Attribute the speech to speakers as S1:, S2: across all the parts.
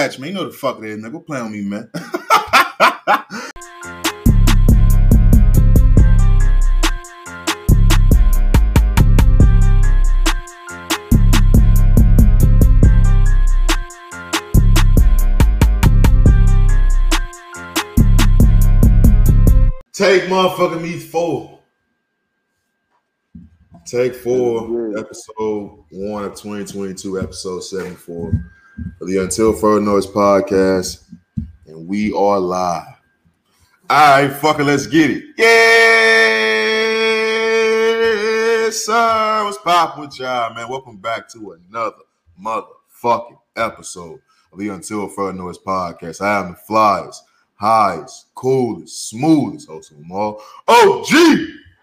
S1: Hatch, man. You know the fuck it is, man. Go play on me, man. Take motherfucking me four. Take four, episode one of 2022, episode 74 of the Until Further Noise podcast. And we are live. All right, fucking let's get it. Yes, sir. What's poppin' with y'all, man? Welcome back to another motherfucking episode of the Until Further Noise podcast. I am the flyers highest, coolest, smoothest host of them all. OG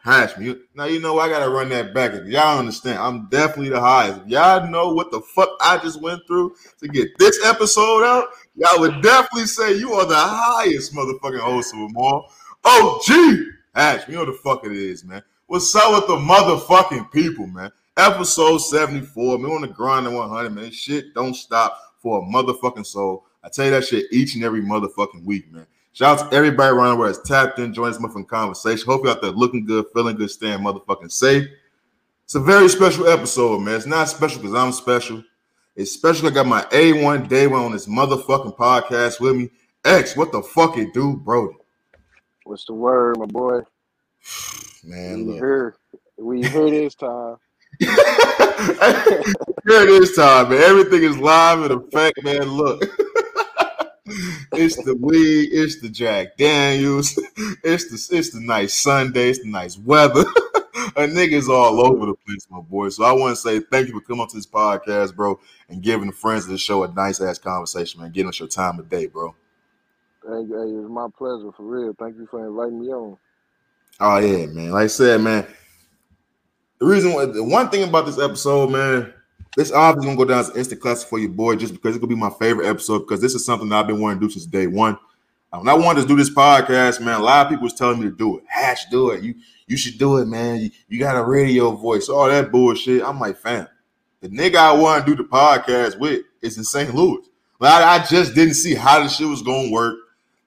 S1: Hash me. Now you know I gotta run that back. Y'all understand? I'm definitely the highest. If y'all know what the fuck I just went through to get this episode out, y'all would definitely say you are the highest motherfucking host of them all. OG Hash, you know the fuck it is, man. What's up with the motherfucking people, man? Episode 74, man, on the grind of 100, man. Shit don't stop for a motherfucking soul. I tell you that shit each and every motherfucking week, man. Shout out to everybody around where it's tapped in, joining this motherfucking conversation. Hope you out there looking good, feeling good, staying motherfucking safe. It's a very special episode, man. It's not special because I'm special. It's special. I got my A1 day one on this motherfucking podcast with me. X, what the fuck it do, Brody?
S2: What's the word, my boy?
S1: Man,
S2: we
S1: look.
S2: here. We here this time.
S1: Here it is time, man. Everything is live in effect, man. Look. it's the weed, it's the Jack Daniels, it's the it's the nice Sunday, it's the nice weather. A nigga's all over the place, my boy. So I want to say thank you for coming on to this podcast, bro, and giving the friends of the show a nice ass conversation, man. Getting us your time of day, bro.
S2: Hey, hey, it's my pleasure for real. Thank you for inviting me on.
S1: Oh yeah, man. Like I said, man. The reason why the one thing about this episode, man, this obviously gonna go down as an instant classic for your boy, just because it's gonna be my favorite episode, because this is something that I've been wanting to do since day one. Um, when I wanted to do this podcast, man, a lot of people was telling me to do it. Hash, do it. You you should do it, man. You, you got a radio voice, all that bullshit. I'm like, fam, the nigga I want to do the podcast with is in St. Louis. Like, I, just didn't see how the shit was gonna work.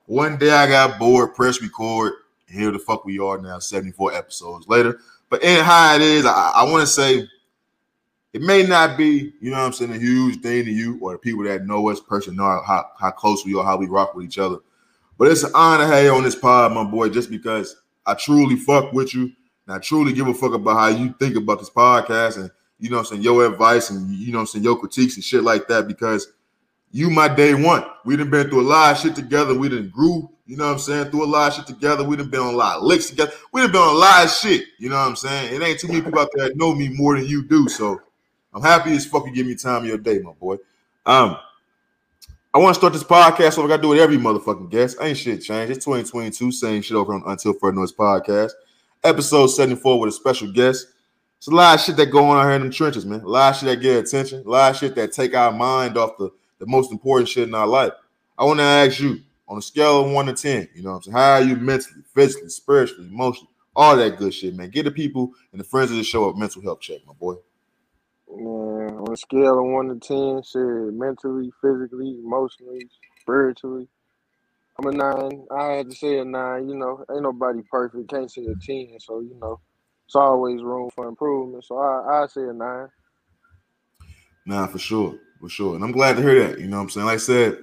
S1: One day I got bored, press record, and here the fuck we are now, 74 episodes later. But in how it is, I, I want to say it may not be, you know what I'm saying, a huge thing to you or the people that know us personally know how, how close we are, how we rock with each other. But it's an honor to have you on this pod, my boy, just because I truly fuck with you and I truly give a fuck about how you think about this podcast and you know I'm saying, your advice and you know I'm saying, your critiques and shit like that, because you my day one. We done been through a lot of shit together. We done grew, you know what I'm saying, through a lot of shit together. We done been on a lot of licks together. We done been on a lot of shit, you know what I'm saying? It ain't too many people out there that know me more than you do. So I'm happy as fuck you give me time of your day, my boy. Um, I want to start this podcast, so I gotta do it every motherfucking guest. Ain't shit changed. It's 2022, same shit over on Until Further Noise podcast. Episode 74 with a special guest. It's a lot of shit that go on out here in them trenches, man. A lot of shit that get attention, a lot of shit that take our mind off the, the most important shit in our life. I want to ask you on a scale of one to ten, you know what I'm saying? How are you mentally, physically, spiritually, emotionally, all that good shit, man. Get the people and the friends of the show a mental health check, my boy.
S2: Man, on a scale of one to ten, shit, mentally, physically, emotionally, spiritually, I'm a nine. I had to say a nine. You know, ain't nobody perfect. Can't say a ten. So you know, it's always room for improvement. So I I say a nine.
S1: Nah, for sure. For sure. And I'm glad to hear that. You know what I'm saying? Like I said,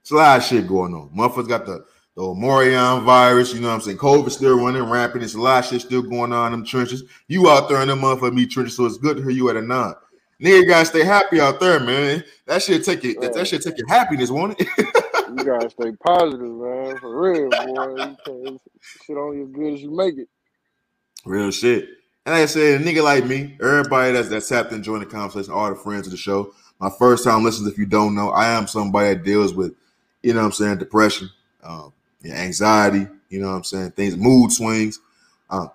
S1: it's a lot of shit going on. Motherfuckers got the, the Omarion virus, you know what I'm saying? COVID still running rampant. It's a lot of shit still going on in them trenches. You out there in them motherfucking me trenches, so it's good to hear you at a nine. Nigga gotta stay happy out there, man. That shit take it, that, that shit take your happiness, won't it?
S2: You gotta stay positive, man. For real, boy. You shit on you as good as you make it.
S1: Real shit. And like I said, a nigga like me, everybody that's that's tapped in, join the conversation, all the friends of the show. My first time listeners, if you don't know, I am somebody that deals with, you know what I'm saying, depression, um, anxiety, you know what I'm saying, things, mood swings. Um,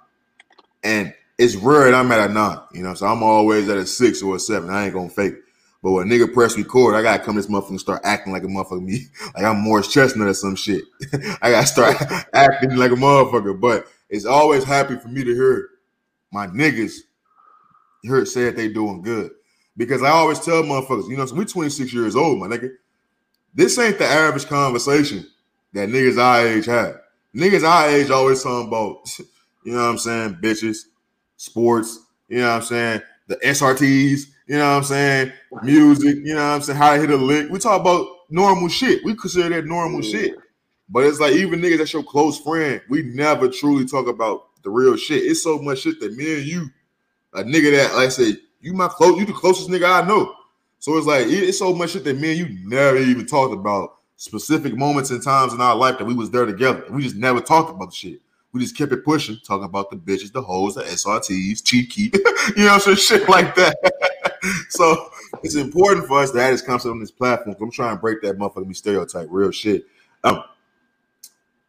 S1: and it's rare that I'm at a nine, you know, so I'm always at a six or a seven. I ain't gonna fake. But when nigga press record, I gotta come this motherfucker and start acting like a motherfucker me, like I'm Morris Chestnut or some shit. I gotta start acting like a motherfucker. But it's always happy for me to hear my niggas hear it say that they doing good. Because I always tell motherfuckers, you know, so we 26 years old, my nigga. this ain't the average conversation that niggas our age have. Niggas our age always talking about, you know what I'm saying, bitches, sports, you know what I'm saying, the SRTs, you know what I'm saying, music, you know what I'm saying, how to hit a lick. We talk about normal shit. We consider that normal yeah. shit. But it's like even niggas that's your close friend, we never truly talk about the real shit. It's so much shit that me and you, a nigga that like I say, you my close, you the closest nigga I know. So it's like it's so much shit that me and you never even talked about specific moments and times in our life that we was there together. We just never talked about the shit. We just kept it pushing, talking about the bitches, the hoes, the SRTs, cheeky, you know, some shit like that. so it's important for us to add this concept on this platform. I'm trying to break that motherfucking stereotype, real shit. Um,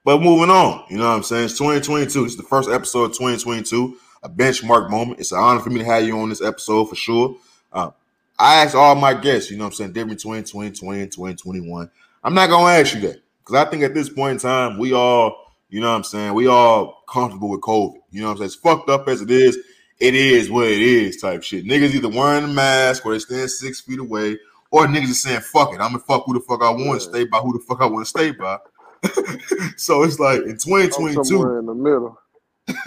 S1: but moving on, you know what I'm saying? It's 2022. It's the first episode of 2022, a benchmark moment. It's an honor for me to have you on this episode for sure. Uh, I asked all my guests, you know what I'm saying, different between 2020 and 2021. I'm not gonna ask you that because I think at this point in time, we all, you know what I'm saying, we all comfortable with COVID. You know what I'm saying? It's fucked up as it is, it is what it is type shit. Niggas either wearing a mask or they stand six feet away, or niggas are saying, fuck it, I'm gonna fuck who the fuck I want to stay by who the fuck I want to stay by. so it's like in 2022,
S2: somewhere in the middle.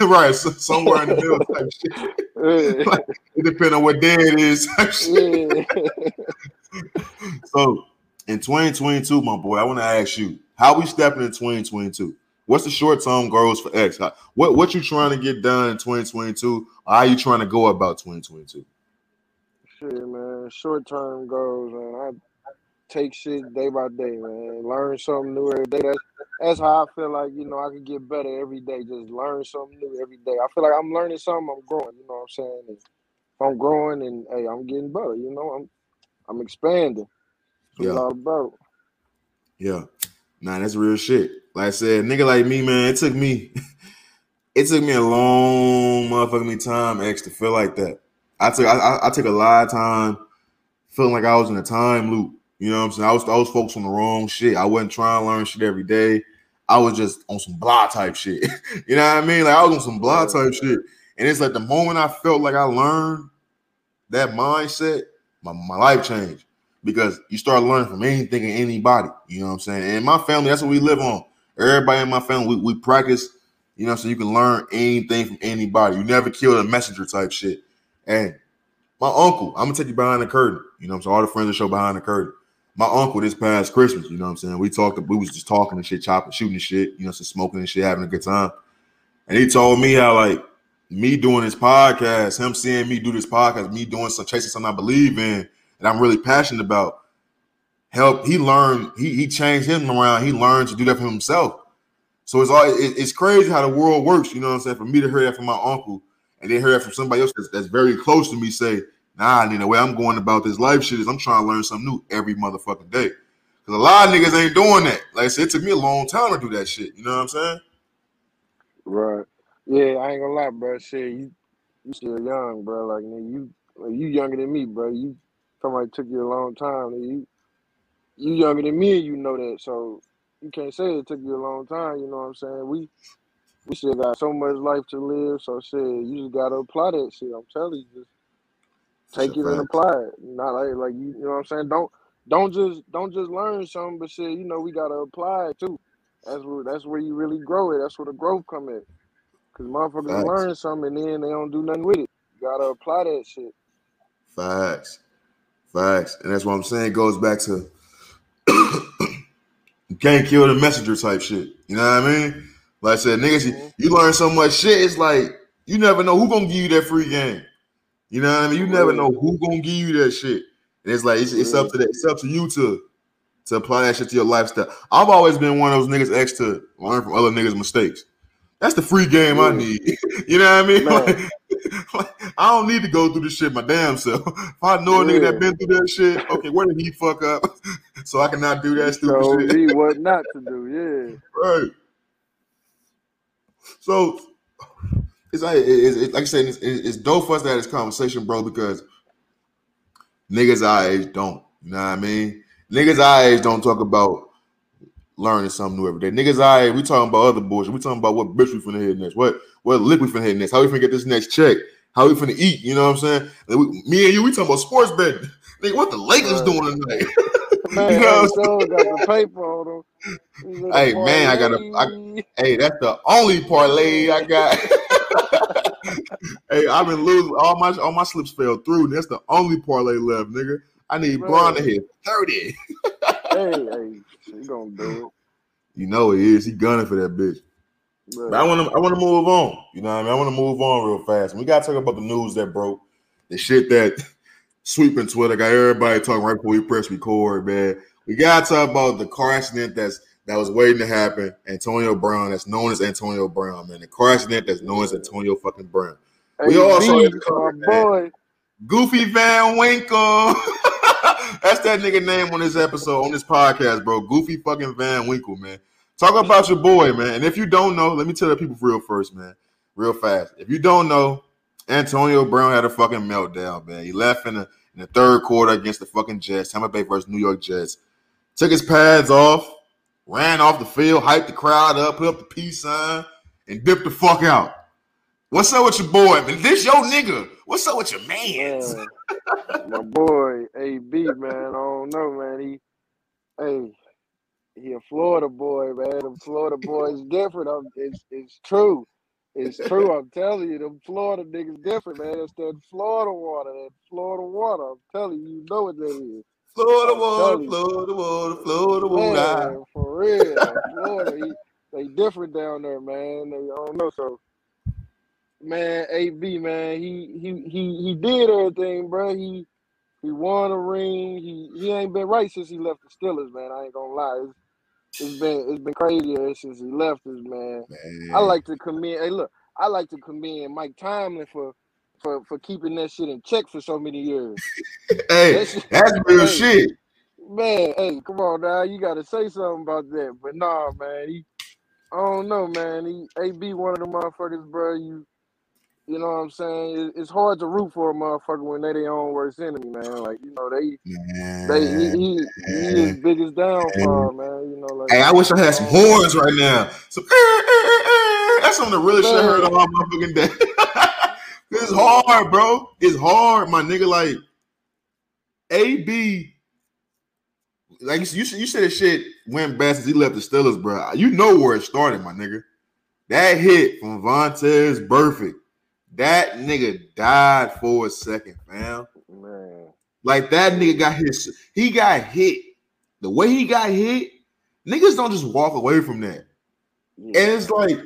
S1: right, so somewhere in the middle type shit. like, it depends on what day it is. so in 2022, my boy, I want to ask you, how we stepping in 2022? What's the short term goals for X? What what you trying to get done in 2022? How you trying to go about 2022?
S2: Shit, man. Short term goals, man. I take shit day by day, man. Learn something new every day. That's that's how I feel like you know I can get better every day. Just learn something new every day. I feel like I'm learning something. I'm growing. You know what I'm saying? And I'm growing, and hey, I'm getting better. You know, I'm I'm expanding. Yeah. all about.
S1: Yeah. Nah, that's real shit. Like I said, nigga like me, man, it took me, it took me a long motherfucking time, X, to feel like that. I took I, I, I took a lot of time feeling like I was in a time loop. You know what I'm saying? I was I was focused on the wrong shit. I wasn't trying to learn shit every day. I was just on some blah type shit. you know what I mean? Like I was on some blah type shit. And it's like the moment I felt like I learned that mindset, my, my life changed because you start learning from anything and anybody. You know what I'm saying? And my family, that's what we live on. Everybody in my family, we, we practice, you know, so you can learn anything from anybody. You never kill a messenger type shit. And my uncle, I'm gonna take you behind the curtain. You know, I'm saying? all the friends that show behind the curtain my uncle this past Christmas, you know what I'm saying? We talked, we was just talking and shit, chopping, shooting shit, you know, just smoking and shit, having a good time. And he told me how like me doing this podcast, him seeing me do this podcast, me doing some chasing something I believe in and I'm really passionate about. Help, he learned, he he changed him around, he learned to do that for himself. So it's all it, it's crazy how the world works, you know what I'm saying? For me to hear that from my uncle and then hear that from somebody else that's, that's very close to me say, Nah, mean, the way I'm going about this life shit is I'm trying to learn something new every motherfucking day. Cause a lot of niggas ain't doing that. Like I said, it took me a long time to do that shit. You know what I'm saying?
S2: Right. Yeah, I ain't gonna lie, bro. Shit, you you still young, bro. Like you you younger than me, bro. You somebody took you a long time. You you younger than me, and you know that. So you can't say it took you a long time. You know what I'm saying? We we still got so much life to live. So shit, you just gotta apply that shit. I'm telling you, just take it and apply it. Not like like you, you know what I'm saying. Don't don't just don't just learn something, but shit, you know we gotta apply it too. That's where that's where you really grow it. That's where the growth come in. Cause motherfuckers Facts. learn something and then they don't do nothing with it. You gotta apply that shit.
S1: Facts, facts, and that's what I'm saying. It goes back to you can't kill the messenger type shit. You know what I mean? Like I said, niggas, mm-hmm. you, you learn so much shit. It's like you never know who gonna give you that free game. You know what I mean? You never know who gonna give you that shit. And it's like it's, it's up to that. It's up to you to to apply that shit to your lifestyle. I've always been one of those niggas X to learn from other niggas' mistakes. That's the free game. I need. you know what I mean? Like, I don't need to go through this shit my damn self. If I know a yeah. nigga that been through that shit, okay, where did he fuck up? so I cannot do that stupid
S2: so
S1: shit.
S2: He what not to do, yeah.
S1: Right. So it's like it's, it's, like I said, it's, it's dope for us to have this conversation, bro, because niggas our age don't. You know what I mean? Niggas our age don't talk about learning something new every day. Niggas I age, we talking about other bullshit. We talking about what bitch we finna hit next, what what lick we finna hit next, how we finna get this next check, how we finna eat. You know what I'm saying? We, me and you, we talking about sports betting. Nigga, what the Lakers doing tonight?
S2: Man,
S1: You know
S2: hey, so got the paper on said,
S1: Hey man, I got a. I, hey, that's the only parlay I got. hey, I've been losing all my all my slips fell through. That's the only parlay left, nigga. I need Bron to hit thirty.
S2: hey, hey, she gonna do
S1: You know he is. He gunning for that bitch. But I want to. I want to move on. You know what I mean? I want to move on real fast. We got to talk about the news that broke. The shit that sweeping Twitter got everybody talking right before we press record, man. We got to talk about the car accident that's that was waiting to happen. Antonio Brown, that's known as Antonio Brown, man. The car accident that's known as Antonio fucking Brown. We
S2: Hey,
S1: all saw it coming,
S2: my
S1: man.
S2: boy.
S1: Goofy Van Winkle. That's that nigga name on this episode, on this podcast, bro. Goofy fucking Van Winkle, man. Talk about your boy, man. And if you don't know, let me tell the people real first, man. Real fast. If you don't know, Antonio Brown had a fucking meltdown, man. He left in the in the third quarter against the fucking Jets, Tampa Bay versus New York Jets. Took his pads off, ran off the field, hyped the crowd up, put up the peace sign, and dipped the fuck out. What's up with your boy, man? This your nigga. What's up with your mans?
S2: Man, my boy AB, man. I don't know, man. He, hey, he a Florida boy, man. The Florida boy is different. I'm, it's it's true. It's true. I'm telling you, them Florida niggas different, man. It's that Florida water, that Florida water. I'm telling you, you know what that is.
S1: Florida water. Florida water, Florida water.
S2: Man, for real, Florida, he, they different down there, man. They I don't know. So, man, AB, man, he he he he did everything, bro. He he won a ring. He he ain't been right since he left the Steelers, man. I ain't gonna lie. It's, it's been it's been crazy since he left us, man.
S1: Man.
S2: I like to commend. Hey, look, I like to commend Mike Tomlin for for for keeping that shit in check for so many years.
S1: hey,
S2: That shit-
S1: that's real
S2: Hey.
S1: shit.
S2: Man, hey, come on now, you gotta say something about that. But nah, man, he, I don't know, man. He AB one of the motherfuckers, bro. You, you know what I'm saying? It's hard to root for a motherfucker when they their own worst enemy, man. Like you know, they,
S1: Man.
S2: they, he, he, he is biggest downfall, man. You know, like.
S1: Hey, I wish I had some horns right now. Some eh, eh, eh, that's some of the realest shit I heard all motherfucking day. it's hard, bro. It's hard, my nigga. Like AB, like you said, you said that shit went bad since he left the Steelers, bro. You know where it started, my nigga. That hit from Vontaze Burfict. That nigga died for a second, fam.
S2: Man,
S1: Like that nigga got his, he got hit. The way he got hit, niggas don't just walk away from that.
S2: yeah.
S1: And it's like,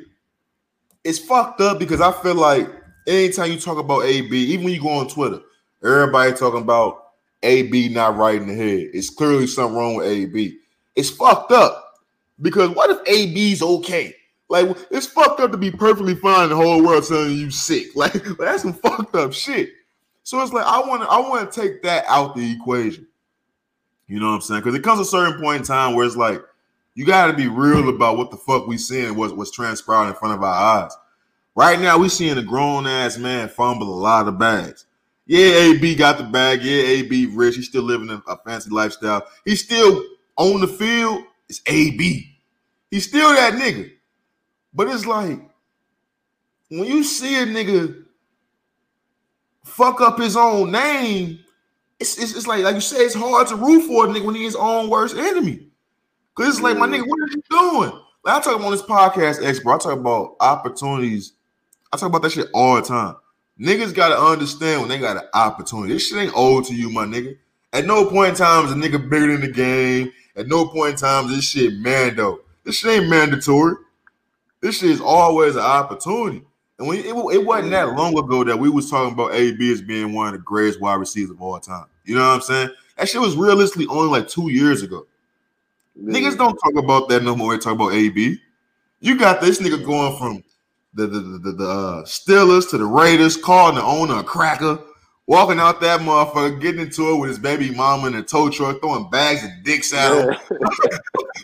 S1: it's fucked up because I feel like anytime you talk about AB, even when you go on Twitter, everybody talking about AB not right in the head. It's clearly something wrong with AB. It's fucked up because what if AB's okay? Like it's fucked up to be perfectly fine. The whole world telling you sick. Like that's some fucked up shit. So it's like I want to I want to take that out the equation. You know what I'm saying? Because it comes a certain point in time where it's like you got to be real about what the fuck we seeing, what's what's transpiring in front of our eyes. Right now, we seeing a grown ass man fumble a lot of bags. Yeah, AB got the bag. Yeah, AB rich. He's still living a fancy lifestyle. He's still on the field. It's AB. He's still that nigga. But it's like when you see a nigga fuck up his own name, it's, it's, it's like like you said, it's hard to root for a nigga when he's his own worst enemy. Cause it's like, my nigga, what are you doing? Like I talk about on this podcast, expert. I talk about opportunities. I talk about that shit all the time. Niggas gotta understand when they got an opportunity. This shit ain't owed to you, my nigga. At no point in time is a nigga bigger than the game. At no point in time is this shit mando. This shit ain't mandatory. This shit is always an opportunity. And when it, it wasn't that long ago that we was talking about AB as being one of the greatest wide receivers of all time. You know what I'm saying? That shit was realistically only like two years ago. Niggas don't talk about that no more. They talk about AB. You got this nigga going from the the the, the, the uh, Steelers to the Raiders, calling the owner a cracker, walking out that motherfucker, getting into it with his baby mama in a tow truck, throwing bags of dicks at him.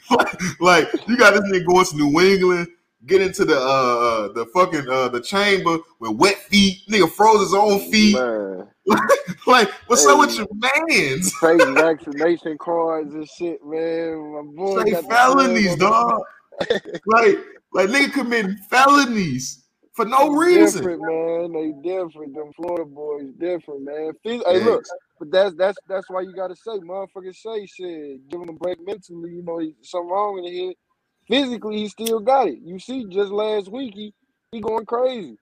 S1: like you got this nigga going to New England, get into the uh the fucking uh the chamber with wet feet. Nigga froze his own feet. Like, what's up with your mans?
S2: fake vaccination cards and shit, man. My boy
S1: Like
S2: got
S1: felonies, dog. like, like nigga committing felonies for no reason.
S2: Different, man. They different. Them Florida boys different, man. Hey,
S1: Yeah.
S2: look, but that's that's that's why you gotta say, motherfuckers say shit. Give him a break mentally. You know, something wrong in the head. Physically, he still got it. You see, just last week he he going crazy.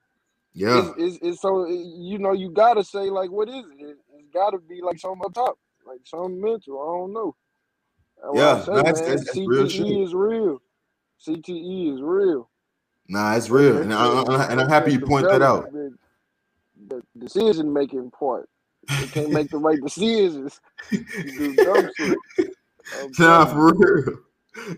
S1: Yeah,
S2: it's, it's, it's so you know you gotta say like, what is it? it has gotta be like something up top, like something mental. I don't know.
S1: That's yeah, say, that's, that's, that's,
S2: CTE
S1: real
S2: shit. is real. CTE is real.
S1: Nah, it's real, and, I, and I'm happy you point that out.
S2: The decision making part. You can't make the right decisions. You do dumb shit.
S1: Nah, for real.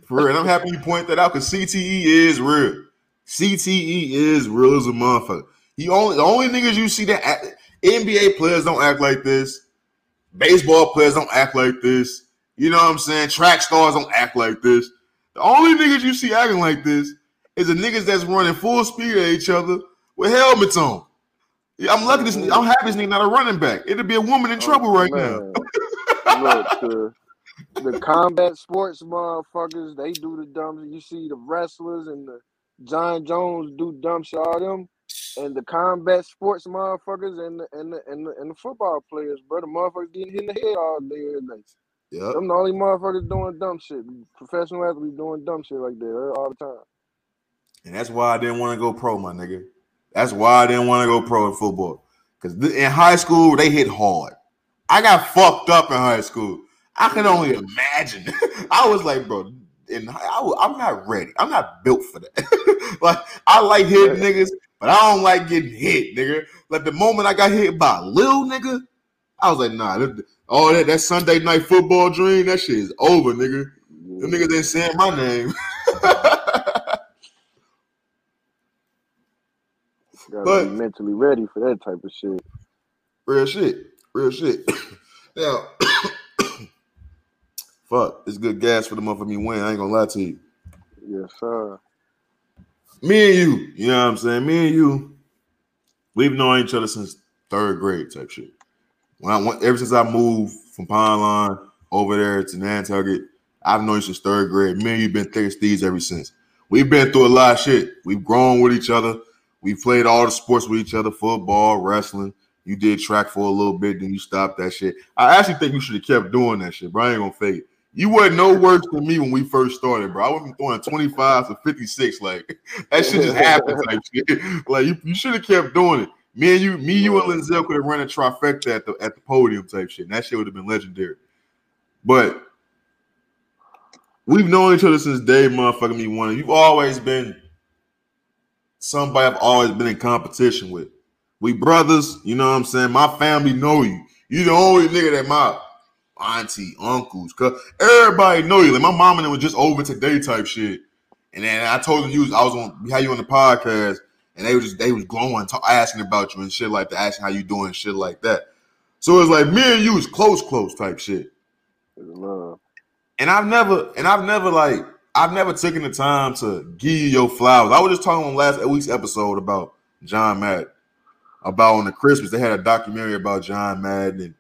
S1: For real. And I'm happy you point that out because CTE is real. CTE is real as a motherfucker. He only the only niggas you see that act, NBA players don't act like this. Baseball players don't act like this. You know what I'm saying? Track stars don't act like this. The only niggas you see acting like this is the niggas that's running full speed at each other with helmets on. I'm lucky this. I'm happy this nigga not a running back. It'd be a woman in oh, trouble right man.
S2: now. Look, the, combat sports motherfuckers, they do the dumb. You see the wrestlers and the Jon Jones do dumb shit. All them and the combat sports motherfuckers and the and the and the, and the football players, bro. The motherfuckers getting hit in the head all day every day. Yeah, I'm the only motherfuckers doing dumb shit. Professional athletes doing dumb shit like that all the time.
S1: And that's why I didn't want to go pro, my nigga. That's why I didn't want to go pro in football. Because in high school, they hit hard. I got fucked up in high school. I can only imagine. I was like, bro, and I, I'm not ready. I'm not built for that. like, I like hitting niggas, but I don't like getting hit, nigga. Like, the moment I got hit by a little nigga, I was like, nah, that, all that, that Sunday night football dream, that shit is over, nigga. The niggas ain't saying my name.
S2: Gotta but, be mentally ready for that type of shit.
S1: Real shit. Real shit. now, fuck, it's good gas for the month of me win. I ain't gonna lie to you.
S2: Yes, sir.
S1: Me and you, you know what I'm saying? Me and you, we've known each other since third grade type shit. When I went, ever since I moved from Pine Lawn over there to Nantucket, I've known you since third grade. Me and you've been thick as thieves ever since. We've been through a lot of shit. We've grown with each other. We played all the sports with each other: football, wrestling. You did track for a little bit, then you stopped that shit. I actually think you should have kept doing that shit, bro. I ain't gonna fake it. You wasn't no worse than me when we first started, bro. I went from throwing 25 to 56. Like that shit just happened, shit. Like you, you should have kept doing it. Me and you, me, you and Linzel could have run a trifecta at the at the podium type shit. And that shit would have been legendary. But we've known each other since day motherfucking me one. You've always been somebody I've always been in competition with. We brothers, you know what I'm saying? My family know you. You the only nigga that my auntie, uncles, cause everybody know you. Like my mom and them was just over today type shit. And then I told them you was I was on we had you on the podcast, and they were just they was glowing, talk, asking about you and shit like that, asking how you doing, shit like that. So it's like me and you was close, close type shit. And I've never, and I've never like I've never taken the time to give you your flowers. I was just talking on last week's episode about John Madden. About on the Christmas, they had a documentary about John Madden and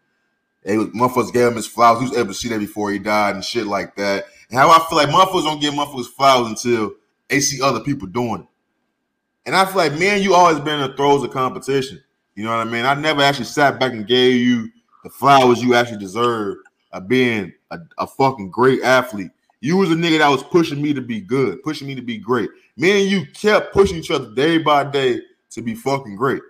S1: they was, motherfuckers gave him his flowers. He was able to see that before he died and shit like that. And how I feel like motherfuckers don't give motherfuckers flowers until they see other people doing it. And I feel like me and you always been in the throes of competition. You know what I mean? I never actually sat back and gave you the flowers you actually deserve of being a, a fucking great athlete you was a nigga that was pushing me to be good, pushing me to be great. Me and you kept pushing each other day by day to be fucking great.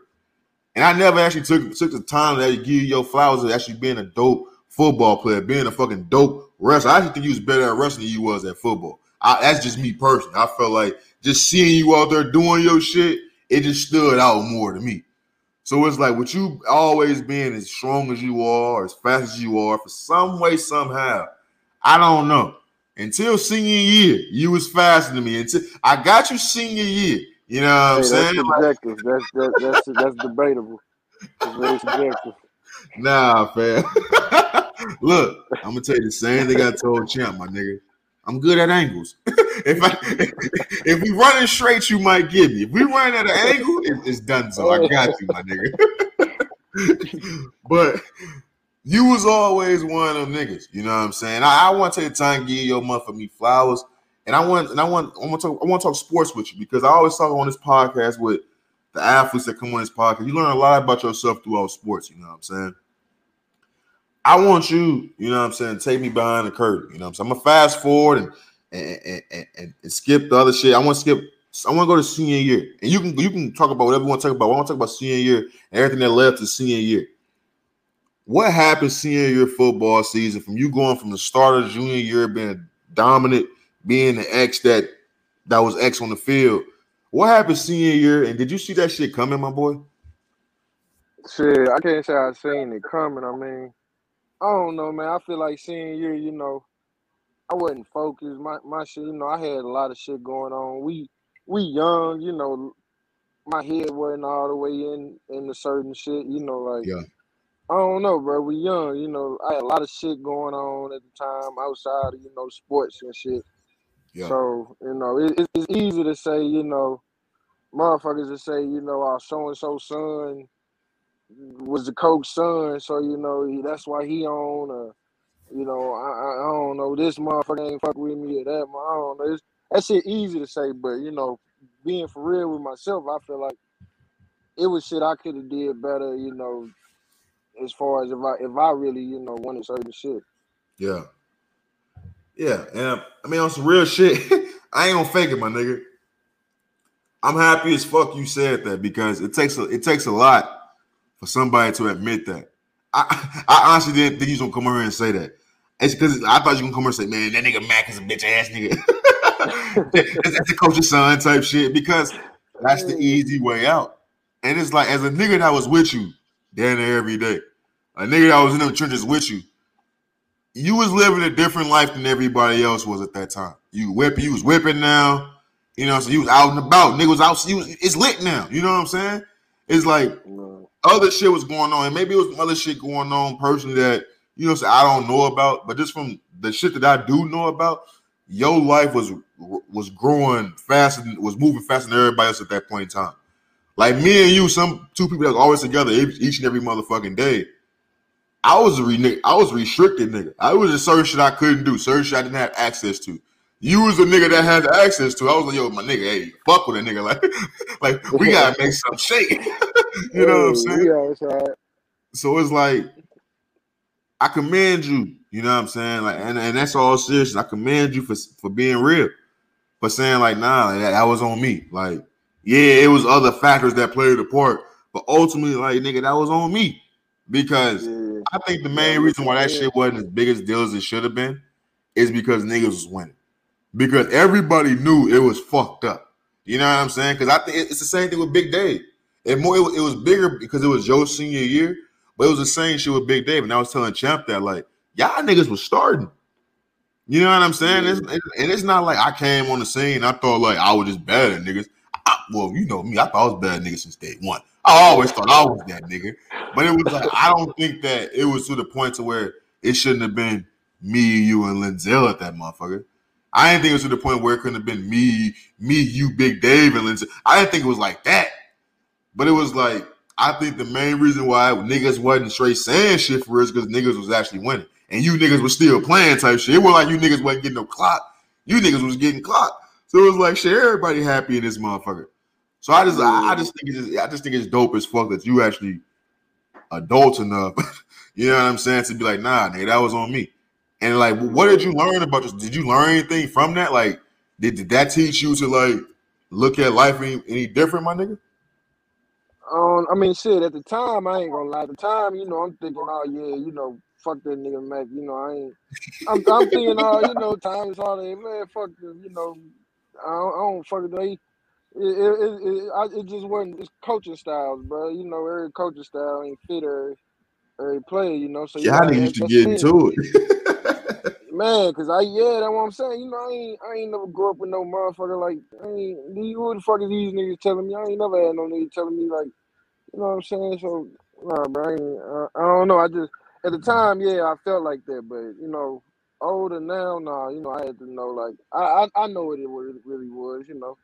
S1: And I never actually took took the time to give you your flowers of actually being a dope football player, being a fucking dope wrestler. I actually think you was better at wrestling than you was at football. I, that's just me personally. I felt like just seeing you out there doing your shit, it just stood out more to me. So it's like with you always being as strong as you are, as fast as you are, for some way, somehow, I don't know. Until senior year, you was faster than me. Until I got you senior year. You know what I'm
S2: hey,
S1: saying?
S2: That's subjective. That's that, that's that's debatable. It's very subjective.
S1: Nah, fam. Look, I'm gonna tell you the same thing I told Champ, my nigga. I'm good at angles. if I if we running straight, you might give me. If we run at an angle, it, it's done. So I oh. got you, my nigga. but you was always one of them niggas. You know what I'm saying? I, I want to take the time to give your month for me flowers. And I want and I want I want to talk I want to talk sports with you because I always talk on this podcast with the athletes that come on this podcast. You learn a lot about yourself throughout sports, you know what I'm saying? I want you, you know what I'm saying, take me behind the curtain. You know what I'm saying? I'm gonna fast forward and and, and, and, and skip the other shit. I want to skip. I want to go to senior year, and you can you can talk about whatever you want to talk about. I want to talk about senior year and everything that led to senior year. What happened senior year football season from you going from the start of junior year being dominant, being the X that that was X on the field? What happened senior year, and did you see that shit coming, my boy?
S2: Shit, I can't say I seen it coming. I mean, I don't know, man. I feel like senior year, you know, I wasn't focused. My my shit, you know, I had a lot of shit going on. We we young, you know, my head wasn't all the way in into certain shit, you know, like
S1: Yeah.
S2: I don't know, bro. We young, you know. I had a lot of shit going on at the time outside of you know sports and shit.
S1: Yeah.
S2: So you know, it, it's- easy to say, you know, motherfuckers to say, you know, oh, our so and so son was the coach son, so you know he, that's why he on. Or, you know, I, I don't know this motherfucker ain't fuck with me or that. I don't know. It's, that shit easy to say, but you know, being for real with myself, I feel like it was shit I could have did better. You know, as far as if I if I really you know wanted certain shit.
S1: Yeah. Yeah. And I mean, on some real shit, I ain't gonna fake it, my nigga. I'm happy as fuck you said that because it takes a it takes a lot for somebody to admit that. I I honestly didn't think you was gonna come over here and say that. It's because I thought you gonna come over and say, man, that nigga Mac is a bitch ass nigga. that's, that's the coach's son type shit because that's the easy way out. And it's like as a nigga that was with you down there every day, a nigga that was in the trenches with you, you was living a different life than everybody else was at that time. You whipping, you was whipping now. You know, so you was out and about. Nigga was out. You was, it's lit now. You know what I'm saying? It's like other shit was going on, and maybe it was other shit going on personally that you know, so I don't know about. But just from the shit that I do know about, your life was was growing faster, than, was moving faster than everybody else at that point in time. Like me and you, some two people that was always together each, each and every motherfucking day. I was a re- I was restricted nigga. I was just certain shit I couldn't do, certain shit I didn't have access to. You was the nigga that had access to. I was like, yo, my nigga, hey, fuck with a nigga. Like, like we gotta make some shake. you know what I'm saying?
S2: Outside.
S1: So it's like I commend you, you know what I'm saying? Like, and, and that's all serious. I commend you for for being real, for saying like, nah, like, that, that was on me. Like, yeah, it was other factors that played a part, but ultimately, like, nigga, that was on me because
S2: Yeah.
S1: I think the main reason why that shit wasn't as big as deal as it should have been is because niggas was winning. Because everybody knew it was fucked up. You know what I'm saying? Because I think it's the same thing with Big Dave. And more, it was, it was bigger because it was Joe's senior year, but it was the same shit with Big Dave. And I was telling Champ that like y'all niggas was starting. You know what I'm saying? It's, and and it's not like I came on the scene. I thought like I was just better than niggas. I, well, you know me. I thought I was better than niggas since day one. I always thought I was that nigga. But it was like I don't think that it was to the point to where it shouldn't have been me, you, and Linzel at that motherfucker. I didn't think it was to the point where it couldn't have been me, me, you, Big Dave, and Lindsay. I didn't think it was like that. But it was like I think the main reason why niggas wasn't straight saying shit for us because niggas was actually winning, and you niggas was still playing type shit. It wasn't like you niggas wasn't getting no clock. You niggas was getting clocked. So it was like shit. Everybody happy in this motherfucker. So I just, I, I just think it's, just, I just think it's dope as fuck that you actually adult enough. you know what I'm saying to be like, nah, nigga, that was on me. And like, what did you learn about this? Did you learn anything from that? Like, did, did that teach you to like look at life any, any different, my nigga?
S2: Um, I mean, shit. At the time, I ain't gonna lie. At the time, you know, I'm thinking, oh yeah, you know, fuck that nigga Mac. You know, I ain't. I'm, I'm thinking, oh, you know, time is holiday, man. Fuck. You know, I don't, I don't fuck it. They, it, it, it, I, it just wasn't. It's coaching styles, bro. You know, every coaching style ain't fit every, every player. You know, so you
S1: Y'all niggas used to get into it.
S2: Man, cause I yeah, that's what I'm saying. You know, I ain't I ain't never grew up with no motherfucker like I ain't these who the fuck is these niggas telling me? I ain't never had no nigga telling me like, you know what I'm saying? So nah, bro, I, ain't, uh, I don't know. I just at the time, yeah, I felt like that, but you know, older now, nah, you know, I had to know like I I, I know what it really was. You know,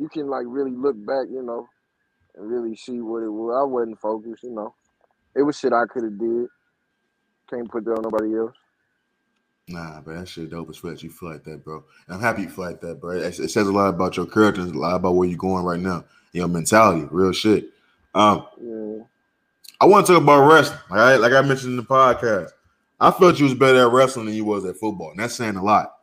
S2: you can like really look back, you know, and really see what it was. I wasn't focused, you know. It was shit I could have did. Can't put that on nobody else.
S1: Nah, bro, that shit dope as fuck. You feel like that, bro. And I'm happy you feel like that, bro. It, it says a lot about your character, a lot about where you're going right now. Your mentality, real shit. Um,
S2: Yeah.
S1: I want to talk about wrestling. All right, like I mentioned in the podcast, I felt you was better at wrestling than you was at football, and that's saying a lot.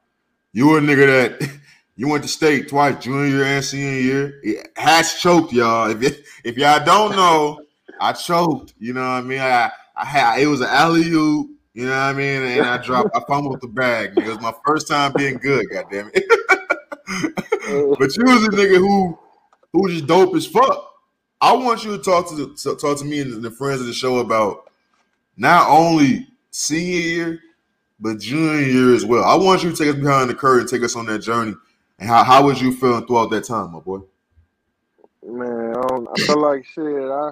S1: You were a nigga that you went to state twice, junior and senior year. It has choked, y'all. If y- if y'all don't know, I choked. You know what I mean? I I had it was an alley oop. You know what I mean? And I dropped. I fumbled the bag. It was my first time being good. God damn it. but you was a nigga who who just dope as fuck. I want you to talk to the to- talk to me and the friends of the show about not only senior year but junior year as well. I want you to take us behind the curtain, take us on that journey, and how how was you feeling throughout that time, my boy?
S2: Man, I, feel like shit. I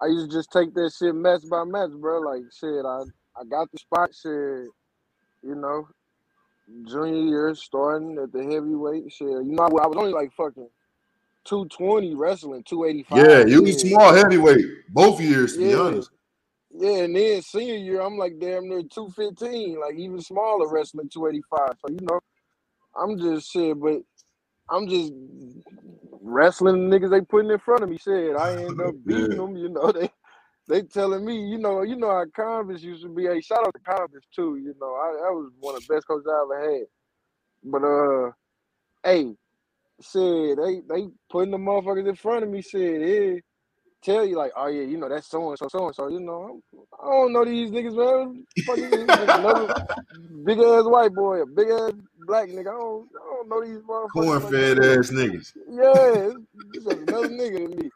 S2: I used to just take that shit match by match, bro. Like shit, I I got the spot. Shit, you know, junior year starting at the heavyweight. Shit, you know, I, was only like fucking two twenty wrestling, two eighty five.
S1: Yeah, you was small heavyweight both years, to be honest.
S2: Yeah, and then senior year, I'm like damn near two fifteen, like even smaller wrestling two eighty five. So you know, I'm just shit, but I'm just wrestling the niggas they putting in front of me. Shit, I end up beating
S1: Yeah.
S2: them. You know, they they telling me, you know, you know how Converse used to be. Hey, shout out to Converse too. You know, I that was one of the best coaches I ever had. But uh, hey, said they they putting the motherfuckers in front of me. Said yeah. Tell you like, oh yeah, you know that's so and so, so and so. You know, I'm, don't know these niggas, man. Fuck is this nigga? Another big ass white boy, a big ass black nigga. I don't, I don't know these motherfuckers.
S1: Corn fed
S2: that.
S1: ass niggas.
S2: Yeah, it's it's another nigga than me.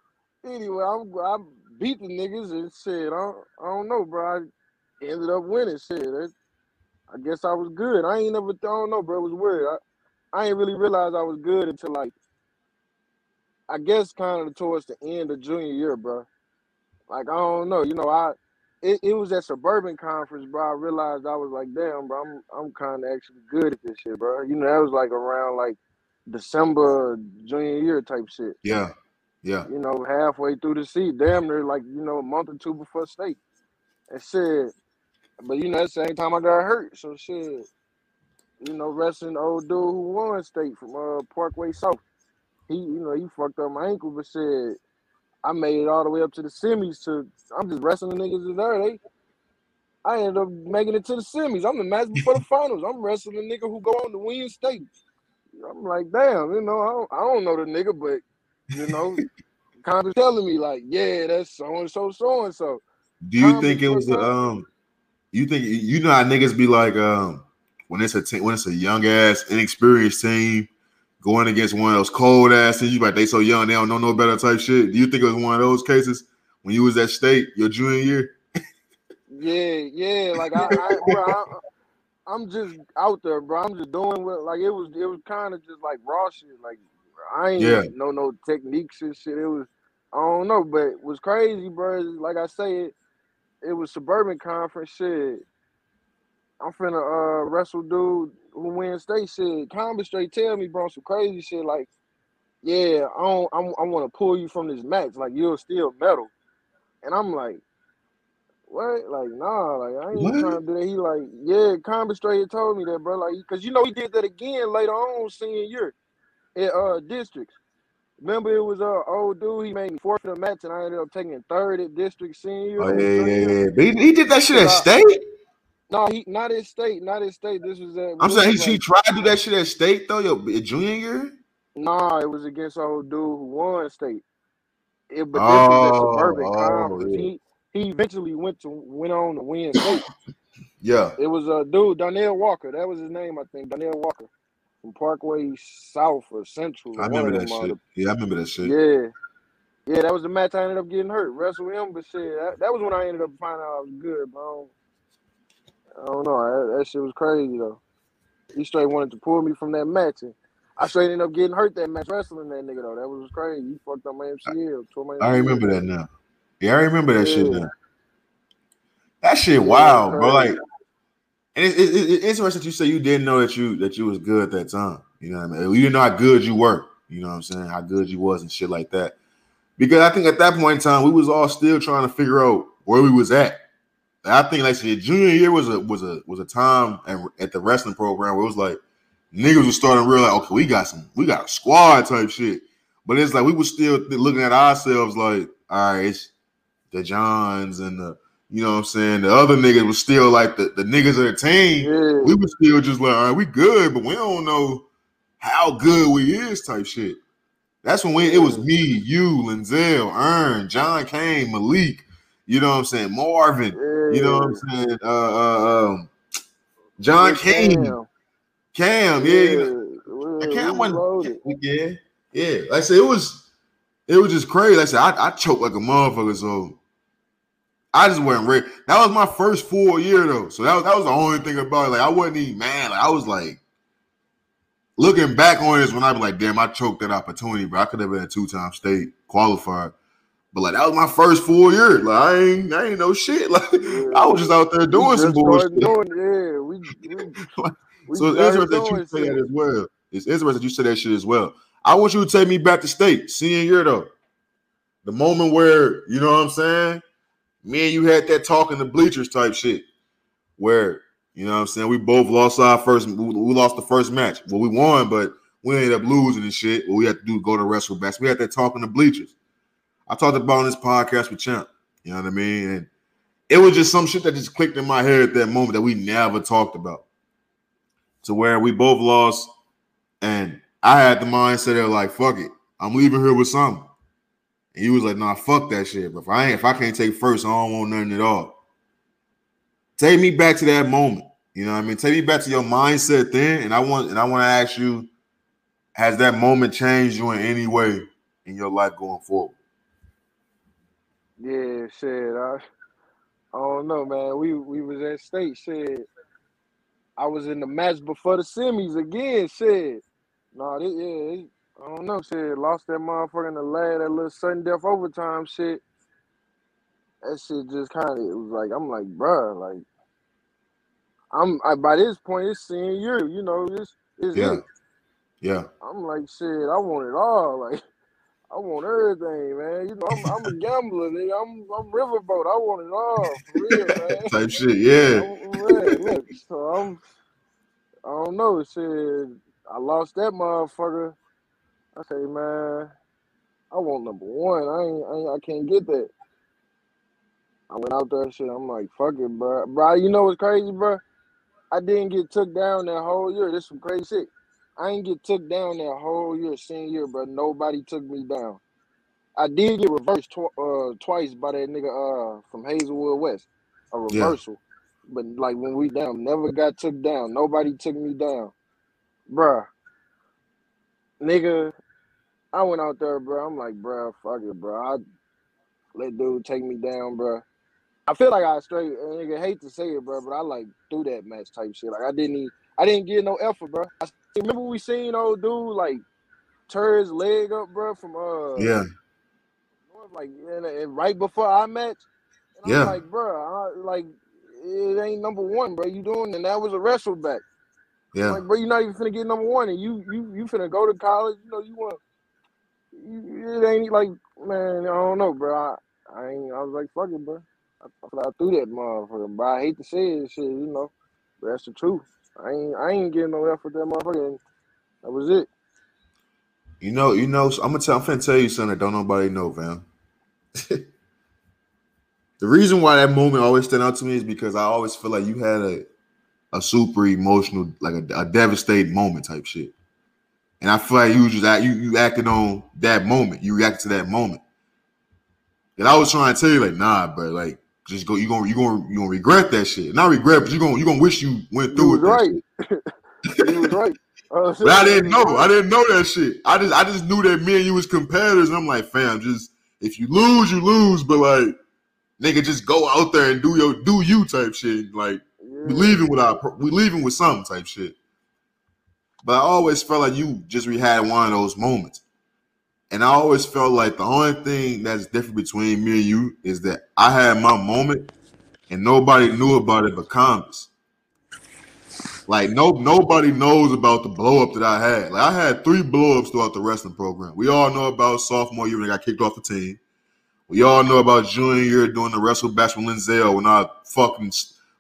S2: Anyway, I'm I beat the niggas and shit. I don't, I don't know, bro. I ended up winning. Shit, that, I guess I was good. I ain't never. I don't know, bro. It was weird. I, I ain't really realized I was good until like, I guess kind of towards the end of junior year, bro. Like I don't know, you know, I. It, it was at suburban conference, bro. I realized I was like, damn, bro, I'm I'm kind of actually good at this shit, bro. You know, that was like around like December junior year type shit
S1: Yeah, yeah.
S2: you know, halfway through the season, damn near like, you know, a month or two before state. And shit. But you know, at the same time I got hurt. So shit. You know, wrestling old dude who won state from uh Parkway South. He, you know, he fucked up my ankle, but shit, I made it all the way up to the semis to I'm just wrestling the niggas in there. They I ended up making it to the semis. I'm the match before the finals. I'm wrestling the nigga who go on to win state. I'm like, damn, you know, I don't, I don't know the nigga, but you know, kind of telling me like, yeah, that's so and so, so and so.
S1: Do you
S2: Tom
S1: think it was the um? You think you know how niggas be like um when it's a te- when it's a young ass inexperienced team going against one of those cold asses. you like they so young they don't know no better type shit. Do you think it was one of those cases when you was at state your junior year?
S2: Yeah, yeah, like I, I, bro, I I'm just out there, bro. I'm just doing what like it was. It was kind of just like raw shit. Like I ain't
S1: Yeah.
S2: know no techniques and shit. It was I don't know, but it was crazy, bro. Like I say, it it was suburban conference shit. I'm finna uh wrestle dude who win state shit. Combat straight tell me, bro, some crazy shit like, yeah, I don't, I, I want to pull you from this match, like you're still metal, and I'm like, what? Like, nah, like I ain't
S1: What?
S2: trying to do that. He like, yeah, Combat straight told me that, bro, like, cause you know he did that again later on senior year at uh districts. Remember, it was a uh, old dude. He made me fourth in the match, and I ended up taking third at district senior.
S1: Oh yeah, yeah, yeah. But he, he did that shit at state.
S2: No, he not at state, not at state. This was at.
S1: I'm saying he, he tried to do that shit at state though. Your junior year.
S2: Nah, it was against old dude who won state. It, but this was at
S1: Oh,
S2: suburban
S1: oh,
S2: conference.
S1: yeah.
S2: He he eventually went to went on to win state.
S1: Yeah.
S2: it was a dude, Donnell Walker. That was his name, I think. Donnell Walker from Parkway South or Central.
S1: I remember that shit. Yeah, I remember that shit.
S2: Yeah. Yeah, that was the match I ended up getting hurt. Wrestle him, but shit, that, that was when I ended up finding out I was good, bro. I don't know. That, that shit was crazy though. He straight wanted to pull me from that match, and I straight ended up getting hurt that match wrestling that nigga though. That was crazy. He fucked up my MCL, tore my MCL.
S1: I remember that now. Yeah, I remember that shit now. That shit
S2: Yeah,
S1: wild,
S2: that's
S1: bro. Like, and it, it, it, it's interesting that you say you didn't know that you that you was good at that time. You know what I mean? You didn't know how good you were. You know what I'm saying? How good you was and shit like that. Because I think at that point in time, we was all still trying to figure out where we was at. I think like said, junior year was a was a was a time at, at the wrestling program where it was like niggas was starting to realize, okay, we got some, we got a squad type shit. But it's like we were still looking at ourselves like, all right, it's the Johns and the you know what I'm saying, the other niggas was still like the, the niggas of the team.
S2: Yeah.
S1: We were still just like, all right, we good, but we don't know how good we is type shit. That's when we, it was me, you, Linzel, Ern, John Kane, Malik, you know what I'm saying, Marvin, you know what I'm saying, uh, uh, um, John Kane,
S2: Cam.
S1: Cam, yeah,
S2: Yeah,
S1: Cam
S2: was
S1: wasn't, yeah, yeah. Like I said, it was, it was just crazy. Like I said, I, I choked like a motherfucker, so I just wasn't ready. That was my first full year though, so that was that was the only thing about it. Like I wasn't even mad. Like I was like, looking back on this, when I was like, damn, I choked that opportunity, bro. I could have been a two time state qualifier. But like that was my first full year. Like I ain't, I ain't no shit. Like I was just out there doing some bullshit.
S2: doing. Yeah, we, we, we
S1: So it's interesting that you say that as well. It's interesting that you say that shit as well. I want you to take me back to state, senior year though. The moment where, you know what I'm saying? Me and you had that talk in the bleachers type shit. Where, you know what I'm saying? We both lost our first, we, lost the first match. Well, we won, but we ended up losing and shit. What we had to do go to wrestle backs. We had that talk in the bleachers. I talked about on this podcast with Champ. You know what I mean? And it was just some shit that just clicked in my head at that moment that we never talked about. To where we both lost, and I had the mindset of like, fuck it, I'm leaving here with something. And he was like, nah, fuck that shit. But if I ain't, if I can't take first, I don't want nothing at all. Take me back to that moment. You know what I mean? Take me back to your mindset then. And I want and I want to ask you, has that moment changed you in any way in your life going forward?
S2: Yeah, shit. I, I don't know, man. We we was at state. Shit. I was in the match before the semis again. Shit. Nah, this, yeah, it- I don't know. Shit, lost that motherfucker in the last that little sudden death overtime. Shit. That shit just kind of. It was like I'm like, bruh, like. I'm I, by this point it's senior year, you know, it's it's
S1: Yeah.
S2: it.
S1: Yeah.
S2: I'm like, shit, I want it all. Like, I want everything, man. You know, I'm, I'm a gambler, nigga. I'm I'm riverboat. I want it all, for real, man.
S1: Type shit. Yeah.
S2: I'm, man, so I'm, I don't know. Shit, I lost that motherfucker. I say, man, I want number one. I ain't, I, ain't, I can't get that. I went out there, and shit. I'm like, fuck it, bro. Bro, you know what's crazy, bro? I didn't get took down that whole year. This some crazy shit. I ain't get took down that whole year, senior year, bro. Nobody took me down. I did get reversed tw- uh, twice by that nigga uh, from Hazelwood West, a
S1: Yeah.
S2: reversal. But like when we down, never got took down. Nobody took me down, bruh. Nigga, I went out there, bro. I'm like, bruh, fuck it, bro. I let dude take me down, bruh. I feel like I straight, nigga hate to say it, bro, but I like do that match type shit. Like I didn't, even, I didn't get no effort, bro. I remember we seen old dude like tear his leg up, bro, from uh
S1: Yeah.
S2: Like and, and right before our match. And
S1: Yeah.
S2: I'm like, bro, I, like it ain't number one, bro. You doing and that was a wrestle back.
S1: Yeah.
S2: like, bro, you're not even finna get number one, and you you you finna go to college. You know, you want. You, it ain't like, man, I don't know, bro. I, I ain't. I was like, fuck it, bro. I, I threw that motherfucker, but I hate to say it, shit, you know, but that's the truth. I ain't, I ain't getting no effort that motherfucker. That was it.
S1: You know, you know, I'm gonna tell I'm finna tell you something that don't nobody know, fam. the reason why that moment always stand out to me is because I always feel like you had a a super emotional, like a, a devastating moment type shit. And I feel like you just act, you you acted on that moment. You reacted to that moment. And I was trying to tell you, like, nah, bro, like, just go. You gonna you gonna you gonna regret that shit. Not regret, but you gonna you gonna wish you went
S2: You
S1: through
S2: was
S1: it.
S2: right. you was right. Uh,
S1: But I didn't know. I didn't know that shit. I just I just knew that me and you was competitors. And I'm like, fam, just if you lose, you lose. But like, nigga, just go out there and do your do you type shit. Like we leaving with our we leaving with something type shit. But I always felt like you just we had one of those moments. And I always felt like the only thing that's different between me and you is that I had my moment and nobody knew about it but Combs. Like no nobody knows about the blow up that I had. Like I had three blow ups throughout the wrestling program. We all know about sophomore year when I got kicked off the team. We all know about junior year doing the wrestle bash with Linzel when I fucking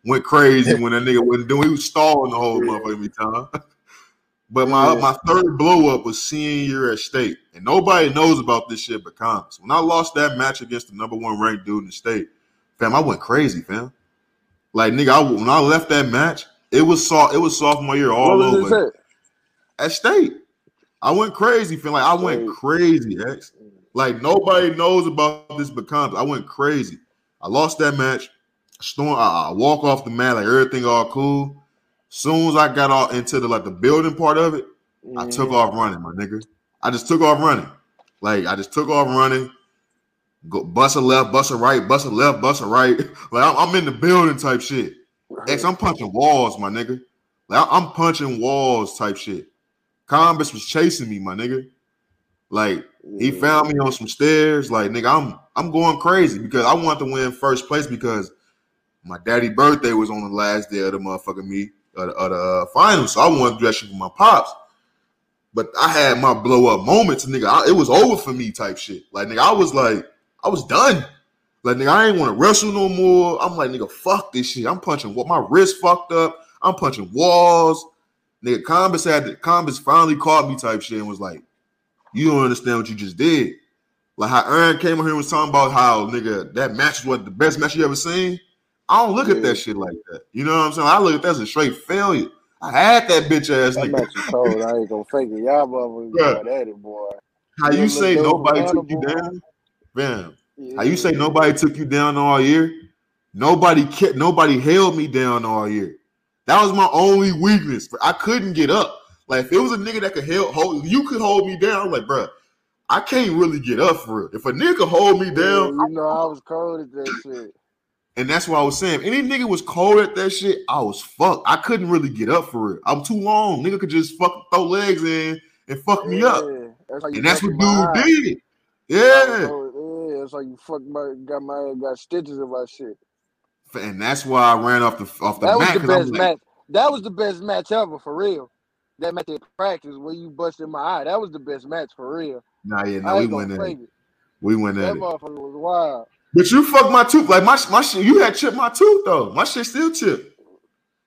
S1: went crazy when that nigga wasn't doing. He was stalling the whole motherfucking time. But my my third blow up was senior year at state, and nobody knows about this shit but Comics. When I lost that match against the number one ranked dude in the state, fam, I went crazy, fam. Like nigga, I, when I left that match, it was soft. It was sophomore year all over at state. I went crazy, fam. like I went crazy, X. Like nobody knows about this but becomes. I went crazy. I lost that match. Storm. I, I walk off the mat like everything all cool. Soon as I got all into the like the building part of it, I took
S2: Mhm.
S1: off running, my nigga. I just took off running. Like I just took off running. Go bust a left, bust a right, bust a left, bust a right. Like I'm, I'm in the building type shit. X, I'm punching walls, my nigga. Like I'm punching walls type shit. Combis was chasing me, my nigga. Like he found me on some stairs. Like nigga, I'm I'm going crazy because I want to win first place because my daddy birthday was on the last day of the motherfucking me of the, of the uh, finals. So I wanted to do that shit for my pops. But I had my blow up moments, nigga. I, it was over for me type shit. Like nigga, I was like, I was done. Like nigga, I ain't want to wrestle no more. I'm like, nigga, fuck this shit. I'm punching what my wrist fucked up. I'm punching walls. Nigga, Combis had to, Combis finally caught me type shit and was like, you don't understand what you just did. Like how Aaron came on here and was talking about how nigga that match was the best match you ever seen. I don't look at that shit like that. You know what I'm saying? I look at that as a straight failure. I had that bitch ass nigga.
S2: was cold. I ain't gonna fake it. Y'all motherfuckers at it, boy.
S1: How you
S2: Yeah,
S1: say nobody took you down? Bam.
S2: Yeah.
S1: How you say nobody took you down all year? Nobody kept nobody held me down all year. That was my only weakness. I couldn't get up. Like if it was a nigga that could hold, hold you could hold me down. I'm like, bruh, I can't really get up for real. If a nigga hold me
S2: Yeah,
S1: down,
S2: you know I was cold at that shit.
S1: And that's what I was saying. If any nigga was cold at that shit, I was fucked. I couldn't really get up for it. I'm too long. Nigga could just fuck throw legs in and fuck me up.
S2: That's
S1: And that's what dude did. Yeah.
S2: Yeah, that's how you fucked my got my got stitches in my shit.
S1: And that's why I ran off the off the
S2: That was the best
S1: like,
S2: match. That was the best match ever for real. That match at practice where you busted my eye. That was the best match for real.
S1: nah, yeah, no, we went
S2: fake
S1: it.
S2: it.
S1: We went in. That
S2: motherfucker was wild.
S1: But you fucked my tooth. Like my my shit, you had chipped my tooth though. My shit still chipped.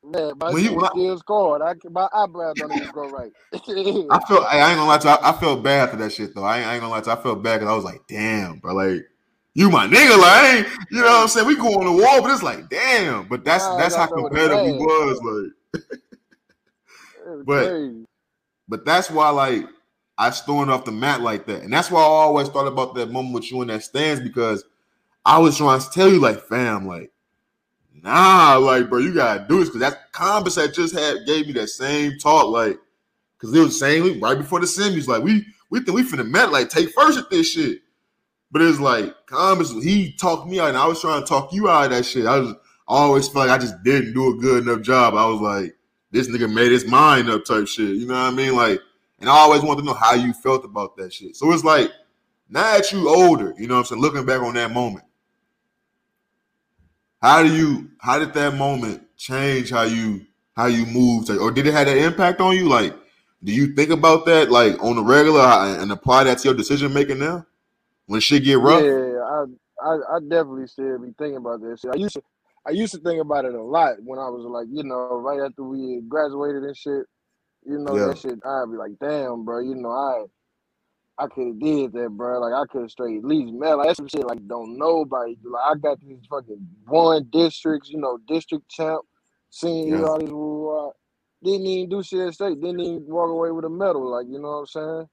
S2: Man, my
S1: When you-
S2: shit
S1: when I-
S2: still scored. I my eyebrows don't even go right.
S1: I felt I ain't gonna lie to you, I, I felt bad for that shit though. I ain't, I ain't gonna lie to you, I felt bad because I was like, damn, bro, like you my nigga, like you know what I'm saying? We go on the wall, but it's like, damn. But that's
S2: Nah,
S1: that's how
S2: gotta know what it
S1: competitive we
S2: was.
S1: like. But-
S2: crazy.
S1: But that's why, like, I stormed off the mat like that, and that's why I always thought about that moment with you in that stands because I was trying to tell you, like, fam, like, nah, like, bro, you gotta do this because that Combis that just had gave me that same talk, like, because it was saying right before the semis, like, we we think we finna met, like, take first at this shit. But it's like Combis, he talked me out, and I was trying to talk you out of that shit. I was I always felt like I just didn't do a good enough job. I was like, this nigga made his mind up type shit. You know what I mean? Like, and I always wanted to know how you felt about that shit. So it's like, now that you older, you know what I'm saying, looking back on that moment, how do you how did that moment change how you how you moved or did it have an impact on you? Like, do you think about that like on the regular and apply that to your decision making now? When shit get rough?
S2: Yeah, I, I I definitely still be thinking about that shit. I used to I used to think about it a lot when I was like, you know, right after we graduated and shit. You know,
S1: Yeah.
S2: that shit I'd be like, damn, bro, you know, I I could have did that, bro. Like I could have straight at least man, like that's some shit like don't nobody do. Like I got these fucking one districts, you know, district champ, senior
S1: Yeah.
S2: all these uh, didn't even do shit at state, didn't even walk away with a medal, like you know what I'm saying?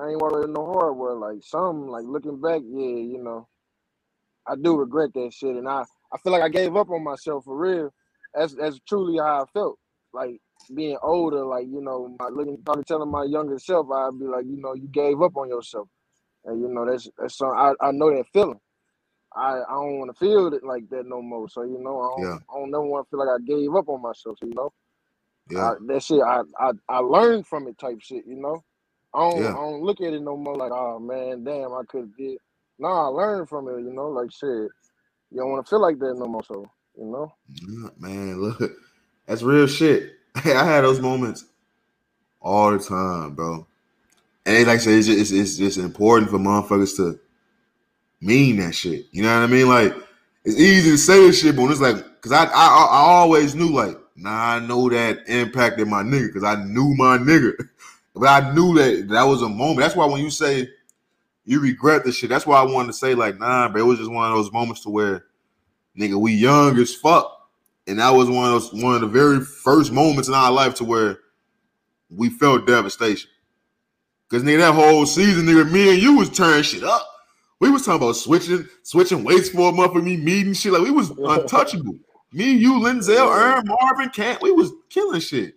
S2: I ain't walk away with no hardware. Like some like looking back, yeah, you know. I do regret that shit and I, I feel like I gave up on myself for real. That's that's truly how I felt. Like being older, like, you know, my looking probably telling my younger self, I'd be like, you know, you gave up on yourself. And you know, that's that's some I, I know that feeling. I, I don't want to feel it like that no more. So, you know, I don't,
S1: Yeah.
S2: I don't never want to feel like I gave up on myself, you know.
S1: Yeah.
S2: I, that shit, I, I I learned from it, type shit. You know, I don't
S1: Yeah.
S2: I don't look at it no more like, oh man, damn, I could have did. Nah, I learned from it. You know, like shit, you don't want to feel like that no more. So you know,
S1: Yeah, man, look, that's real shit. I had those moments all the time, bro. And like I say, it's just, it's, it's just important for motherfuckers to mean that shit. You know what I mean? Like, it's easy to say this shit, but when it's like, cause I, I, I always knew like, nah, I know that impacted my nigga, cause I knew my nigga. But I knew that that was a moment. That's why when you say you regret the shit, that's why I wanted to say like, nah, but it was just one of those moments to where nigga, we young as fuck. And that was one of those one of the very first moments in our life to where we felt devastation. Cause nigga, that whole season, nigga, me and you was turning shit up. We was talking about switching, switching weights for a month with me, meeting shit. Like we was untouchable. me, you, Linzel, Aaron, Marvin, Kent, we was killing shit.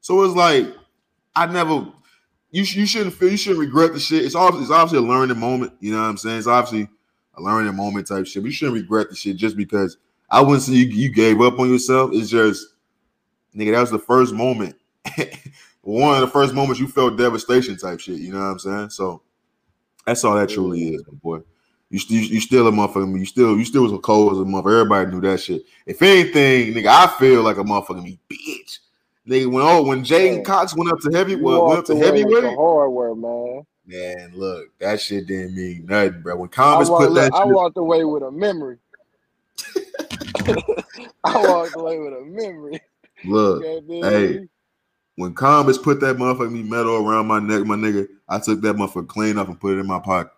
S1: So it's like I never you, you shouldn't feel you shouldn't regret the shit. It's obviously it's obviously a learning moment. You know what I'm saying? It's obviously a learning moment type shit. But you shouldn't regret the shit just because I wouldn't say you, you gave up on yourself. It's just nigga, that was the first moment. One of the first moments you felt devastation type shit. You know what I'm saying? So that's all that truly is, my boy. You, you, you still a motherfucker. You still you still was a cold as a motherfucker. Everybody knew that shit. If anything, nigga, I feel like a motherfucker me bitch. Nigga, when oh when J'den Cox went up to heavy, well, went up to heavyweight,
S2: hardware, man.
S1: Man, look, that shit didn't mean nothing, bro. When Combs put that,
S2: I
S1: shit,
S2: walked away with a memory. I walked away with a memory.
S1: look, hey, when Combs put that motherfucking metal around my neck, my nigga, I took that motherfucker clean up and put it in my pocket.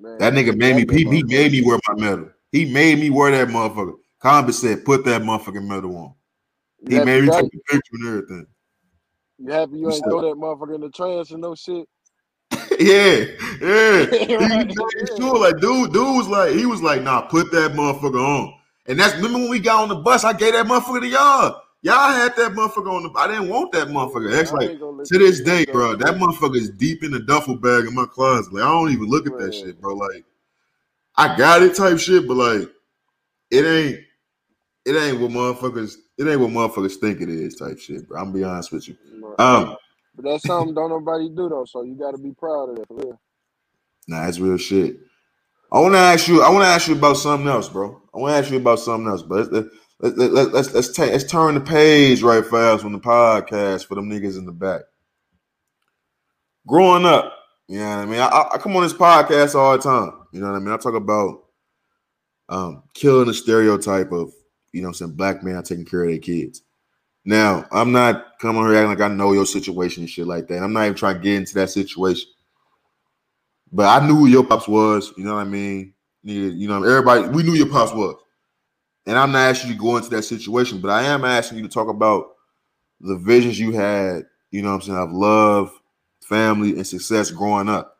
S1: Man, that nigga made me, he, he made me wear my medal. He made me wear that motherfucker. Combs said, put that motherfucking medal on. He made me take a picture and everything.
S2: You happy you ain't throw that motherfucker in the trash and no shit?
S1: yeah, yeah. right. he, sure, like dude, dude was like, he was like, nah, put that motherfucker on. And that's remember when we got on the bus, I gave that motherfucker to y'all. Y'all had that motherfucker on the. I didn't want that motherfucker. That's like to this day, bro. That motherfucker is deep in the duffel bag in my closet. Like I don't even look at that shit, bro. Like I got it type shit, but like it ain't. It ain't what motherfuckers it ain't what motherfuckers think it is type shit, bro. I'm gonna be honest with you. Um,
S2: but that's something don't nobody do though, so you gotta be proud of that for real.
S1: Nah, that's real shit. I want to ask you. I want to ask you about something else, bro. I want to ask you about something else, but let's let's let's let's, let's, let's turn the page right fast on the podcast for them niggas in the back. Growing up, you know what I mean. I, I come on this podcast all the time. You know what I mean. I talk about um, killing the stereotype of you know I'm saying, black man taking care of their kids. Now, I'm not coming here acting like I know your situation and shit like that. I'm not even trying to get into that situation. But I knew who your pops was, you know what I mean? You know, everybody, we knew your pops was. And I'm not asking you to go into that situation, but I am asking you to talk about the visions you had, you know what I'm saying, of love, family, and success growing up.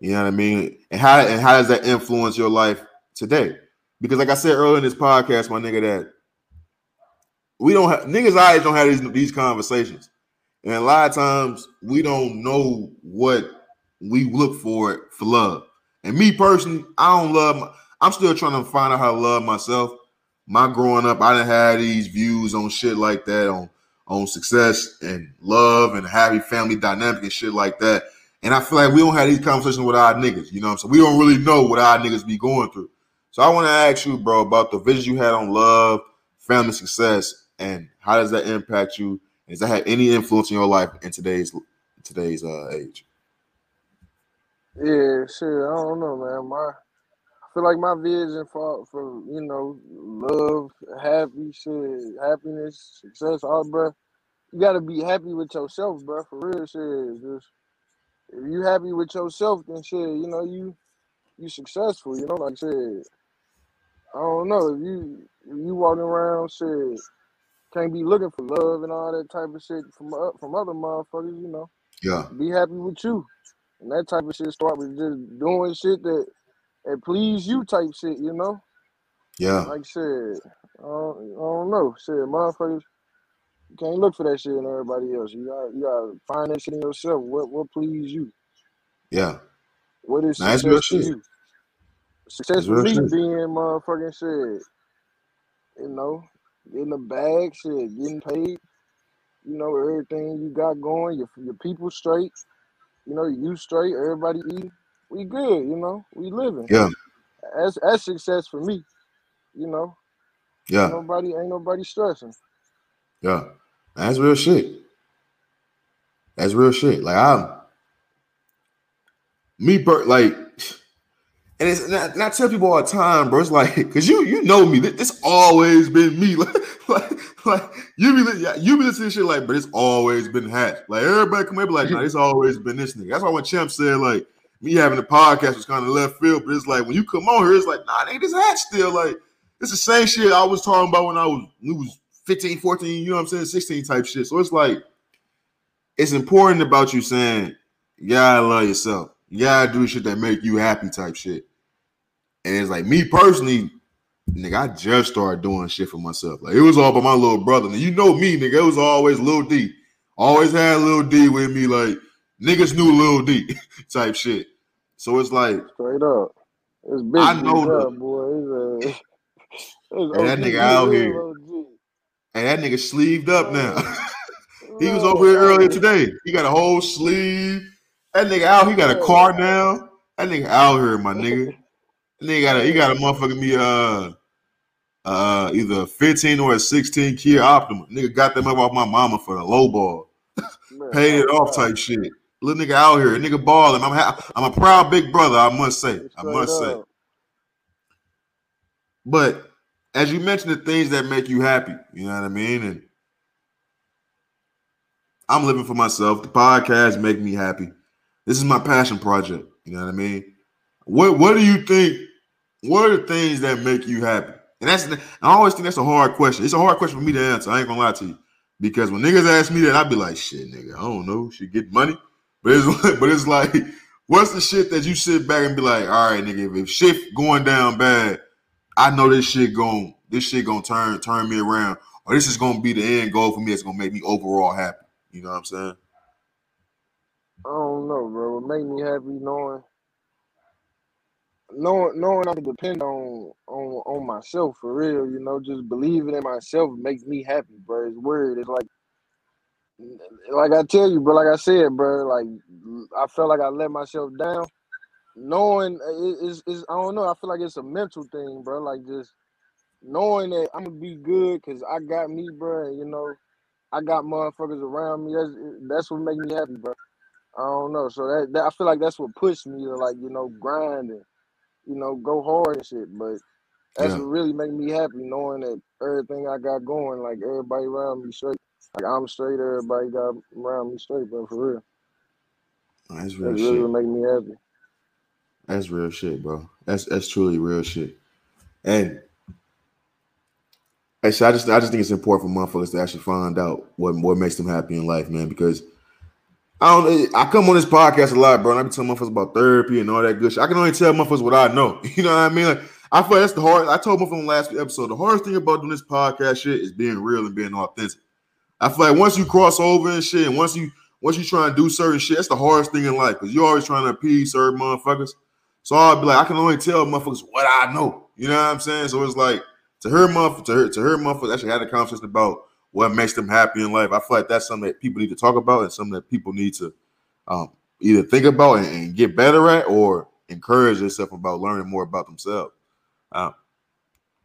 S1: You know what I mean? And how and how does that influence your life today? Because like I said earlier in this podcast, my nigga, that we don't have niggas eyes don't have these, these conversations. And a lot of times we don't know what we look for it for love. And me personally, I don't love my, I'm still trying to find out how to love myself. My growing up, I didn't have these views on shit like that, on on success and love and happy family dynamic and shit like that. And I feel like we don't have these conversations with our niggas, you know what I'm saying? We don't really know what our niggas be going through. So I want to ask you, bro, about the vision you had on love, family success, and how does that impact you? Does that have any influence in your life in today's today's uh, age?
S2: Yeah, sure. I don't know, man. My I feel like my vision for for you know love, happy shit, happiness, success, all, bro. You gotta be happy with yourself, bro. For real, shit. Just if you happy with yourself, then shit, you know you you successful. You know, like I said, I don't know if you if you walking around shit can't be looking for love and all that type of shit from uh, from other motherfuckers. You know,
S1: yeah,
S2: be happy with you and that type of shit. Start with just doing shit that that please you type shit. You know,
S1: yeah.
S2: Like I said, I don't, I don't know, shit, motherfuckers. You can't look for that shit in everybody else. You got you gotta find that shit in yourself. What what please you?
S1: Yeah.
S2: What is success to you? Success for me being motherfucking shit. You know, getting the bag, shit, getting paid. You know, everything you got going, your your people straight. You know, you straight, everybody eat. We good, you know, we living.
S1: Yeah.
S2: That's that's success for me. You know.
S1: Yeah.
S2: Ain't nobody ain't nobody stressing.
S1: Yeah. That's real shit. That's real shit. Like I'm me per like and it's not, not tell people all the time, bro. It's like, cause you you know me. This, always been me. Like, like, like you be you be listening to shit like, but it's always been Hatch. Like everybody come be like, nah, it's always been this nigga. That's why when Champ said like me having a podcast was kind of left field, but it's like when you come on here, it's like, nah, ain't this Hatch still like It's the same shit I was talking about when I was, we was 15, 14, you know what I'm saying, 16 type shit. So it's like, it's important about you saying, you gotta love yourself. You gotta do shit that make you happy type shit. And it's like me personally, nigga, I just started doing shit for myself. Like it was all about my little brother. And you know me, nigga, it was always little D. Always had little D with me, like niggas knew little D type shit. So it's like
S2: straight up. It's big I know up, boy. It's uh, a,
S1: it's that nigga out here. And that nigga sleeved up now. Uh, he was over here uh, earlier today. He got a whole sleeve. That nigga out. He got a car now. That nigga out here, my nigga. That nigga got a he got a motherfucking me uh uh either 15 or a 16 Kia Optima. Nigga got them up off my mama for the low ball. Paid it off type shit. Little nigga out here, nigga balling. I'm ha- I'm a proud big brother, I must say. I must say. But as you mentioned, the things that make you happy, you know what I mean? And I'm living for myself. The podcast make me happy. This is my passion project. You know what I mean? What What do you think? What are the things that make you happy? And that's I always think that's a hard question. It's a hard question for me to answer. I ain't gonna lie to you. Because when niggas ask me that, I'd be like, shit, nigga, I don't know. Should get money. But it's but it's like, what's the shit that you sit back and be like, all right, nigga, if, if shit going down bad, I know this shit going this shit gonna turn turn me around, or this is gonna be the end goal for me. It's gonna make me overall happy. You know what I'm saying?
S2: I don't know, bro. It make me happy knowing knowing knowing I can depend on on on myself for real, you know, just believing in myself makes me happy, bro. It's weird. It's like like I tell you, bro, like I said, bro, like I felt like I let myself down. Knowing uh, it, it's, I don't know, I feel like it's a mental thing, bro. Like just knowing that I'm gonna be good because I got me, bro. And, you know, I got motherfuckers around me. That's that's what makes me happy, bro. I don't know. So that, that I feel like that's what pushed me to like you know grind and you know go hard and shit. But that's yeah. what really make me happy, knowing that everything I got going, like everybody around me straight. Like I'm straight, everybody got around me straight, but For real.
S1: That's real that's shit.
S2: really make me happy.
S1: That's real shit, bro. That's that's truly real shit. And actually, I just I just think it's important for motherfuckers to actually find out what what makes them happy in life, man. Because I don't I come on this podcast a lot, bro, and I be telling motherfuckers about therapy and all that good shit. I can only tell motherfuckers what I know. You know what I mean? Like I feel that's the hard. I told my motherfuckers last episode. The hardest thing about doing this podcast shit is being real and being authentic. I feel like once you cross over and shit, and once you once you try and do certain shit, that's the hardest thing in life because you're always trying to appease certain motherfuckers. So I'll be like, I can only tell motherfuckers what I know. You know what I'm saying? So it's like to her motherfuckers, to her, to her motherfuckers actually had a conversation about what makes them happy in life. I feel like that's something that people need to talk about and something that people need to um, either think about and, and, get better at or encourage yourself about learning more about themselves. Um,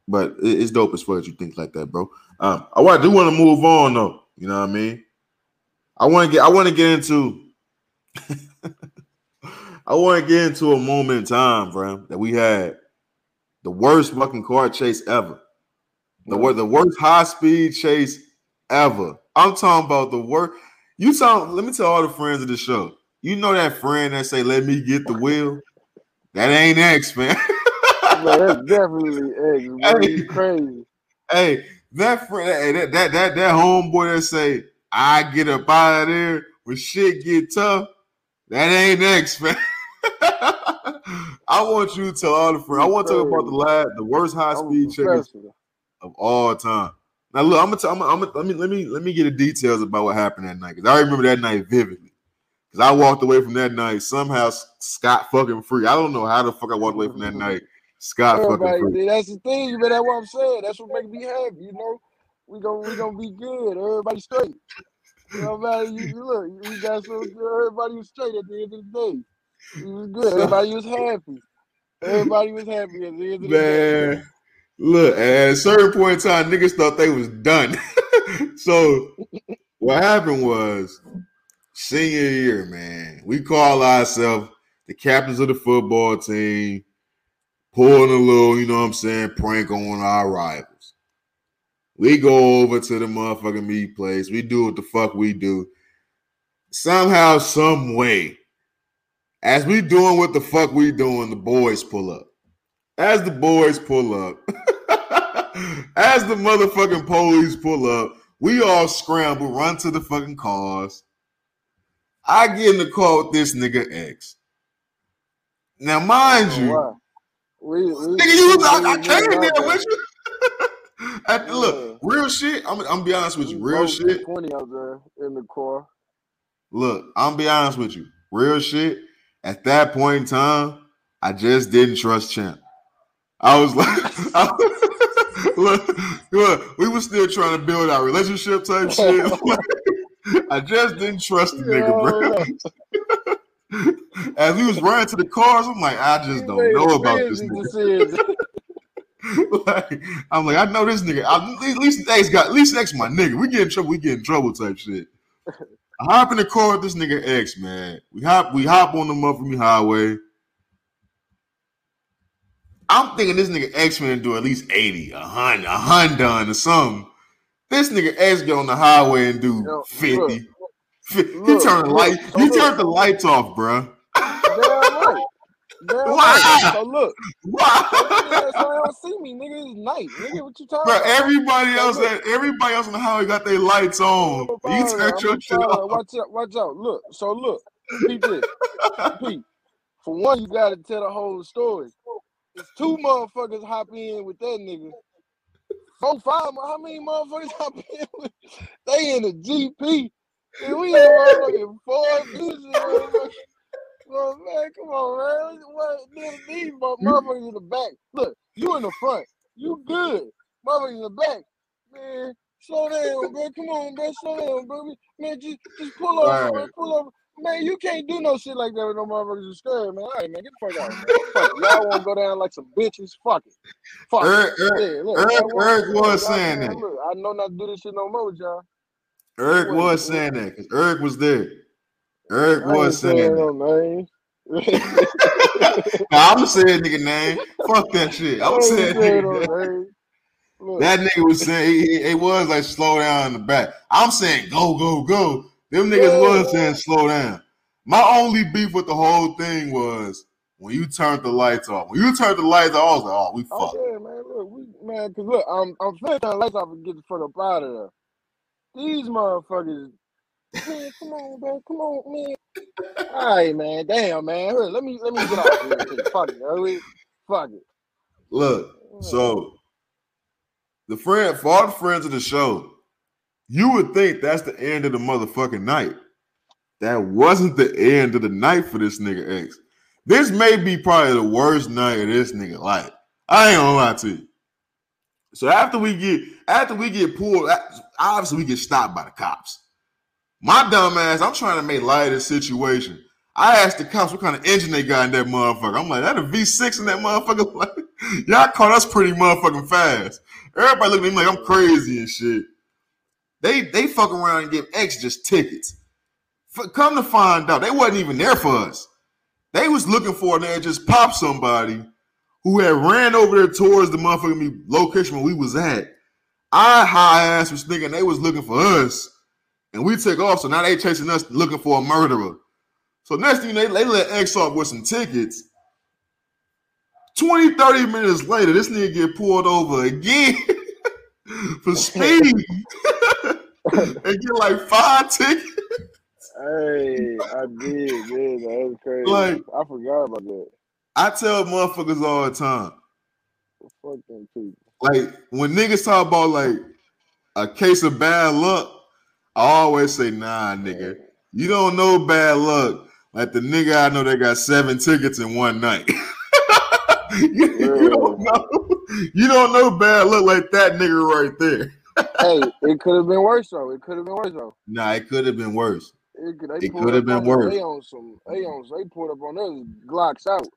S1: but it, it's dope as far as you think like that, bro. Um, I, I do want to move on though. You know what I mean? I want to get I want to get into I want to get into a moment in time, bro, that we had the worst fucking car chase ever. The the worst high speed chase ever. I'm talking about the worst. You talk. Let me tell all the friends of the show. You know that friend that say, "Let me get the wheel." That ain't X, man.
S2: man that's definitely X. Hey, crazy.
S1: Hey, that friend, that, that that that homeboy that say, "I get up out of there when shit get tough." That ain't X, man. I want you to tell all the friends. I want to talk about the last, the worst high speed chickens of all time. Now look, I'm gonna, tell, I'm gonna, I'm gonna let me let me let me get the details about what happened that night because I remember that night vividly. Because I walked away from that night somehow scot fucking free. I don't know how the fuck I walked away from that night. scot Everybody, fucking free.
S2: That's the thing, but that's what I'm saying. That's what makes me happy. You know, we gonna we gonna be good. Everybody straight. You know, man, you, you look, you got so good. everybody was straight at the end of the day. It was good. Everybody was happy. Everybody was happy at the end of the Man, day.
S1: Look, at a certain point in time, niggas thought they was done. so what happened was senior year, man. We call ourselves the captains of the football team, pulling a little, you know what I'm saying, prank on our rivals. We go over to the motherfucking meat place. We do what the fuck we do. Somehow, some way, as we doing what the fuck we doing, the boys pull up. As the boys pull up, As the motherfucking police pull up, we all scramble, run to the fucking cars. I get in the car with this nigga X. Now, mind you,
S2: Wow. We, we,
S1: nigga, you I, I came there with you. Look, real shit. I'm, I'm be honest with you. Real shit.
S2: Twenty out there in the car.
S1: Look, I'm be honest with you. Real shit. At that point in time, I just didn't trust Champ. I was like, look, look, we were still trying to build our relationship type shit. I just didn't trust the nigga, bro. As we was running to the cars, I'm like, I just don't know about this nigga. like, I'm like, I know this nigga. I, at least X got, at least X my nigga. We get in trouble. We get in trouble type shit. I hop in the car with this nigga X, man. We hop, we hop on the motherfucking highway. I'm thinking this nigga X man do at least 80, a hundred, a hundred or something. This nigga X get on the highway and do
S2: Yo,
S1: 50.
S2: look.
S1: Fi- he
S2: Look,
S1: turned the light, he
S2: look.
S1: turned the lights off.
S2: Damn right.
S1: Why?
S2: So look, so don't see me, nigga. It's night, nigga. What you talking
S1: Bro,
S2: about?
S1: everybody else,
S2: look.
S1: everybody else on the highway got their lights on. You turn your shit off.
S2: Watch out, watch out. Look, so look, peep this. For one, you gotta tell the whole story. It's two motherfuckers hop in with that nigga. Four, five. How many motherfuckers hop in? With, they in the GP. And we in the motherfucking Ford Fusion. Well, man, come on, man. What, these, these motherfuckers in the back. Look, you in the front. You good. Motherfuckers in the back. Man, slow down, bro. Come on, bro. Slow down, bro. Man, just, just pull over,
S1: Right.
S2: bro. Pull over. Man, you can't do no shit like that with no motherfuckers is scared, man. All right, man, get the fuck out, man. Fuck. Y'all want to go down like some bitches? Fuck it. Fuck
S1: Eric,
S2: it.
S1: Eric,
S2: Yeah, look,
S1: Eric- Eric was saying that.
S2: Look, I know not to do this shit no more y'all.
S1: Eric
S2: Wait,
S1: was saying that because Eric was there. Eric
S2: I
S1: was saying
S2: saying
S1: that. Nah, I'm saying nigga name. Fuck that shit.
S2: I
S1: I'm saying nigga name.
S2: Look,
S1: That nigga was saying it was like slow down in the back. I'm saying go, go, go. Them niggas was saying slow down. My only beef with the whole thing was when you turned the lights off. When you turned the lights off, I was like, oh, we
S2: Oh
S1: fucked.
S2: yeah, man. Look, we man, cause look, I'm I'm finna turn the lights off and get the fuck up out of there. These motherfuckers, man, come on, bro, come on, man. All right, man. Damn, man. Here, let me let me get off here. Fuck it, hurry. Fuck it.
S1: Look, so the friend for all the friends of the show, you would think that's the end of the motherfucking night. That wasn't the end of the night for this nigga X. This may be probably the worst night of this nigga life. I ain't gonna lie to you. So after we get after we get pulled, obviously we get stopped by the cops. My dumb ass, I'm trying to make light of the situation. I asked the cops what kind of engine they got in that motherfucker. I'm like, that a V6 in that motherfucker? Like, y'all caught us pretty motherfucking fast. Everybody looking at me like I'm crazy and shit. They they fuck around and give X just tickets. F- come to find out, they wasn't even there for us. They was looking for and just pop somebody who had ran over there towards the motherfucking location where we was at. Our high ass was thinking they was looking for us, and we took off. So now they chasing us looking for a murderer. So next thing they, they let X off with some tickets. 20, 30 minutes later, this nigga get pulled over again for speed and get like five tickets.
S2: Hey, I did, yeah, that was crazy.
S1: Like-
S2: I forgot about that.
S1: I tell motherfuckers all the time,
S2: people.
S1: like when niggas talk about like a case of bad luck, I always say, nah, nigga, you don't know bad luck. Like the nigga I know that got seven tickets in one night. you, you don't know. You don't know bad luck like that nigga right there.
S2: Hey, it could have been worse though. It could have been worse though.
S1: Nah, it could have been worse.
S2: It could, they pulled
S1: have been worse.
S2: They on some. They on. They pulled up on us. Glocks out.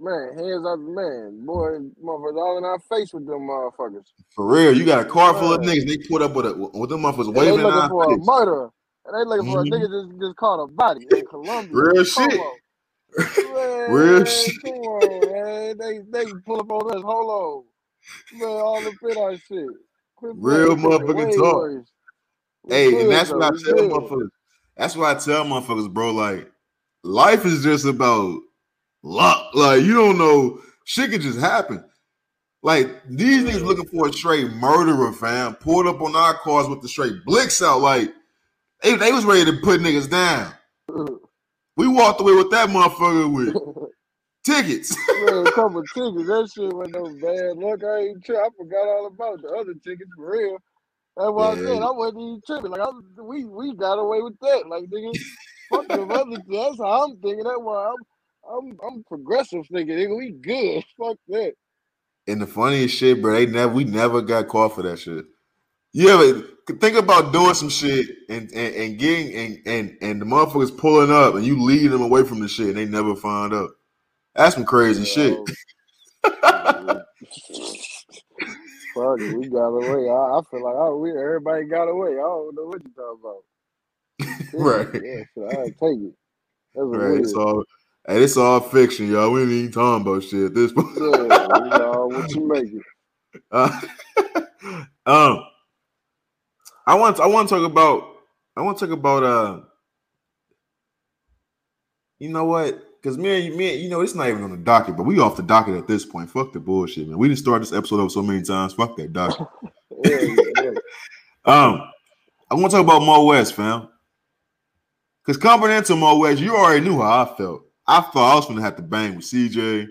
S2: Man, hands up, man, boy, motherfuckers all in our face with them motherfuckers.
S1: For real, you got a car full of niggas. They put up with a, with them motherfuckers
S2: they
S1: waving in
S2: looking for a
S1: face.
S2: murderer. And they looking for a
S1: Mhm.
S2: nigga just, just caught a body in Columbia.
S1: Real shit.
S2: Man,
S1: Real shit.
S2: Come on, man. They they pull up on us. Hold on. Man, all the fit our shit. Quit
S1: Real
S2: playing. It could've been
S1: motherfucking talk.
S2: worse. We
S1: Hey, and that's what I tell motherfuckers. That's what I tell motherfuckers, bro. Like, life is just about luck. Like, you don't know, shit can just happen. Like these niggas looking for a straight murderer, fam. Pulled up on our cars with the straight blicks out. Like they, they was ready to put niggas down. We walked away with that motherfucker with tickets.
S2: Man, a couple tickets. That shit wasn't no bad luck. I ain't tri- I forgot all about the other tickets for real. That's why I
S1: Yeah.
S2: said I wasn't even tripping. Like I, was- we we got away with that. Like nigga, fuck the other. That's how I'm thinking. That's why I'm I'm I'm progressive thinking. Nigga, we good. Fuck that.
S1: And the funniest shit, bro, they never we never got caught for that shit. You ever think about doing some shit and and, and getting and, and and the motherfuckers pulling up and you leading them away from the shit and they never find out. That's some crazy shit.
S2: um, Fuck it, we got away. I, I feel like oh, we everybody got away. I don't know what you talking about.
S1: Right.
S2: Yeah, shit, I take it. That's
S1: Right. It's all hey, it's all fiction, y'all. We ain't even talking about shit at this point.
S2: Yeah, you know what you make it.
S1: Uh, um, I want I want to talk about I want to talk about uh, you know what? Because me and you, know, it's not even on the docket, but we off the docket at this point. Fuck the bullshit, man. We didn't start this episode up so many times. Fuck that docket.
S2: Yeah, yeah.
S1: Um, I want to talk about Mo West, fam. Because coming into Mo West, you already knew how I felt. I thought I was gonna have to bang with CJ.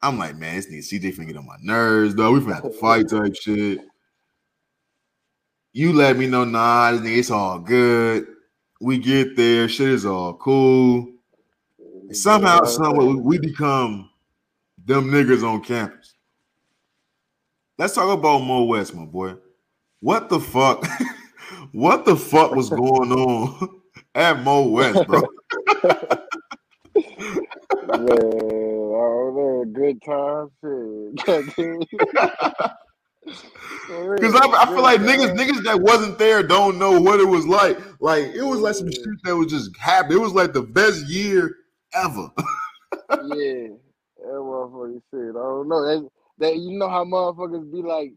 S1: I'm like, man, this nigga CJ finna get on my nerves, though. We finna have to fight type shit. You let me know, nah, this nigga, it's all good. We get there, shit is all cool. Somehow, someway, we, become them niggas on campus. Let's talk about Mo West, my boy. What the fuck? what the fuck was going on at Mo West, bro?
S2: Man, know. Good time.
S1: Because I, I feel like niggas, niggas that wasn't there don't know what it was like. Like it was like some shit that was just happening. It was like the best year ever.
S2: yeah, that motherfucker shit. I don't know. That, that you know how motherfuckers be like,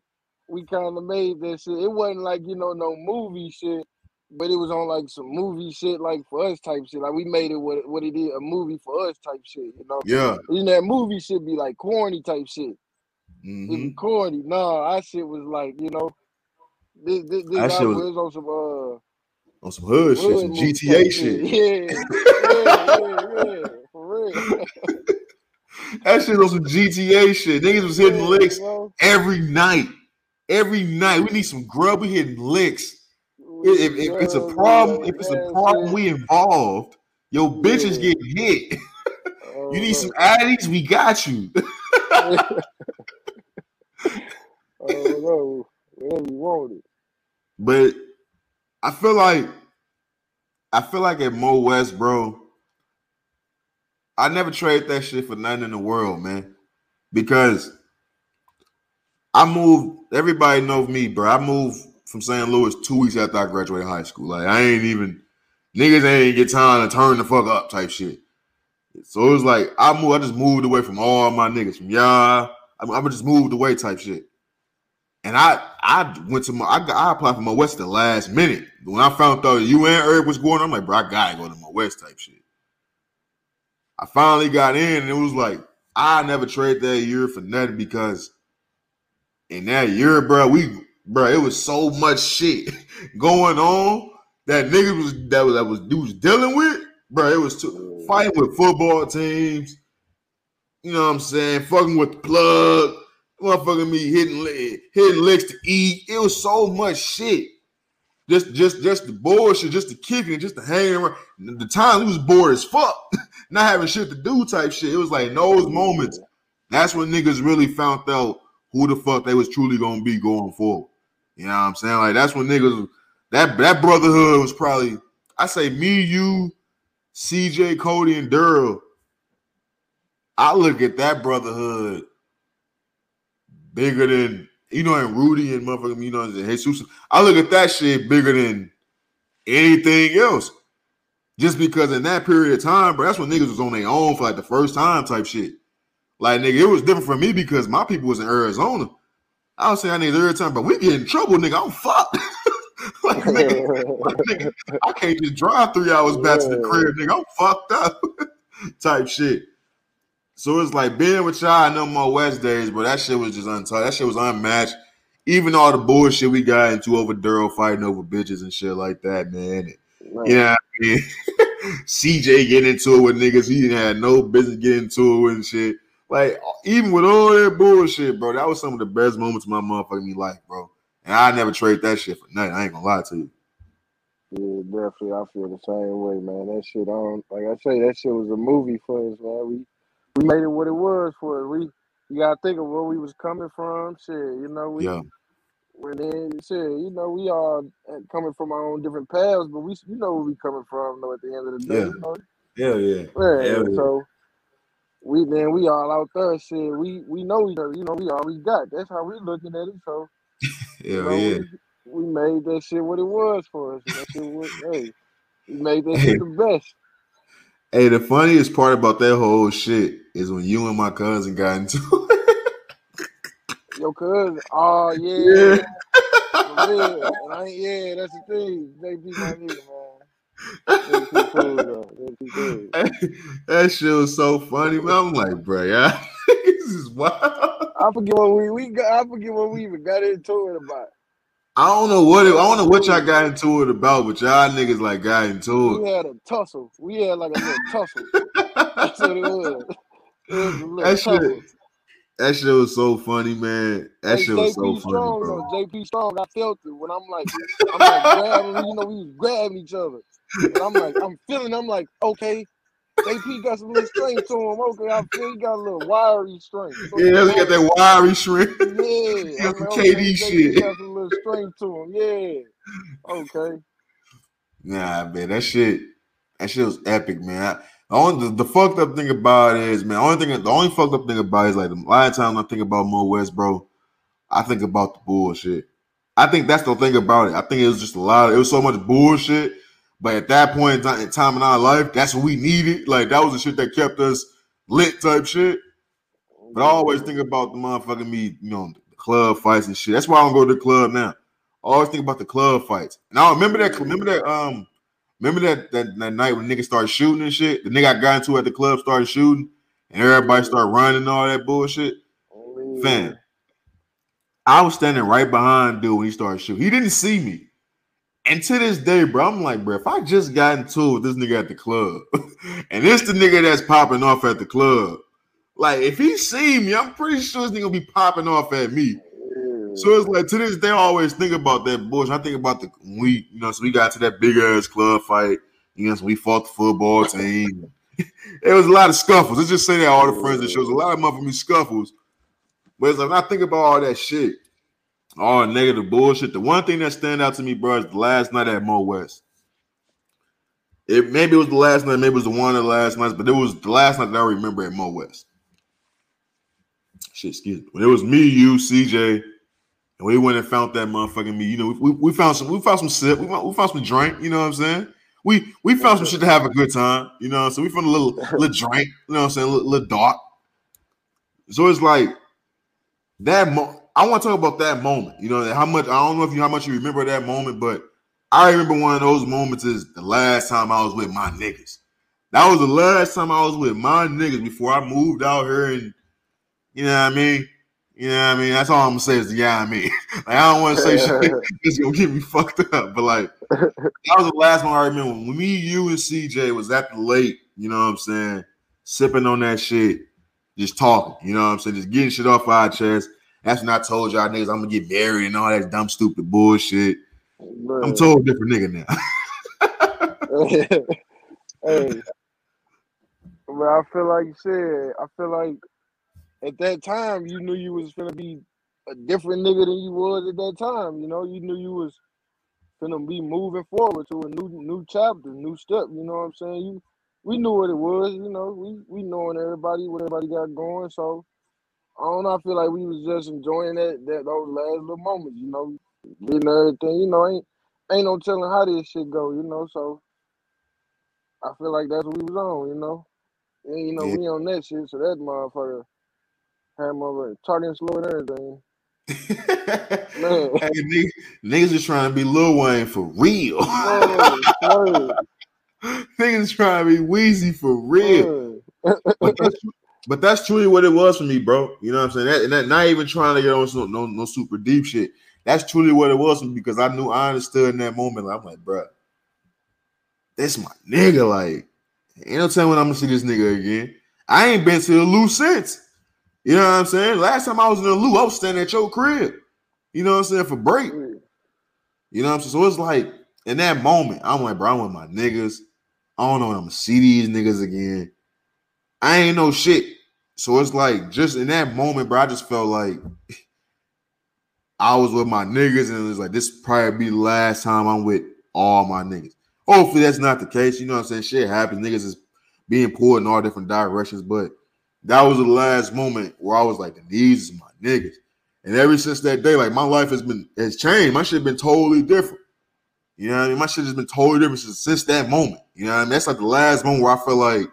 S2: we kind of made that shit. It wasn't like you know no movie shit, but it was on like some movie shit, like for us type shit. Like we made it what what it is, a movie for us type shit. You know,
S1: Yeah.
S2: you know that movie should be like corny type shit. It
S1: Mhm.
S2: be corny. No, our shit was like you know, this this, this
S1: That shit was-
S2: was on some uh.
S1: On some hood shit, some GTA shit.
S2: Yeah, yeah, yeah, yeah, for real.
S1: That shit was some GTA shit. Niggas was hitting
S2: Yeah,
S1: licks
S2: know?
S1: every night. Every night. We need some grub. We hitting licks. If, if, if it's a problem, if it's a problem, we involved. Yo, bitches
S2: Yeah.
S1: get hit. You need some uh-huh. addies, we got you.
S2: oh no, whatever you wanted.
S1: But I feel like I feel like at Mo West, bro. I never trade that shit for nothing in the world, man. Because I moved, everybody knows me, bro. I moved from St. Louis two weeks after I graduated high school. Like I ain't even niggas ain't get time to turn the fuck up type shit. So it was like I moved, I just moved away from all my niggas from y'all. I, I just moved away type shit. And I I went to my I, got, I applied for Mo West the last minute. When I found out you and Eric was going, I'm like, bro, I gotta go to Mo West type shit. I finally got in, and it was like I never trade that year for nothing because in that year, bro, we bro, it was so much shit going on that niggas was that was that was dudes dealing with, bro. It was too, fighting with football teams. You know what I'm saying? Fucking with the plug, motherfucking me hitting hitting licks to eat. It was so much shit. Just just just the bullshit, just the kicking, just the hanging around. The time we was bored as fuck, not having shit to do type shit. It was like those moments. That's when niggas really found out who the fuck they was truly gonna be going forward. You know what I'm saying? Like that's when niggas that that brotherhood was probably I say me, you, CJ, Cody, and Daryl. I look at that brotherhood bigger than you know, and Rudy and motherfucking, you know, and Jesus. I look at that shit bigger than anything else. Just because in that period of time, bro, that's when niggas was on their own for like the first time type shit. Like nigga, it was different for me because my people was in Arizona. I was saying I need every time, but we get in trouble, nigga. I'm fucked. like, nigga, like, nigga, I can't just drive three hours back to the crib, nigga. I'm fucked up. type shit. So it's like being with y'all no Mo West days, but that shit was just untouched. That shit was unmatched. Even all the bullshit we got into over Daryl fighting over bitches and shit like that, man.
S2: Man,
S1: You know what I mean? CJ getting into it with niggas he didn't no business getting into it and shit. Like even with all that bullshit, bro, that was some of the best moments of my motherfucking life, bro. And I never trade that shit for nothing. I ain't gonna lie to you.
S2: Yeah, definitely. I feel the same way, man. That shit, I don't like. I say that shit was a movie for us, man. We we made it what it was for us. We you gotta think of where we was coming from. Shit, you know, we
S1: Yeah,
S2: when then shit, you know, we all uh, coming from our own different paths, but we you know where we coming from. Though at the end of the day,
S1: Yeah.
S2: you know,
S1: yeah,
S2: yeah.
S1: yeah.
S2: So we then we all out there. Shit, we we know each other. You know, we all we got. That's how we looking at it. So you know,
S1: yeah.
S2: we, we made that shit what it was for us. That shit was hey, we made that
S1: Hey,
S2: shit the best.
S1: hey, the funniest part about that whole shit is when you and my cousin got into it.
S2: Your cousin, oh
S1: yeah.
S2: yeah, I yeah, that's the thing. JP my nigga, man. Cool cool.
S1: that shit was so funny, man. I'm like, bro, yeah, this is wild.
S2: I forget what we we got. I forget what we even got into it about.
S1: I don't know what it, I don't know what y'all got into it about, but y'all niggas like got into it.
S2: We had a tussle. We had like a little tussle. That's what it was. It was a little
S1: that shit, that shit was so funny, man. That
S2: Hey,
S1: shit was so
S2: JP
S1: funny, bro.
S2: JP Strong, I felt it when I'm like, I'm like grabbing. You know, we was grabbing each other, and I'm like, I'm feeling. I'm like, okay, JP got some little strength to him. Okay, I feel he got a little wiry strength. So
S1: yeah, he got that wiry shrimp.
S2: yeah.
S1: he got some
S2: like, okay,
S1: KD
S2: JP
S1: shit.
S2: got some little strength to him. Yeah. Okay.
S1: Nah, man, that shit, that shit was epic, man. I, only, the, the fucked up thing about it is, man, only thing, the only fucked up thing about it is like a lot of times I think about Mo West, bro. I think about the bullshit. I think that's the thing about it. I think it was just a lot. Of, it was so much bullshit, but at that point in time, in our life, that's what we needed. Like that was the shit that kept us lit, type shit. But I always think about the motherfucking me, you know, the club fights and shit. That's why I don't go to the club now. I always think about the club fights. And I remember that. Remember that. Um, remember that that, that night when niggas started shooting and shit. The nigga I got into at the club started shooting, and everybody started running and all that bullshit.
S2: Yeah.
S1: Fam, I was standing right behind dude when he started shooting. He didn't see me. And to this day, bro, I'm like, bro, if I just got into with this nigga at the club, and this the nigga that's popping off at the club, like if he see me, I'm pretty sure this nigga gonna be popping off at me. So it's like to this day, I always think about that bullshit. I think about the we, you know, so we got to that big ass club fight. You know, so we fought the football team. it was a lot of scuffles. Let's just say that all the friends that shows a lot of motherfucking scuffles. But it's like I think about all that shit, all negative bullshit. The one thing that stand out to me, bro, is the last night at Mo West. It maybe it was the last night, maybe it was the one of the last nights, but it was the last night that I remember at Mo West. Shit, excuse me. When it was me, you, CJ, and we went and found that motherfucking me. You know, we, we found some, we found some sip, we found, we found some drink. You know what I'm saying? We we found some shit to have a good time. You know, so we found a little little drink. You know what I'm saying? A little, little dark. So it's like that. Mo- I want to talk about that moment. You know, how much I don't know if you how much you remember that moment, but I remember one of those moments is the last time I was with my niggas. That was the last time I was with my niggas before I moved out here and you know what I mean? You know what I mean? That's all I'm gonna say is yeah, I mean. like I don't want to say shit that's gonna get me fucked up, but like that was the last one I remember. When me, you, and CJ was at the lake, you know what I'm saying, sipping on that shit, just talking, you know what I'm saying, just getting shit off our chest. That's when I told y'all niggas I'm gonna get married and all that dumb, stupid bullshit. I'm told different nigga now.
S2: hey, but I feel like you said, I feel like at that time you knew you was gonna be a different nigga than you was at that time. You know, you knew you was gonna be moving forward to a new new chapter, new step. You know what I'm saying? You, we knew what it was. You know, we we knowing everybody what everybody got going. So I don't know. I feel like we was just enjoying that that those last little moments. You know, getting everything. You know, ain't ain't no telling how this shit go. You know, so. I feel like that's what we was on, you know. And you know,
S1: Yeah.
S2: we on that shit, so that motherfucker had mother talking slow and everything. Man.
S1: hey, niggas, niggas is trying to be Lil Wayne for real. Niggas trying to be Weezy for real. But that's, But that's truly what it was for me, bro. You know what I'm saying? That, and that not even trying to get on some no, no super deep shit. That's truly what it was for me because I knew I understood in that moment. Like, I'm like, bro, this my nigga. Like, ain't no time when I'm gonna see this nigga again. I ain't been to the Lou since. You know what I'm saying? Last time I was in the Lou, I was standing at your crib. You know what I'm saying? For break. You know what I'm saying? So it's like in that moment, I'm like, bro, I'm with my niggas. I don't know when I'm gonna see these niggas again. I ain't no shit. So it's like just in that moment, bro, I just felt like I was with my niggas, and it was like this probably be the last time I'm with all my niggas. Hopefully that's not the case. You know what I'm saying? Shit happens. Niggas is being pulled in all different directions, but that was the last moment where I was like, these is my niggas. And ever since that day, like my life has been has changed. My shit been totally different. You know what I mean? My shit has been totally different since, since that moment. You know what I mean? That's like the last moment where I felt like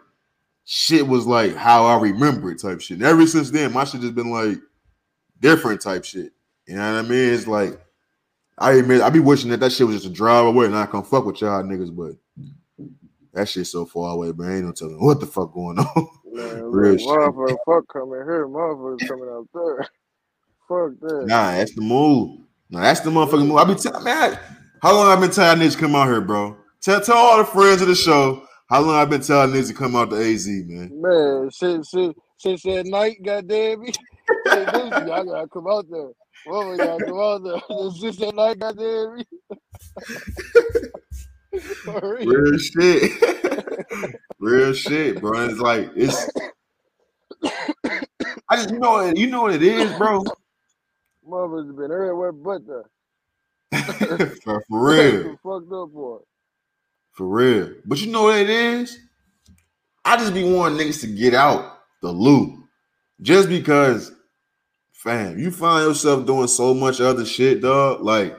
S1: shit was like how I remember it type shit. And ever since then, my shit just been like different type shit. You know what I mean? It's like I admit I be wishing that that shit was just a drive away and I can fuck with y'all niggas, but that shit so far away, man. Ain't no telling what the fuck going on.
S2: Man, Real motherfucker, fuck coming here, motherfuckers coming out there. Fuck that.
S1: Nah, that's the move. Nah, that's the motherfucking move. I be telling man, how long I been telling niggas come out here, bro? Tell tell all the friends of the show how long I been telling niggas to come out to AZ, man.
S2: Man, since since, since that night, goddamn me. hey, I gotta come out there. Well, we gotta come out there. Since that night, goddamn me.
S1: Real shit. Real shit, bro. It's like it's I just you know you know what it is, bro.
S2: Mother's been everywhere but
S1: the. for, for real.
S2: fucked up for.
S1: For real. But you know what it is? I just be wanting niggas to get out the Lou. Just because, fam, you find yourself doing so much other shit, dog. Like,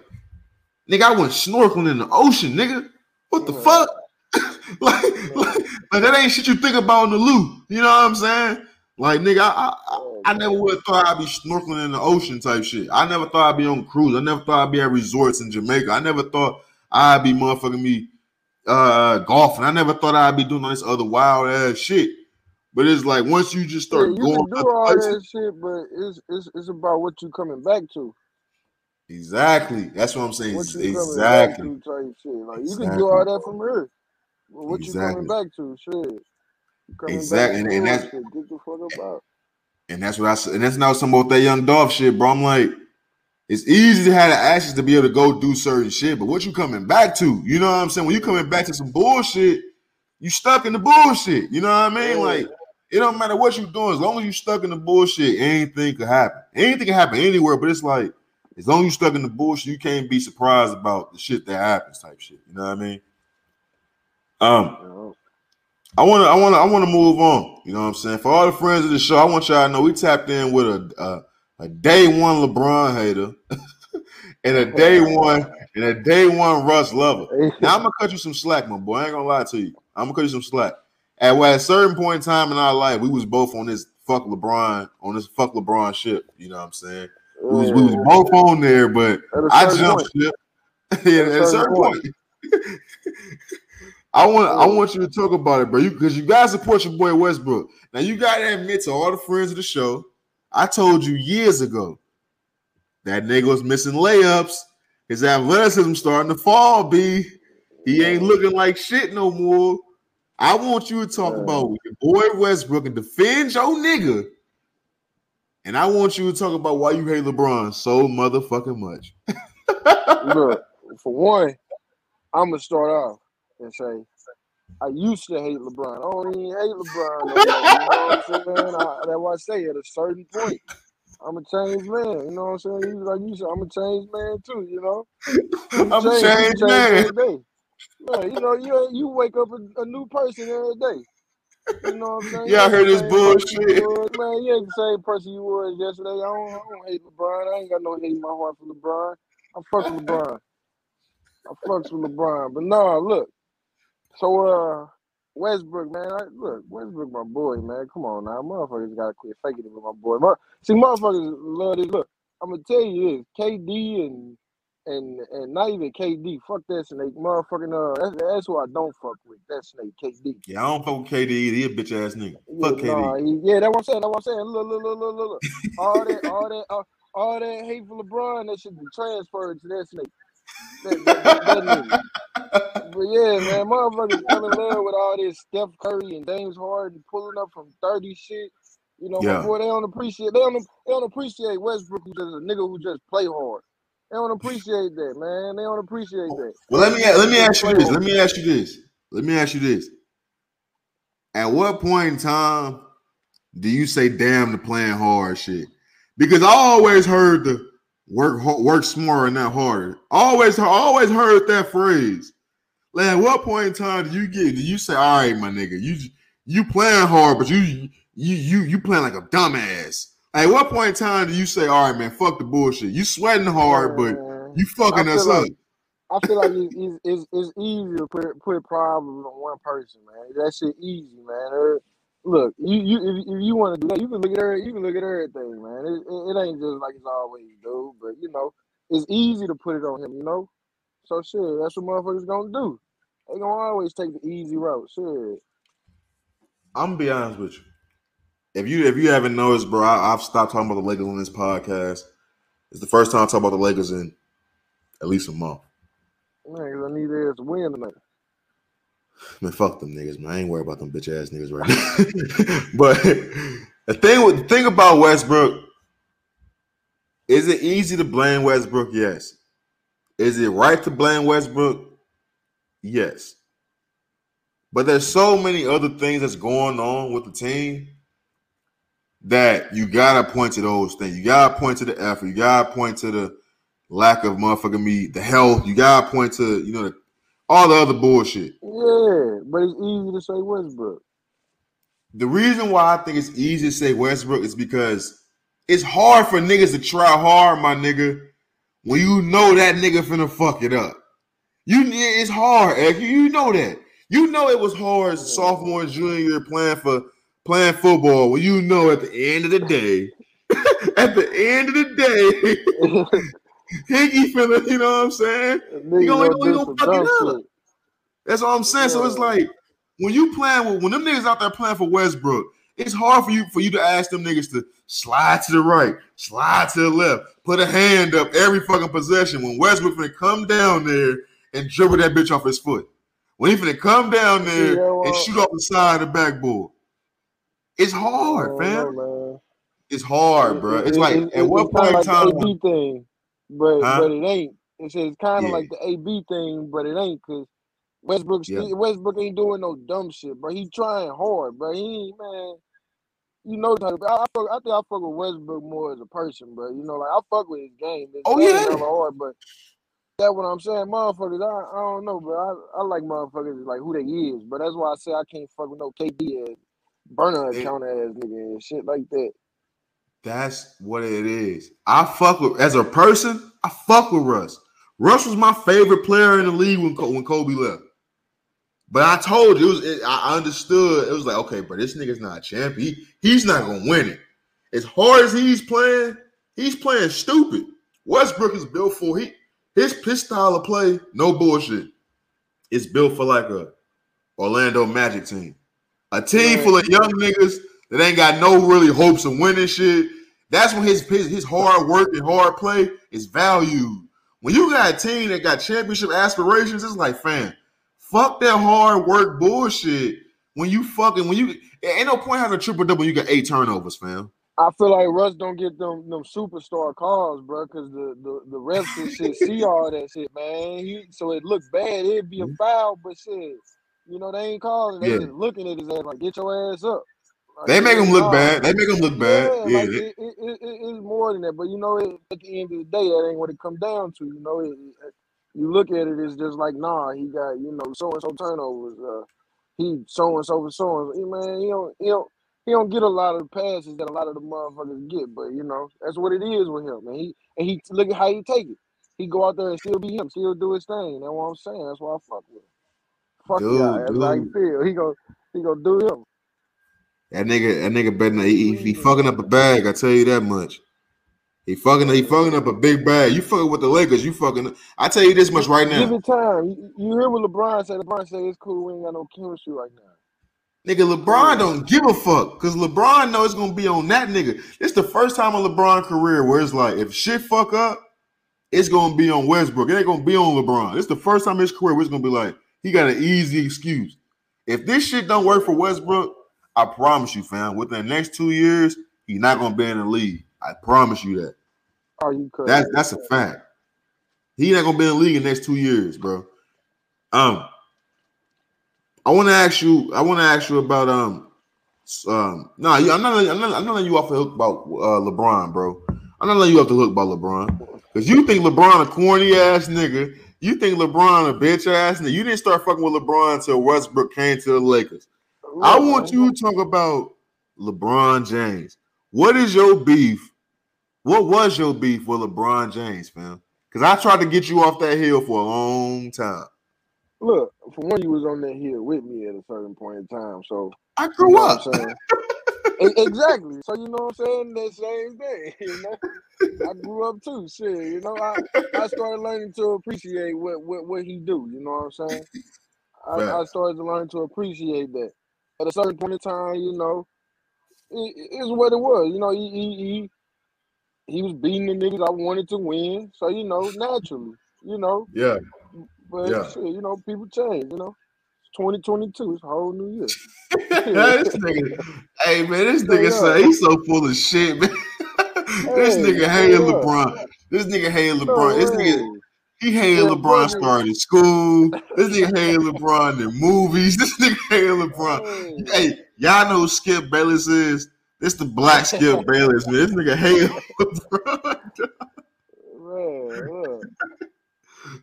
S1: nigga, I went snorkeling in the ocean, nigga. What the fuck? like, like, that ain't shit you think about in the Lou. You know what I'm saying? Like, nigga, I, I, I never would have thought I'd be snorkeling in the ocean type shit. I never thought I'd be on cruise. I never thought I'd be at resorts in Jamaica. I never thought I'd be motherfucking me uh golfing. I never thought I'd be doing all this other wild ass shit. But it's like once you just start yeah, you going,
S2: can do all places, that shit, but it's, it's it's about what you coming back to.
S1: Exactly. That's what I'm saying. What you exactly.
S2: To type shit. Like exactly. you can do all that from here. What exactly. you coming back to? Shit.
S1: Exactly, and, and that's get the fuck up And that's what I said. And that's not some about that young dog shit, bro. I'm like, it's easy to have the access to be able to go do certain shit, but what you coming back to? You know what I'm saying? When you coming back to some bullshit, you stuck in the bullshit. You know what I mean? Yeah. Like, it don't matter what you doing, as long as you stuck in the bullshit, anything could happen. Anything can happen anywhere, but it's like as long as you stuck in the bullshit, you can't be surprised about the shit that happens, type shit. You know what I mean? Um, I want to, I want to, I want to move on. You know what I'm saying? For all the friends of the show, I want y'all to know we tapped in with a a, a day one LeBron hater and a day one and a day one Russ lover. Now I'm gonna cut you some slack, my boy. I ain't gonna lie to you. I'm gonna cut you some slack. At, at a certain point in time in our life, we was both on this fuck LeBron on this fuck LeBron ship. You know what I'm saying? We was, we was both on there, but I jumped ship. yeah, at a certain point. point. I want I want you to talk about it, bro. Because you, you guys support your boy Westbrook. Now you gotta admit to all the friends of the show. I told you years ago that nigga was missing layups. His athleticism starting to fall. B. He ain't looking like shit no more. I want you to talk about your boy Westbrook and defend your nigga. And I want you to talk about why you hate LeBron so motherfucking much.
S2: Look, for one, I'm gonna start off and say, I used to hate LeBron. I don't even hate LeBron. No you know what I'm saying? I, that's why I say at a certain point, I'm a changed man. You know what I'm saying? You, like you said, I'm a changed man too. You know,
S1: I'm a changed man.
S2: Day. Yeah, you know, you you wake up a, a, new person every day. You know what I'm saying?
S1: Yeah, I heard this bullshit.
S2: man, you ain't the same person you was yesterday. I don't, I don't hate LeBron. I ain't got no hate in my heart for LeBron. I fuck with LeBron. I fucks with LeBron. But nah, look, so uh Westbrook, man, I, look, Westbrook, my boy, man. Come on now, motherfuckers gotta quit faking it with my boy. See, motherfuckers love this. Look, I'm gonna tell you this: KD and and and not even KD. Fuck that snake, motherfucking. Uh, that's, that's who I don't fuck with. That snake, KD.
S1: Yeah, I don't fuck with KD. He a bitch ass nigga.
S2: Yeah,
S1: Fuck KD.
S2: nah, he- yeah, that's what I'm saying. That's what I'm saying. Look, look, look, look, look, look. All that, all that, all, all that hate for LeBron, that should be transferred to that snake. That, that, that, that. But yeah, man, motherfuckers fell in love with all this Steph Curry and James Harden pulling up from 30 shit. You know,
S1: Yeah.
S2: before they don't appreciate they don't they don't appreciate Westbrook who's just a nigga who just play hard. They don't appreciate that, man. They don't appreciate that.
S1: Well, let me let me ask you this. Let me ask you this. Let me ask you this. At what point in time do you say "damn" to playing hard shit? Because I always heard the work work smarter, not harder. Always, always heard that phrase. Like, at what point in time do you get? Do you say, "All right, my nigga, you you playing hard, but you you you you playing like a dumbass"? At what point in time do you say, "All right, man, fuck the bullshit"? You sweating hard, but you fucking us
S2: feel
S1: up.
S2: I feel like it's, it's, it's, it's easy to put put problems on one person, man. That shit easy, man. Look, you you if, if you want to do that, you can look at her. You can look at everything, man. It, it, it ain't just like it's always do, but you know, it's easy to put it on him. You know, so shit, that's what motherfuckers gonna do. They gonna always take the easy route. Shit.
S1: I'm gonna be honest with you. If you if you haven't noticed, bro, I, I've stopped talking about the Lakers on this podcast. It's the first time I talk about the Lakers in at least a month.
S2: Man, I need theirs to win tonight.
S1: Man, fuck them niggas, man. I ain't worried about them bitch ass niggas right now. but the thing with the thing about Westbrook, is it easy to blame Westbrook? Yes. Is it right to blame Westbrook? Yes. But there's so many other things that's going on with the team that you gotta point to those things. You gotta point to the effort. You gotta point to the lack of motherfucking me, the health. You gotta point to you know the, all the other bullshit.
S2: Yeah, but it's easy to say Westbrook.
S1: The reason why I think it's easy to say Westbrook is because it's hard for niggas to try hard, my nigga, when you know that nigga finna fuck it up. You it's hard, Ek. You know that. You know it was hard as a sophomore and junior year playing for playing football when you know at the end of the day, at the end of the day, Higgy finna, you know what I'm saying?
S2: Niggas
S1: gonna-
S2: gonna
S1: you gonna
S2: some
S1: fuck it up. That's all I'm saying. So it's like when you playing with when them niggas out there playing for Westbrook, it's hard for you for you to ask them niggas to slide to the right, slide to the left, put a hand up every fucking possession when Westbrook finna come down there and dribble that bitch off his foot. When he finna come down there
S2: Yeah, well-
S1: and shoot off the side of the backboard. It's hard,
S2: I know, man.
S1: It's hard, bro. It's
S2: It-
S1: like
S2: it-
S1: at
S2: it-
S1: what point in
S2: like
S1: time?
S2: The AB thing, but
S1: Huh?
S2: but it ain't. It's it's kind of
S1: Yeah.
S2: like the AB thing, but it ain't because Westbrook
S1: Yeah.
S2: Westbrook ain't doing no dumb shit, bro. He trying hard, bro. He man. You know, I, I, fuck, I think I fuck with Westbrook more as a person, bro. You know, like I fuck with his game. His
S1: Oh,
S2: game
S1: yeah.
S2: hard, but that's what I'm saying. Motherfuckers, I, I don't know, but I, I like motherfuckers like who they is, but that's why I say I can't fuck with no KD ass burner account ass nigga and shit like that.
S1: That's what it is. I fuck with as a person. I fuck with Russ. Russ was my favorite player in the league when when Kobe left. But I told you, it was, it, I understood. It was like, okay, bro, this nigga's not a champ. He, he's not gonna win it. As hard as he's playing, he's playing stupid. Westbrook is built for he his his style of play. No bullshit. It's built for like a Orlando Magic team, a team full of young niggas that ain't got no really hopes of winning shit. That's when his his, his hard work and hard play is valued. When you got a team that got championship aspirations, it's like, fam, fuck that hard work bullshit. When you fucking when you ain't no point having a triple double, you got eight turnovers, fam.
S2: I feel like Russ don't get them them superstar calls, bro, because the, the the refs and shit see all that shit, man. He, so it look bad. It'd be a foul, but shit, you know they ain't calling. They
S1: Yeah.
S2: just looking at his ass like, get your ass up. Like,
S1: They make him look bad. They make him look bad.
S2: Yeah,
S1: Yeah,
S2: like it, it, it, it- it's more than that. But you know, it, at the end of the day, that ain't what it come down to. You know, you look at it, it's just like, nah, he got you know so and so turnovers. Uh, he so and so for so and so. Man, he don't he don't he don't get a lot of the passes that a lot of the motherfuckers get. But you know, that's what it is with him. And he and he look at how he take it. He go out there and still be him, still do his thing. That's what I'm saying. That's why I fuck with him. Fuck
S1: Dude,
S2: yeah, that's how he
S1: dude.
S2: feel. He go he gonna do him.
S1: That nigga, that nigga better not. He, he fucking up a bag. I tell you that much. He fucking he fucking up a big bag. You fucking with the Lakers. You fucking. I tell you this much right now.
S2: Give it time. You, hear what LeBron said? LeBron said it's cool. We ain't got no chemistry right now.
S1: Nigga, LeBron don't give a fuck because LeBron knows it's gonna be on that nigga. It's the first time in LeBron career where it's like if shit fuck up, it's gonna be on Westbrook. It ain't gonna be on LeBron. It's the first time in his career where it's gonna be like he got an easy excuse. If this shit don't work for Westbrook, I promise you, fam, within the next two years, he's not gonna be in the league. I promise you that.
S2: Are you crazy?
S1: That's that's a fact. He not gonna be in the league in the next two years, bro. Um, I want to ask you. I want to ask you about um, um. No, nah, I'm not. I'm not. I'm not letting you off the hook about uh, LeBron, bro. I'm not letting you off the hook about LeBron because you think LeBron a corny ass nigga. You think LeBron a bitch ass nigga. You didn't start fucking with LeBron until Westbrook came to the Lakers. I want you to talk about LeBron James. What is your beef? What was your beef with LeBron James, fam? Because I tried to get you off that hill for a long time.
S2: Look, for one, you was on that hill with me at a certain point in time. So
S1: I grew
S2: you know
S1: up.
S2: exactly. So you know what I'm saying? That same day, you know, I grew up too. Shit, you know, I, I started learning to appreciate what, what what he do. You know what I'm saying? I, I started to learn to appreciate that. At a certain point in time, you know, it, it's what it was. You know, he, he he he was beating the niggas I wanted to win. So you know, naturally, you know.
S1: Yeah.
S2: But
S1: Yeah.
S2: shit, you know, people change. You know, it's 2022. It's a whole new year.
S1: this nigga, hey man, this nigga
S2: up.
S1: say he's so full of shit, man. this
S2: Hey,
S1: nigga hated
S2: up.
S1: LeBron. This nigga hated
S2: No
S1: LeBron. This nigga. He hated
S2: Yeah,
S1: LeBron starting school. This nigga hated LeBron in movies. This nigga hated LeBron.
S2: Mm.
S1: Hey. Y'all know who Skip Bayless is? This the black Skip Bayless, man. This nigga hated LeBron.
S2: Man, look.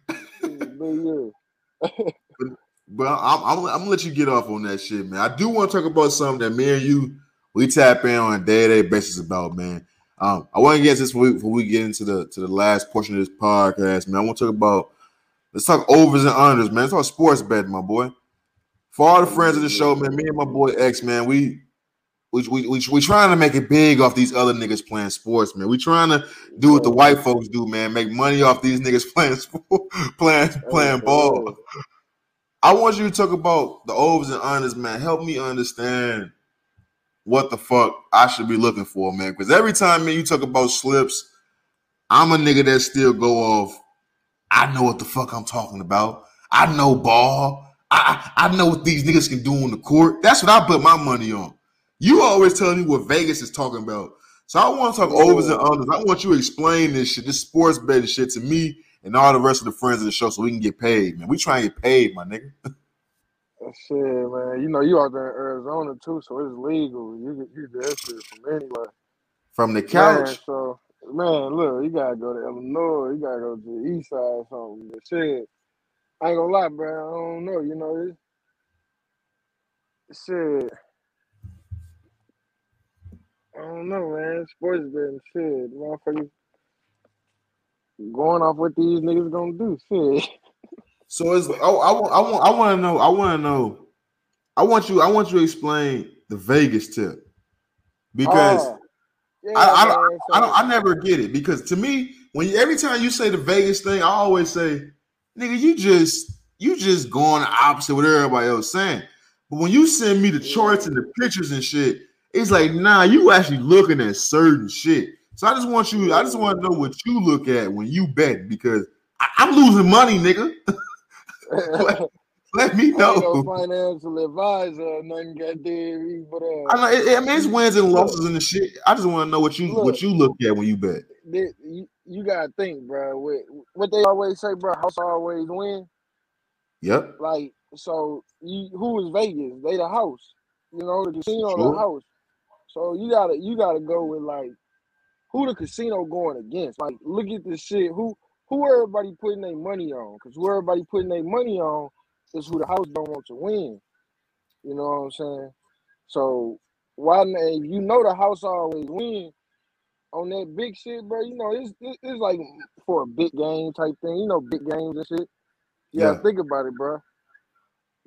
S2: It's a big year.
S1: But I'm, I'm, I'm gonna let you get off on that shit, man. I do want to talk about something that me and you we tap in on a day to day basis about, man. Um, I want to get this before we, before we get into the to the last portion of this podcast, man. I want to talk about let's talk overs and unders, man. Let's talk sports betting, my boy. For all the friends of the show, man, me and my boy X, man, we we we we, we trying to make it big off these other niggas playing sports, man. We trying to do what the white folks do, man. Make money off these niggas playing sport, playing playing ball. I want you to talk about the overs and unders, man. Help me understand what the fuck I should be looking for, man. Because every time, man, you talk about slips, I'm a nigga that still go off. I know what the fuck I'm talking about. I know ball. I I know what these niggas can do on the court. That's what I put my money on. You always telling me what Vegas is talking about. So I want to talk overs and unders. I want you to explain this shit, this sports betting shit to me and all the rest of the friends of the show so we can get paid, man. We try and get paid, my nigga.
S2: Shit, man. You know, you out there in Arizona too, so it's legal. You can you do that shit from anywhere.
S1: From the
S2: Man,
S1: couch.
S2: so man, look, you gotta go to Illinois, you gotta go to the east side or something. But shit, I ain't gonna lie, bro. I don't know. You know, it's shit. I don't know, man. Sports betting shit. Motherfuckers going off what these niggas gonna do. Shit.
S1: So it's I, I, want I want I want to know I want to know. I want you I want you to explain the Vegas tip. Because
S2: Oh, yeah,
S1: I, I,
S2: man,
S1: don't, I don't I never get it. Because to me when you, every time you say the Vegas thing I always say nigga you just you just going the opposite what everybody else saying. But when you send me the charts and the pictures and shit it's like nah you actually looking at certain shit. So I just want you I just want to know what you look at when you bet because I, I'm losing money nigga let me
S2: I no
S1: know.
S2: financial advisor or nothing, goddamn. But uh,
S1: I know it, I mean it's wins and losses and the shit. I just want to know what you what you look at when you bet.
S2: th- you, you gotta think, bro. What, what they always say, bro. House always win.
S1: Yep.
S2: Like, so you who is Vegas? They the house. You know, the casino
S1: Sure.
S2: the house. So you gotta you gotta go with like who the casino going against. Like, look at this shit. Who who everybody putting their money on? Because who everybody putting their money on is who the house don't want to win. You know what I'm saying? So why if you know the house always win on that big shit, bro? You know it's it's like for a big game type thing. You know, big games and shit. Yeah,
S1: Yeah.
S2: think about it, bro.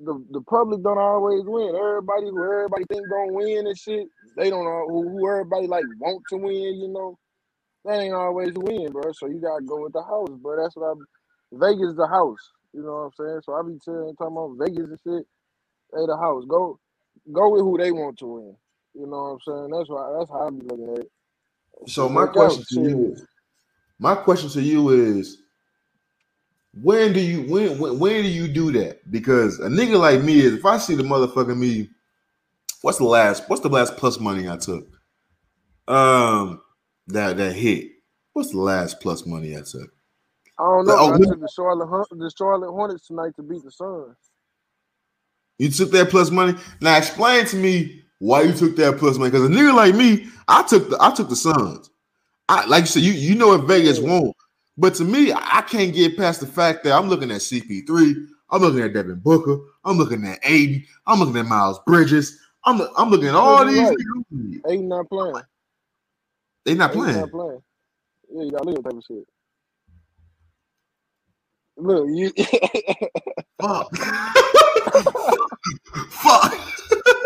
S2: The the public don't always win. Everybody who everybody think gonna win and shit, they don't know who, who everybody like want to win. You know, that ain't always win, bro. So you gotta go with the house, bro. That's what I. Vegas the house. You know what I'm saying? So I be telling talking about Vegas and shit. They the house. Go, go with who they want to win. You know what I'm saying? That's why. That's how I be looking at it.
S1: So my question to you is, my question to you is, when do you when, when when do you do that? Because a nigga like me is if I see the motherfucking me, what's the last what's the last plus money I took? Um, that that hit. What's the last plus money I took?
S2: I don't know. Oh, I took the Charlotte the Charlotte Hornets tonight to beat the Suns.
S1: You took that plus money. Now explain to me why you took that plus money. Because a nigga like me, I took the I took the Suns. I like you said, you you know what Vegas won't. But to me, I can't get past the fact that I'm looking at CP3, I'm looking at Devin Booker, I'm looking at Ayton, I'm looking at Miles Bridges, I'm I'm looking at all these.
S2: Right. Ayton not playing.
S1: They not playing.
S2: Not playing. Yeah, you got look at that shit. Look, you.
S1: Fuck. Fuck.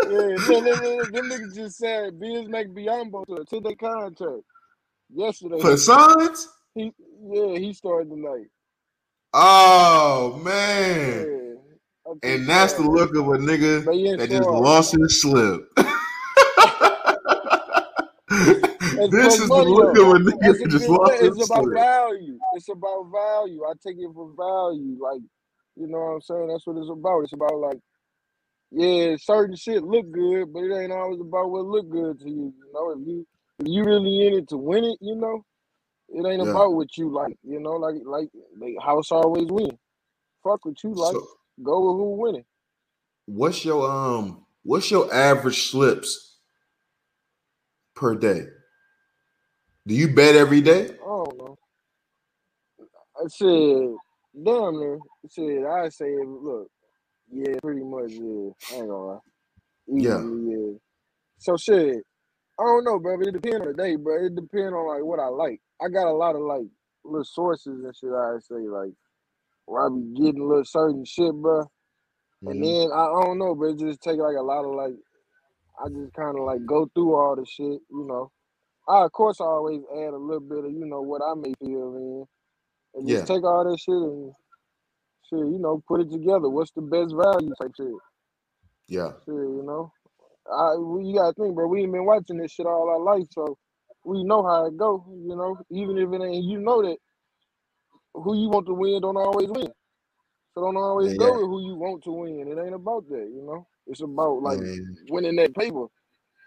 S2: yeah, no, no, no, them niggas just said Bismack Biyombo to, to the contract yesterday.
S1: For Suns?
S2: He, yeah, he started tonight.
S1: Oh man. Yeah, and that's the look of a nigga that just lost his slip. This is the look of a nigga that just lost
S2: It's about value. It's about value. I take it for value. Like, you know what I'm saying? That's what it's about. It's about like, yeah, certain shit look good, but it ain't always about what look good to you. You know, if you if you really in it to win it, you know, it ain't yeah. about what you like. You know, like like the house always win. Fuck what you like. So, Go with who winning.
S1: What's your um? What's your average slips per day? Do you bet every day?
S2: I don't know. I said, damn man. I said, I say, look, yeah, pretty much, yeah. I ain't gonna lie. Easily, yeah. yeah. So shit, I don't know, bro. It depends on the day, bro. It depends on like what I like. I got a lot of like little sources and shit. I say like where I be getting little certain shit, bro. Mm-hmm. And then I, I don't know, but it just take like a lot of like I just kind of like go through all the shit, you know. I of course I always add a little bit of you know what I may feel in, and just yeah. take all that shit and shit, you know, put it together. What's the best value type shit?
S1: Yeah.
S2: Shit, you know. I you gotta think, bro. We ain't been watching this shit all our life, so we know how it go. You know, even if it ain't, you know that who you want to win don't always win. So don't always yeah, go yeah. with who you want to win. It ain't about that, you know. It's about like Man. winning that paper.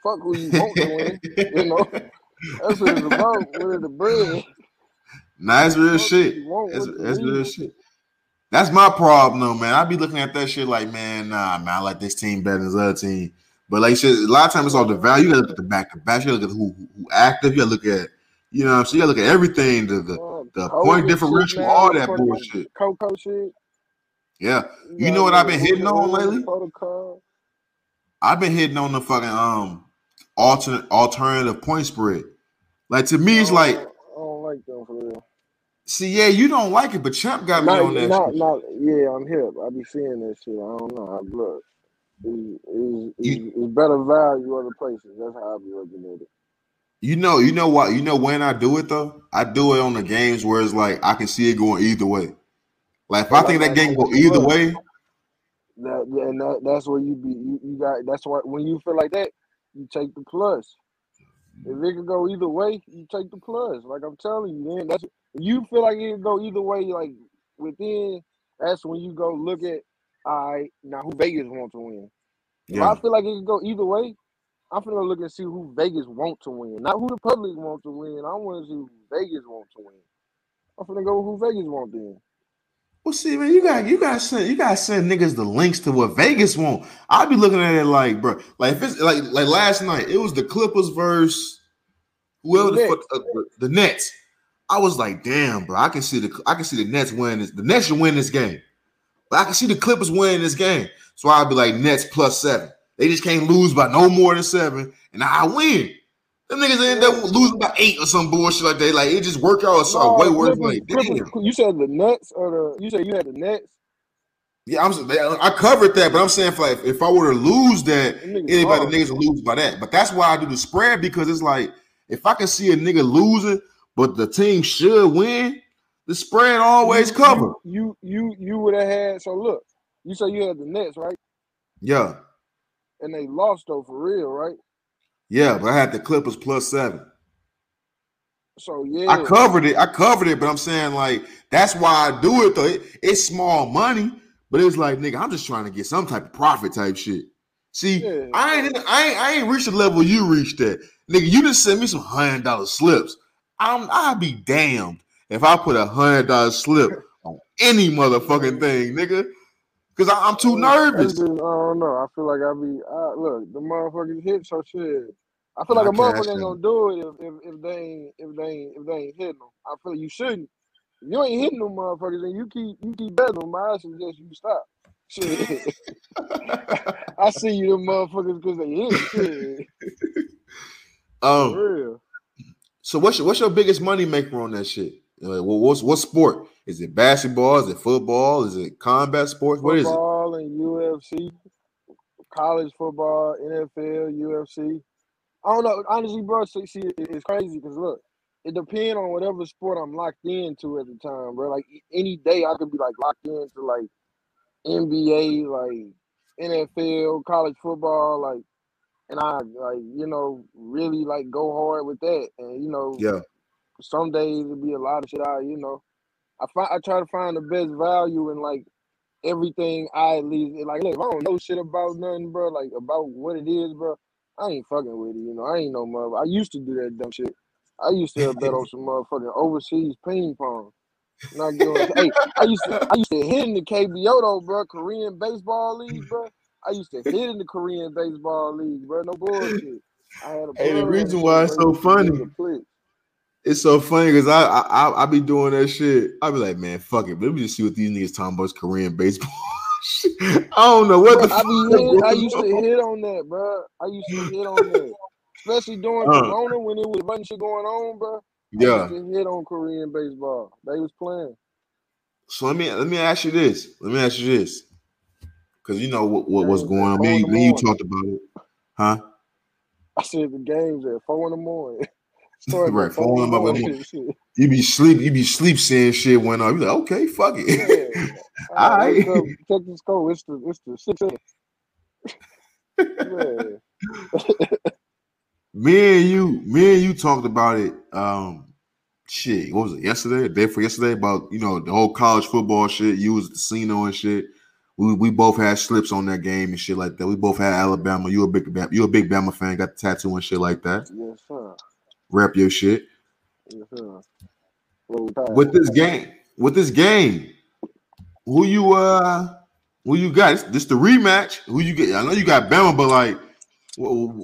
S2: Fuck who you want to win. You know, that's what it's about. Winning the bread.
S1: Nice real shit. That's, real shit. That's my problem, though, man. I be looking at that shit like, man, nah, man, I like this team better than this other team. But like shit, a lot of times it's all the value. You gotta look at the back to back. You gotta look at who, who active. You gotta look at, you know, so you gotta look at everything, the the, the point differential, all that bullshit.
S2: Coco shit.
S1: Yeah. You know what I've been hitting on lately? I've been hitting on the fucking um alternate alternative point spread. Like to me, it's oh, like I
S2: don't like them for real.
S1: See, yeah, you don't like it, but Champ got not, me on that.
S2: Not, not, yeah, I'm hip. I be seeing that shit. I don't know. I look is better value other places. That's how I be looking at it.
S1: You know, you know what? You know when I do it though, I do it on the games where it's like I can see it going either way. Like if I think that game go either way,
S2: that and that, that's where you be. You, you got that's why when you feel like that, you take the plus. If it could go either way, you take the plus. Like I'm telling you, man. That's you feel like it can go either way. Like within, that's when you go look at all right, now who Vegas want to win? Yeah. If I feel like it can go either way, I'm gonna look and see who Vegas want to win, not who the public want to win. I want to see who Vegas want to win. I'm gonna go who Vegas want to win.
S1: Well, see, man, you got you got send you got send niggas the links to what Vegas want. I'd be looking at it like, bro, like if it's like like last night, it was the Clippers versus whoever the, Nets. Uh, the Nets. I was like, damn, bro, I can see the I can see the Nets win this. The Nets should win this game. But I can see the Clippers winning this game. So I'd be like Nets plus seven. They just can't lose by no more than seven, and I win. Them niggas end up losing by eight or some bullshit like that. Like it just worked out so no, way worse. Like,
S2: you said the Nets or the you said you had the Nets.
S1: Yeah, I'm. I covered that, but I'm saying for like, if I were to lose that, anybody the niggas lose by that. But that's why I do the spread because it's like if I can see a nigga losing but the team should win, the spread always
S2: You
S1: cover.
S2: you you you, you would have had. So look, you say you had the Nets, right?
S1: Yeah,
S2: And they lost though for real, right?
S1: Yeah, but I had the Clippers plus seven.
S2: So yeah,
S1: I covered it. I covered it, but I'm saying like that's why I do it though. It- it's small money, but it's like nigga, I'm just trying to get some type of profit type shit. See,
S2: Yeah.
S1: I ain't I ain't I ain't reached the level you reached at. Nigga, you just send me some hundred dollar slips. I'm I'll be damned if I put a hundred dollar slip on any motherfucking thing, nigga. Cause I, I'm too
S2: That's
S1: nervous.
S2: just, I don't know. I feel like I be I, look the motherfuckers hit so shit. I feel like
S1: I
S2: a motherfucker
S1: cashed
S2: ain't gonna do it if, if, if they ain't if they ain't if they ain't hitting them. I feel like you shouldn't. If you ain't hitting them motherfuckers, then you keep you keep betting them. I suggest you stop. Shit, I see you them motherfuckers because they hit. Shit,
S1: um,
S2: real.
S1: so what's your what's your biggest money maker on that shit? Like, what, what's what sport? Is it basketball? Is it football? Is it combat sports? What is it?
S2: Football and UFC, college football, NFL, UFC. I don't know. Honestly, bro, see, see, it- it's crazy because look, it depends on whatever sport I'm locked into at the time, bro. Like any day, I could be like locked into like NBA, like NFL, college football, like, and I like you know really like go hard with that, and you know
S1: Yeah,
S2: some days it'll be a lot of shit I, you know. I find I try to find the best value in like everything I at least like look, if I don't know shit about nothing, bro, like about what it is, bro, I ain't fucking with it, you know. I ain't no mother. I used to do that dumb shit. I used to bet on some motherfucking overseas ping pong. Not doing hey, I used to I used to hit in the KBO though, bro, Korean baseball league, bro. I used to hit in the Korean baseball league, bro. No bullshit. I had a
S1: Hey, the reason why it's so
S2: Used to give
S1: funny-
S2: me the click.
S1: It's so funny because I, I I be doing that shit. I be like, man, fuck it. Let me just see what these niggas talking about Korean baseball. I don't know what
S2: Bro,
S1: the
S2: I
S1: fuck.
S2: be hit, I used to hit on that, bro. I used to hit on that, especially during
S1: Uh.
S2: Corona when it was a bunch of going on, bro. I
S1: Yeah.
S2: used to hit on Korean baseball. They was playing.
S1: So let me let me ask you this. Let me ask you this. Cause you know what, what what's going on. Me, you
S2: morning.
S1: talked about it, huh?
S2: I said the games at four in the morning. Starting
S1: Right,
S2: at four in the
S1: four in.
S2: Shit.
S1: You be sleep, you be sleep saying shit went on. You like, okay, fuck it.
S2: Yeah.
S1: All right.
S2: up, check the score. It's the it's the six.
S1: Me and you, me and you talked about it. Um, shit, what was it? Yesterday, day for yesterday, about you know the whole college football shit. You was at the casino and shit. We, we both had slips on that game and shit like that. We both had Alabama. You a big you a big Bama fan. Got the tattoo and shit like that.
S2: Yes, sir.
S1: Rep your shit.
S2: Yes, sir. Roll Tide.
S1: With this game, with this game, who you uh, who you got? This, this the rematch. Who you get? I know you got Bama, but like,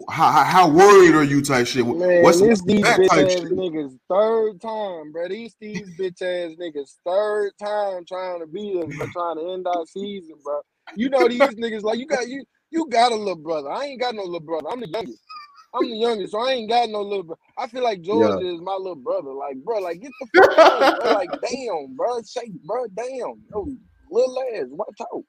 S1: how, how- worried are you? Type shit.
S2: Man,
S1: what's,
S2: this these bitch ass
S1: shit?
S2: niggas third time, bro. These these bitch ass niggas third time trying to beat us, but trying to end our season, bro. You know these niggas like you got you you got a little brother. I ain't got no little brother. I'm the youngest. I'm the youngest, so I ain't got no little brother. I feel like Georgia is my little brother. Like, bro, like get the fuck bro. Like, damn, bro, shake, bro, damn, yo, little ass, watch out.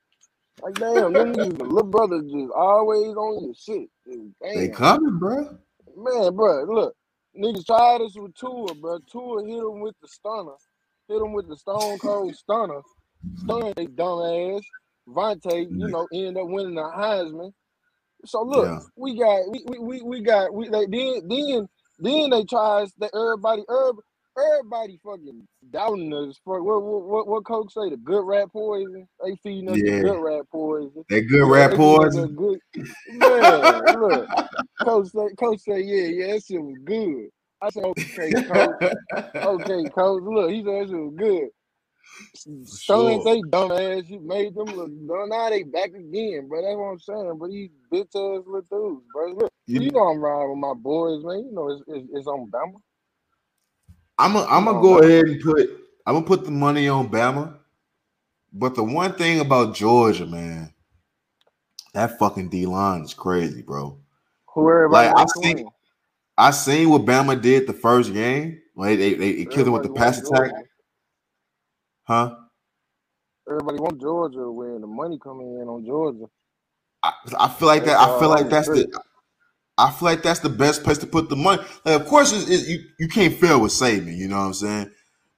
S2: Like, damn, them niggas, the little brother just always on your shit. Just,
S1: They coming, bro.
S2: Man, bro, look, niggas tried this with Tua, bro. Tua hit him with the stunner, hit him with the Stone Cold stunner, stun they dumb ass. Vontae, you know, ended up winning the Heisman. So look,
S1: Yeah.
S2: we got we we we, we got we like then then then they tried that everybody everybody, everybody fucking doubting us for what what what, what coach say the good rat poison they feeding us
S1: Yeah.
S2: the good rat poison.
S1: They good
S2: Yeah, they us
S1: poison.
S2: good man. Look, coach say coach say yeah yeah that shit was good. I said okay coach okay coach look he said that shit was good. Stunned
S1: sure.
S2: they dumb ass. You made them look dumb. Now they back again, bro. That's what I'm saying. But these bitch ass little dudes, bro. Look, you,
S1: You-
S2: know I'm riding with my boys, man. You know it's it's, it's on Bama.
S1: I'm gonna I'm gonna go
S2: man.
S1: ahead and put I'm gonna put the money on Bama. But the one thing about Georgia, man, that fucking D line is crazy, bro.
S2: Who everybody
S1: Like, I seen-? I seen what Bama did the first game. Like they they, they killed him with the pass attack. Huh?
S2: Everybody wants Georgia win. The money coming in on Georgia.
S1: I, I feel like that. I feel like that's the. I feel like that's the best place to put the money. Like, of course, it's, it's, you you can't fail with saving. You know what I'm saying?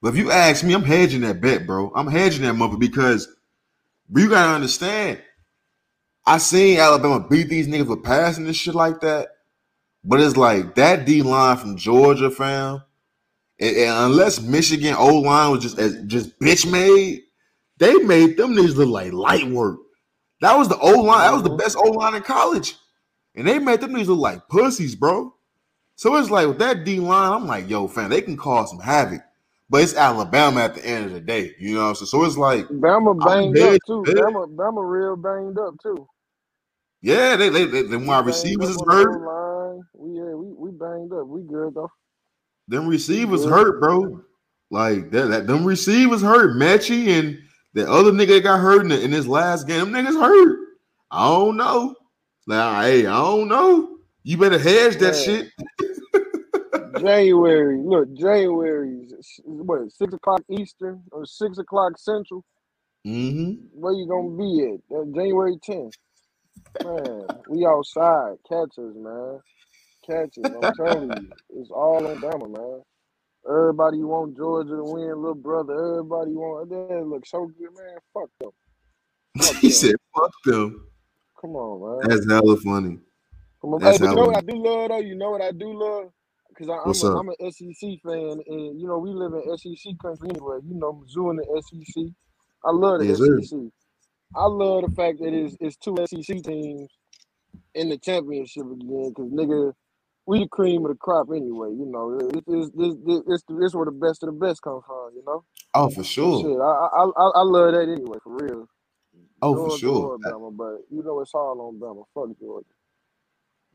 S1: But if you ask me, I'm hedging that bet, bro. I'm hedging that mother because you gotta understand. I seen Alabama beat these niggas for passing and shit like that. But it's like that D line from Georgia, fam. And, and unless Michigan O line was just as just bitch made, they made them niggas look like light work. That was the O line. That was the mm-hmm. best O line in college, and they made them niggas look like pussies, bro. So it's like with that D line, I'm like, yo, fam, they can cause some havoc. But it's Alabama at the end of the day, you know. So, so it's like
S2: Bama banged up too. Bama, Bama real banged up too.
S1: Yeah, they they, they the wide receivers is hurt.
S2: Yeah, we, we banged up. We good though.
S1: Them receivers hurt, bro. Like that, that them receivers hurt. Matchy and the other nigga that got hurt in, the, in his last game, them niggas hurt. I don't know. Now, hey, I don't know. You better hedge that shit.
S2: January, look, January, what six o'clock Eastern or six o'clock Central?
S1: Mm-hmm.
S2: Where you gonna be at? Uh, January tenth. Man, we outside. Catchers, man. Catchers. I'm telling you, it's all on Bama, man. Everybody want Georgia to win, little brother. Everybody want that look so good, man. Fuck them.
S1: Fuck he them. said, "Fuck them."
S2: Come on, man.
S1: That's hella funny.
S2: Come on, hey, but you know what I do love though? You know what I do love? Because I'm, I'm an SEC fan, and you know we live in SEC country anyway. You know, Mizzou in the SEC. I love the yes, SEC. Sir. I love the fact that it's, it's two SEC teams in the championship again. Because nigga, we the cream of the crop anyway. You know, this this this this, where the best of the best come from. You know.
S1: Oh, for sure.
S2: Shit, I I I, I love that anyway, for real.
S1: Oh, Georgia, for sure.
S2: Bama, but you know it's all on Bama. Fuck Georgia.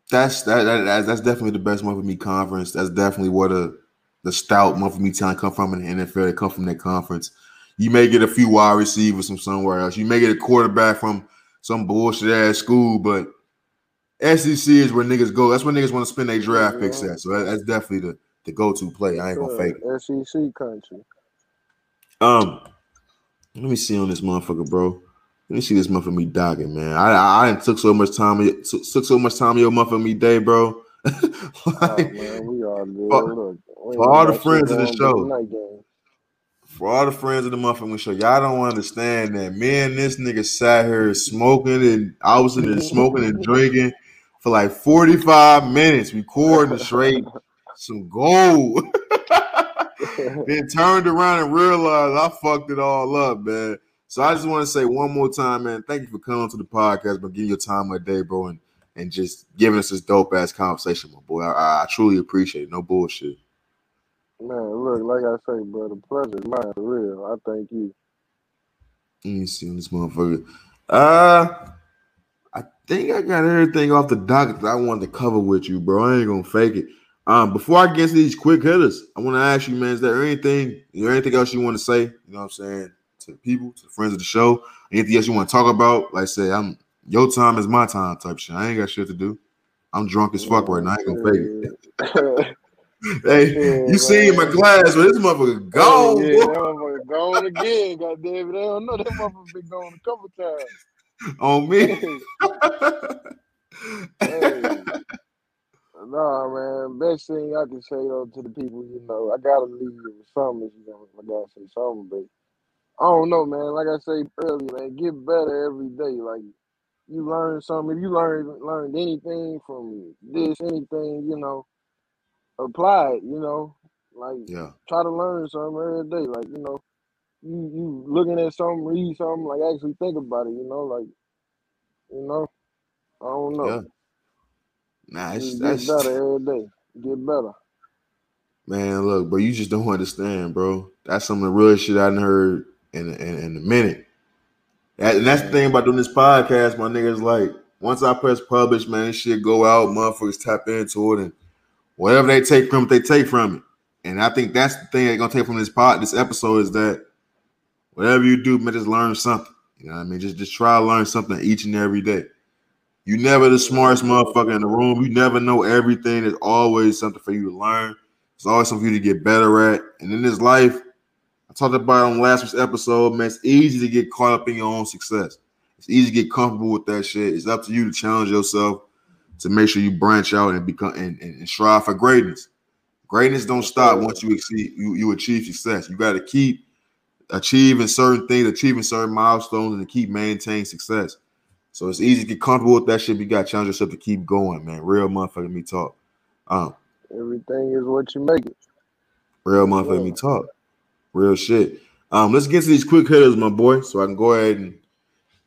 S1: That's that, that that's definitely the best one for me conference. That's definitely where the the stout one for me time come from in the NFL. They come from that conference. You may get a few wide receivers from somewhere else. You may get a quarterback from some bullshit ass school, but SEC is where niggas go. That's where niggas want to spend their draft yeah. picks at. So that, that's definitely the, the go to play. I ain't gonna fake
S2: it. SEC country.
S1: Um, let me see on this motherfucker, bro. Let me see this motherfucker me dogging, man. I I, I took so much time took, took so much time your motherfucker me day, bro.
S2: like, oh, man, we are good. For,
S1: Look, for all the friends of the show for all the friends of the motherfucking show, y'all don't understand that me and this nigga sat here smoking and I was in there smoking and drinking for like 45 minutes, recording straight some gold. then turned around and realized I fucked it all up, man. So I just want to say one more time, man. Thank you for coming to the podcast, but giving your time of day, bro, and, and just giving us this dope ass conversation, my boy. I, I truly appreciate it. No bullshit.
S2: Man, look, like I say, bro, the pleasure is mine for real. I thank you.
S1: Me see this motherfucker. Uh think I got everything off the docket that I wanted to cover with you, bro. I ain't gonna fake it. Um, before I get to these quick hitters, I want to ask you, man, is there anything, is there anything else you want to say? You know what I'm saying? To the people, to the friends of the show, anything else you want to talk about? Like I say, I'm your time is my time type shit. I ain't got shit to do. I'm drunk as fuck right now. I ain't gonna fake it. hey, yeah, you see in my glass, but this motherfucker gone.
S2: Oh, yeah, that motherfucker gone again. God damn it. I don't know that motherfucker been gone a couple times.
S1: On me.
S2: hey. Nah, man. Best thing I can say though to the people, you know, I gotta leave you with something. You know, I gotta say something, but I don't know, man. Like I say earlier, man, get better every day. Like you learn something. If you learn learned anything from this, anything, you know, apply it, you know. Like
S1: yeah.
S2: try to learn something every day. Like, you know, you you looking at something, read something, like actually think about it, you know, like you know. I don't know. Yeah.
S1: Nah, it's,
S2: get
S1: that's
S2: better every day. Get better.
S1: Man, look, bro, you just don't understand, bro. That's some of the real shit I have heard in, in, in a minute. That, and that's the thing about doing this podcast, my niggas. Like, once I press publish, man, this shit go out, motherfuckers tap into it, and whatever they take from it, they take from it. And I think that's the thing they're gonna take from this part, this episode is that whatever you do, man, just learn something. You know what I mean? Just just try to learn something each and every day. You never the smartest motherfucker in the room. You never know everything. There's always something for you to learn. There's always something for you to get better at. And in this life, I talked about on last week's episode, man, it's easy to get caught up in your own success. It's easy to get comfortable with that shit. It's up to you to challenge yourself to make sure you branch out and become and, and, and strive for greatness. Greatness don't stop once you exceed you, you achieve success. You got to keep achieving certain things, achieving certain milestones, and to keep maintaining success. So it's easy to get comfortable with that shit. But you got to challenge yourself to keep going, man. Real motherfucker me talk. Um,
S2: Everything is what you make it.
S1: real motherfucker me talk. Real shit. Um, let's get to these quick hitters, my boy, so I can go ahead and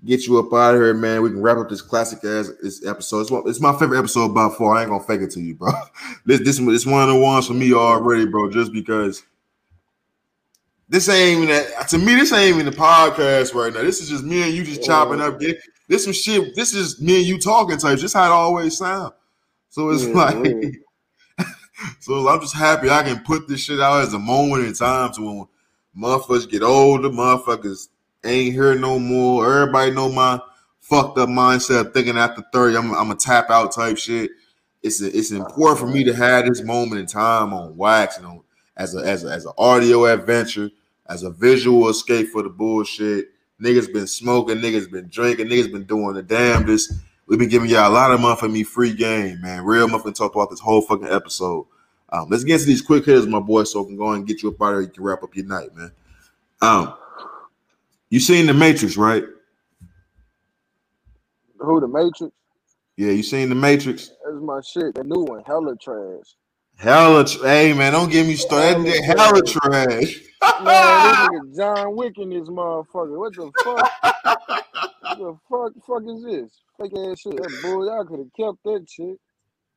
S1: get you up out of here, man. We can wrap up this classic as this episode. It's, one, it's my favorite episode by far. I ain't gonna fake it to you, bro. This this this one of the ones for me already, bro. Just because this ain't even that, to me. This ain't even the podcast right now. This is just me and you just chopping oh. up. Get this some shit. This is me and you talking type. Just how it always sound. So it's
S2: Yeah,
S1: like. So I'm just happy I can put this shit out as a moment in time to when motherfuckers get older, motherfuckers ain't here no more. Everybody know my fucked up mindset of thinking after 30, I'm, I'm a tap out type shit. It's a, it's important for me to have this moment in time on wax and on as a as a, as an audio adventure, as a visual escape for the bullshit. Niggas been smoking, niggas been drinking, niggas been doing the damnedest. We've been giving y'all a lot of motherfucking me free game, man. Real motherfucking talk about this whole fucking episode. Um, let's get into these quick hitters, my boy, so I can go and get you up out of here. You can wrap up your night, man. Um, you seen the Matrix, right?
S2: Who the Matrix?
S1: Yeah, you seen the Matrix.
S2: That's my shit. The new one, hella trash.
S1: Hella, tr- hey man, don't get me started. Nigga Hella trash.
S2: Man, John Wick in this motherfucker. What the fuck? what the fuck? Fuck is this? Fake ass shit. That boy, y'all could have kept that shit.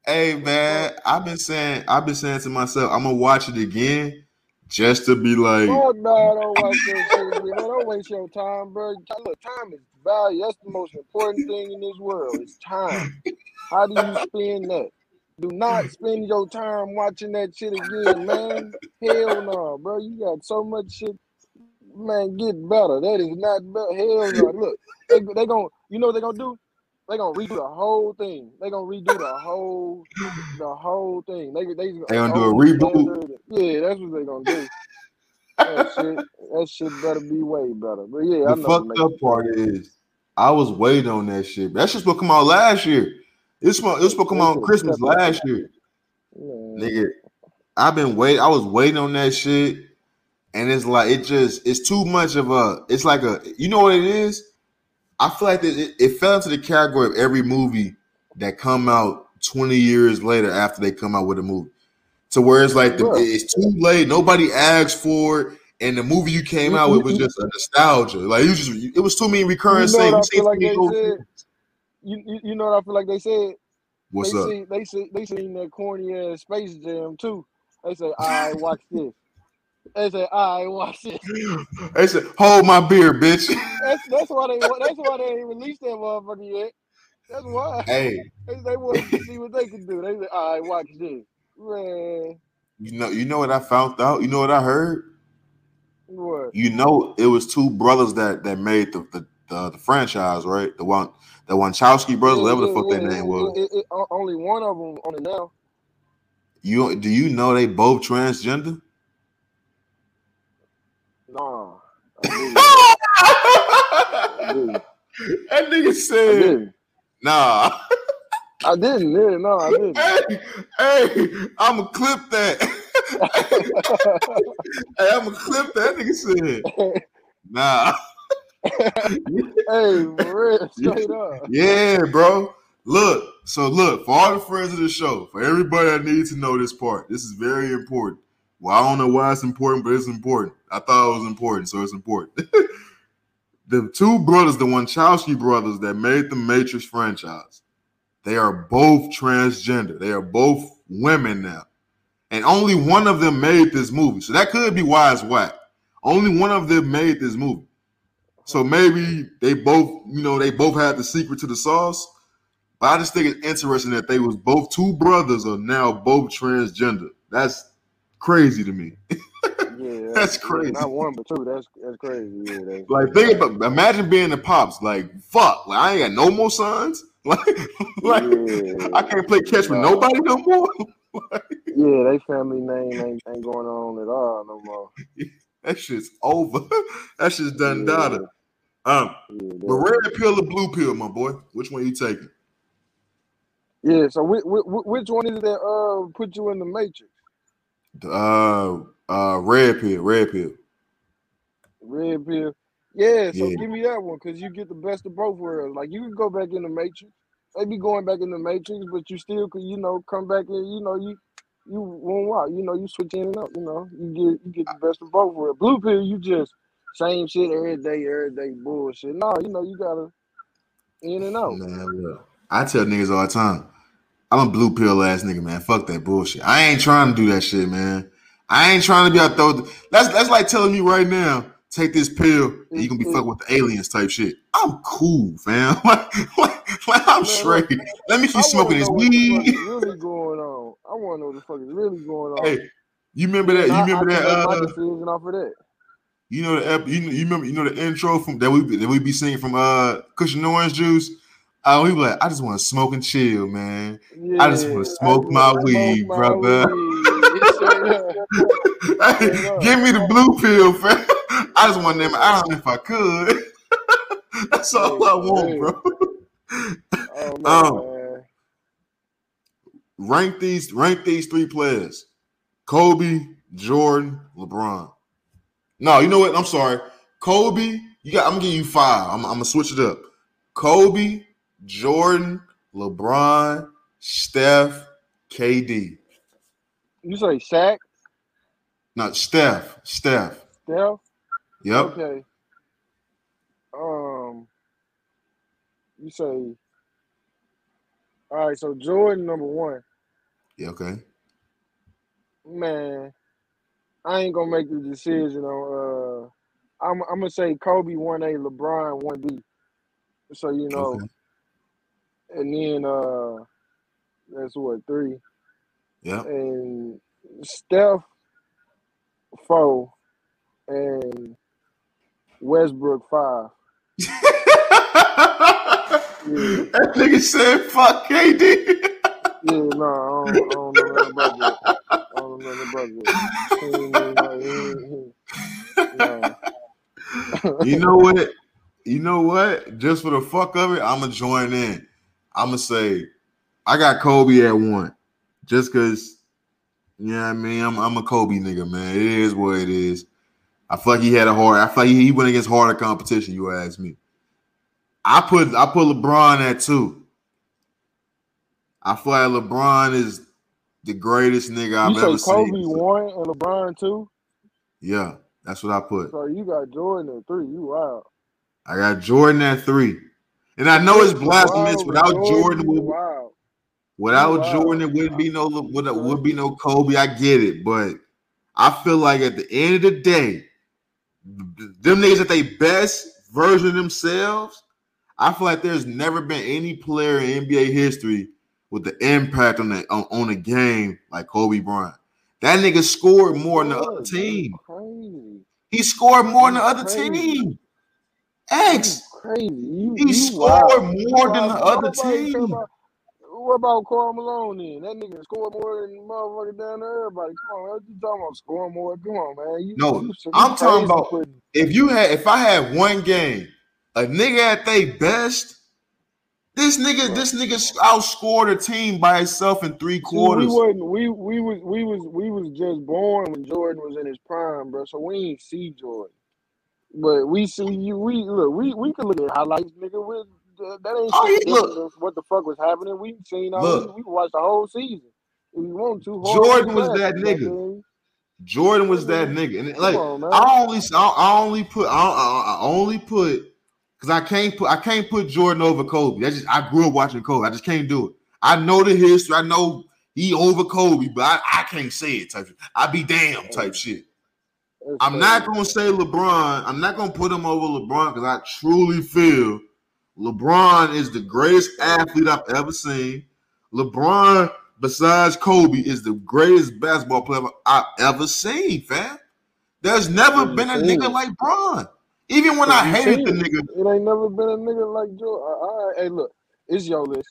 S1: Hey man, I've been saying, I've been saying to myself, I'm gonna watch it again just to be like,
S2: Fuck no, don't watch that shit. Man. Don't waste your time, bro. Look, time is value. That's the most important thing in this world. It's time. How do you spend that? Do not spend your time watching that shit again, man. Hell no, bro. You got so much shit. Man, get better. That is not better. Hell no. Look, they, they gonna, you know what they gonna do? They gonna redo the whole thing. They gonna redo the whole, the whole thing. They they,
S1: They gonna do a reboot?
S2: Yeah, that's what they gonna do. That shit, that shit better be way better. But yeah, I
S1: the
S2: know.
S1: fucked up part is, I was waiting on that shit. That shit's to come out last year. It's supposed, it was supposed to come out on Christmas last year.
S2: Man,
S1: Nigga, I've been waiting. I was waiting on that shit, and it's like it just it's too much of a. It's like a you know what it is. I feel like it, it fell into the category of every movie that come out twenty years later after they come out with a movie, to where it's like the, it's too late. Nobody asked for it, and the movie you came out with was mm-hmm. just a nostalgia. Like you just it was too many recurring
S2: You know what You, you, you know what I feel like they said?
S1: What's
S2: they
S1: up?
S2: See, they see they seen that corny ass Space Jam too. They say, "I watch this." They say, "I watch this."
S1: They said, "Hold my beer, bitch."
S2: That's that's why they that's why they ain't released that motherfucker yet. That's why
S1: hey,
S2: they, they wanted to see what they could do. They say, "I watch this." Man,
S1: you know, you know what I found out. You know what I heard.
S2: what?
S1: You know, it was two brothers that that made the the, the, the franchise, right? The one, the Wachowski brothers, whatever the fuck their name was.
S2: Only one of them on it now.
S1: You do you know they both transgender?
S2: Nah,
S1: that nigga said, "Nah."
S2: I didn't. Yeah, no, I didn't.
S1: hey, hey, I'ma clip that. hey, I'ma clip that. Nigga said, "Nah."
S2: hey, real, straight up.
S1: Yeah, bro. Look, so look, for all the friends of the show, for everybody that needs to know this part, this is very important. Well, I don't know why it's important, but it's important. I thought it was important, so it's important. the two brothers, the Wachowski brothers that made the Matrix franchise, they are both transgender. They are both women now. And only one of them made this movie. So that could be why it's whack. Only one of them made this movie. So maybe they both, you know, they both had the secret to the sauce. But I just think it's interesting that they was both two brothers are now both transgender. That's crazy to me.
S2: Yeah,
S1: That's
S2: yeah,
S1: crazy.
S2: not one, but two. That's that's crazy. Yeah, that's,
S1: Like think about imagine being the pops. Like fuck, like I ain't got no more sons. Like, like
S2: yeah,
S1: I can't play catch with nobody no more.
S2: yeah, they family name ain't, ain't going on at all no more.
S1: That shit's over. that shit's done
S2: Yeah.
S1: Um,
S2: that-
S1: red pill or blue pill, my boy? Which one you taking?
S2: Yeah. So which, which one is that? Uh, put you in the matrix.
S1: Uh, uh, red pill, red pill.
S2: Red pill. Yeah, so
S1: Yeah.
S2: give me that one because you get the best of both worlds. Like you can go back in the matrix. They be going back in the matrix, but you still could, you know, come back and you know you you won't walk. You know, you switch in and out. You know, you get you get the best of both worlds. Blue pill, you just same shit every day, every day bullshit. No, you know, you gotta in and out.
S1: Man, look, I tell niggas all the time, I'm a blue pill ass nigga, man. Fuck that bullshit. I ain't trying to do that shit, man. I ain't trying to be out there. That's that's like telling me right now, take this pill and you can be fucking with the aliens type shit. I'm cool, fam. like, like, like I'm
S2: Man,
S1: straight. Let me keep
S2: wanna
S1: smoking this
S2: know what the fuck
S1: weed.
S2: really going on. I wanna know what the fuck is really going on.
S1: Hey, you remember that? You
S2: I, I
S1: remember that?
S2: make my
S1: Uh,
S2: decision off of that.
S1: You know the ep- you, you remember you know the intro from that we that we be singing from uh Kush and Orange Juice. Uh, we be like, I just want to smoke and chill, man.
S2: Yeah,
S1: I just wanna smoke my weed, brother. Hey, give me the blue pill, fam. I just want them out if I could. That's all I want,
S2: Hey,
S1: bro.
S2: Oh
S1: Um. Rank these, rank these three players: Kobe, Jordan, LeBron. No, you know what? I'm sorry, Kobe. You got. I'm gonna give you five. I'm, I'm gonna switch it up. Kobe, Jordan, LeBron, Steph, KD.
S2: You say Shaq,
S1: Not Steph. Steph.
S2: Steph?
S1: Yep.
S2: Okay. Um, you say. All right, so Jordan number one.
S1: Yeah. Okay.
S2: Man, I ain't gonna make the decision on. Uh, I'm I'm gonna say Kobe one A, LeBron one B. So you know,
S1: Okay.
S2: and then uh, that's what three,
S1: Yeah.
S2: and Steph four, and Westbrook five.
S1: that nigga said fuck KD.
S2: Yeah, no, I don't, I don't know about that. I don't know nothing about that. He ain't even know- he ain't- he- no.
S1: you know what? You know what? Just for the fuck of it, I'ma join in. I'ma say I got Kobe at one. Just cause you know what I mean, I'm I'm a Kobe nigga, man. It is what it is. I feel like he had a hard, I feel like he, he went against harder competition, you ask me. I put I put LeBron at two. I feel like LeBron is the greatest nigga I've
S2: You say Kobe
S1: seen.
S2: one and LeBron two,
S1: Yeah, that's what I put.
S2: so you got Jordan at three. You wild.
S1: I got Jordan at three. And I know it's blasphemous. Without Jordan, would- without. Jordan, it wouldn't be no would, would be no Kobe. I get it, but I feel like at the end of the day, them niggas at their best version of themselves. I feel like there's never been any player in NBA history with the impact on the on, on the game like Kobe Bryant. That nigga scored more than the other team. He scored more than the other team. X.
S2: Crazy. You,
S1: He
S2: you
S1: scored
S2: wild.
S1: more than the other team.
S2: about- What about Karl Malone then? That nigga scored more than motherfucker down there. Everybody, come on, what you talking about? Scoring more? Come on, man. You,
S1: No,
S2: you,
S1: I'm talking about-
S2: putting-
S1: If you had, if I had one game, a nigga at their best, this nigga, this nigga outscored a team by itself in three
S2: See,
S1: quarters.
S2: we wasn't. We we was we was we was just born when Jordan was in his prime, bro. So we ain't see Jordan, but we see you. We look. We we can look at highlights, nigga. With that that ain't
S1: Oh, yeah, look.
S2: what the fuck was happening. We seen all.
S1: Look.
S2: We, we watched the whole season. We want to,
S1: Jordan was that nigga. Jordan was that nigga, and like
S2: on.
S1: I only, I I only put, I, I, I only put, because I can't put, I can't put Jordan over Kobe. I just, I grew up watching Kobe. I just can't do it. I know the history. I know he over Kobe, but I, I can't say it. Type, shit. I be damn type shit. I'm not gonna say LeBron. I'm not gonna put him over LeBron because I truly feel LeBron is the greatest athlete I've ever seen. LeBron, besides Kobe, is the greatest basketball player I've ever seen, fam. There's never been a nigga like Bron. Even when I hated the nigga,
S2: It ain't never been a nigga like Jordan. All right, hey, look, it's your list.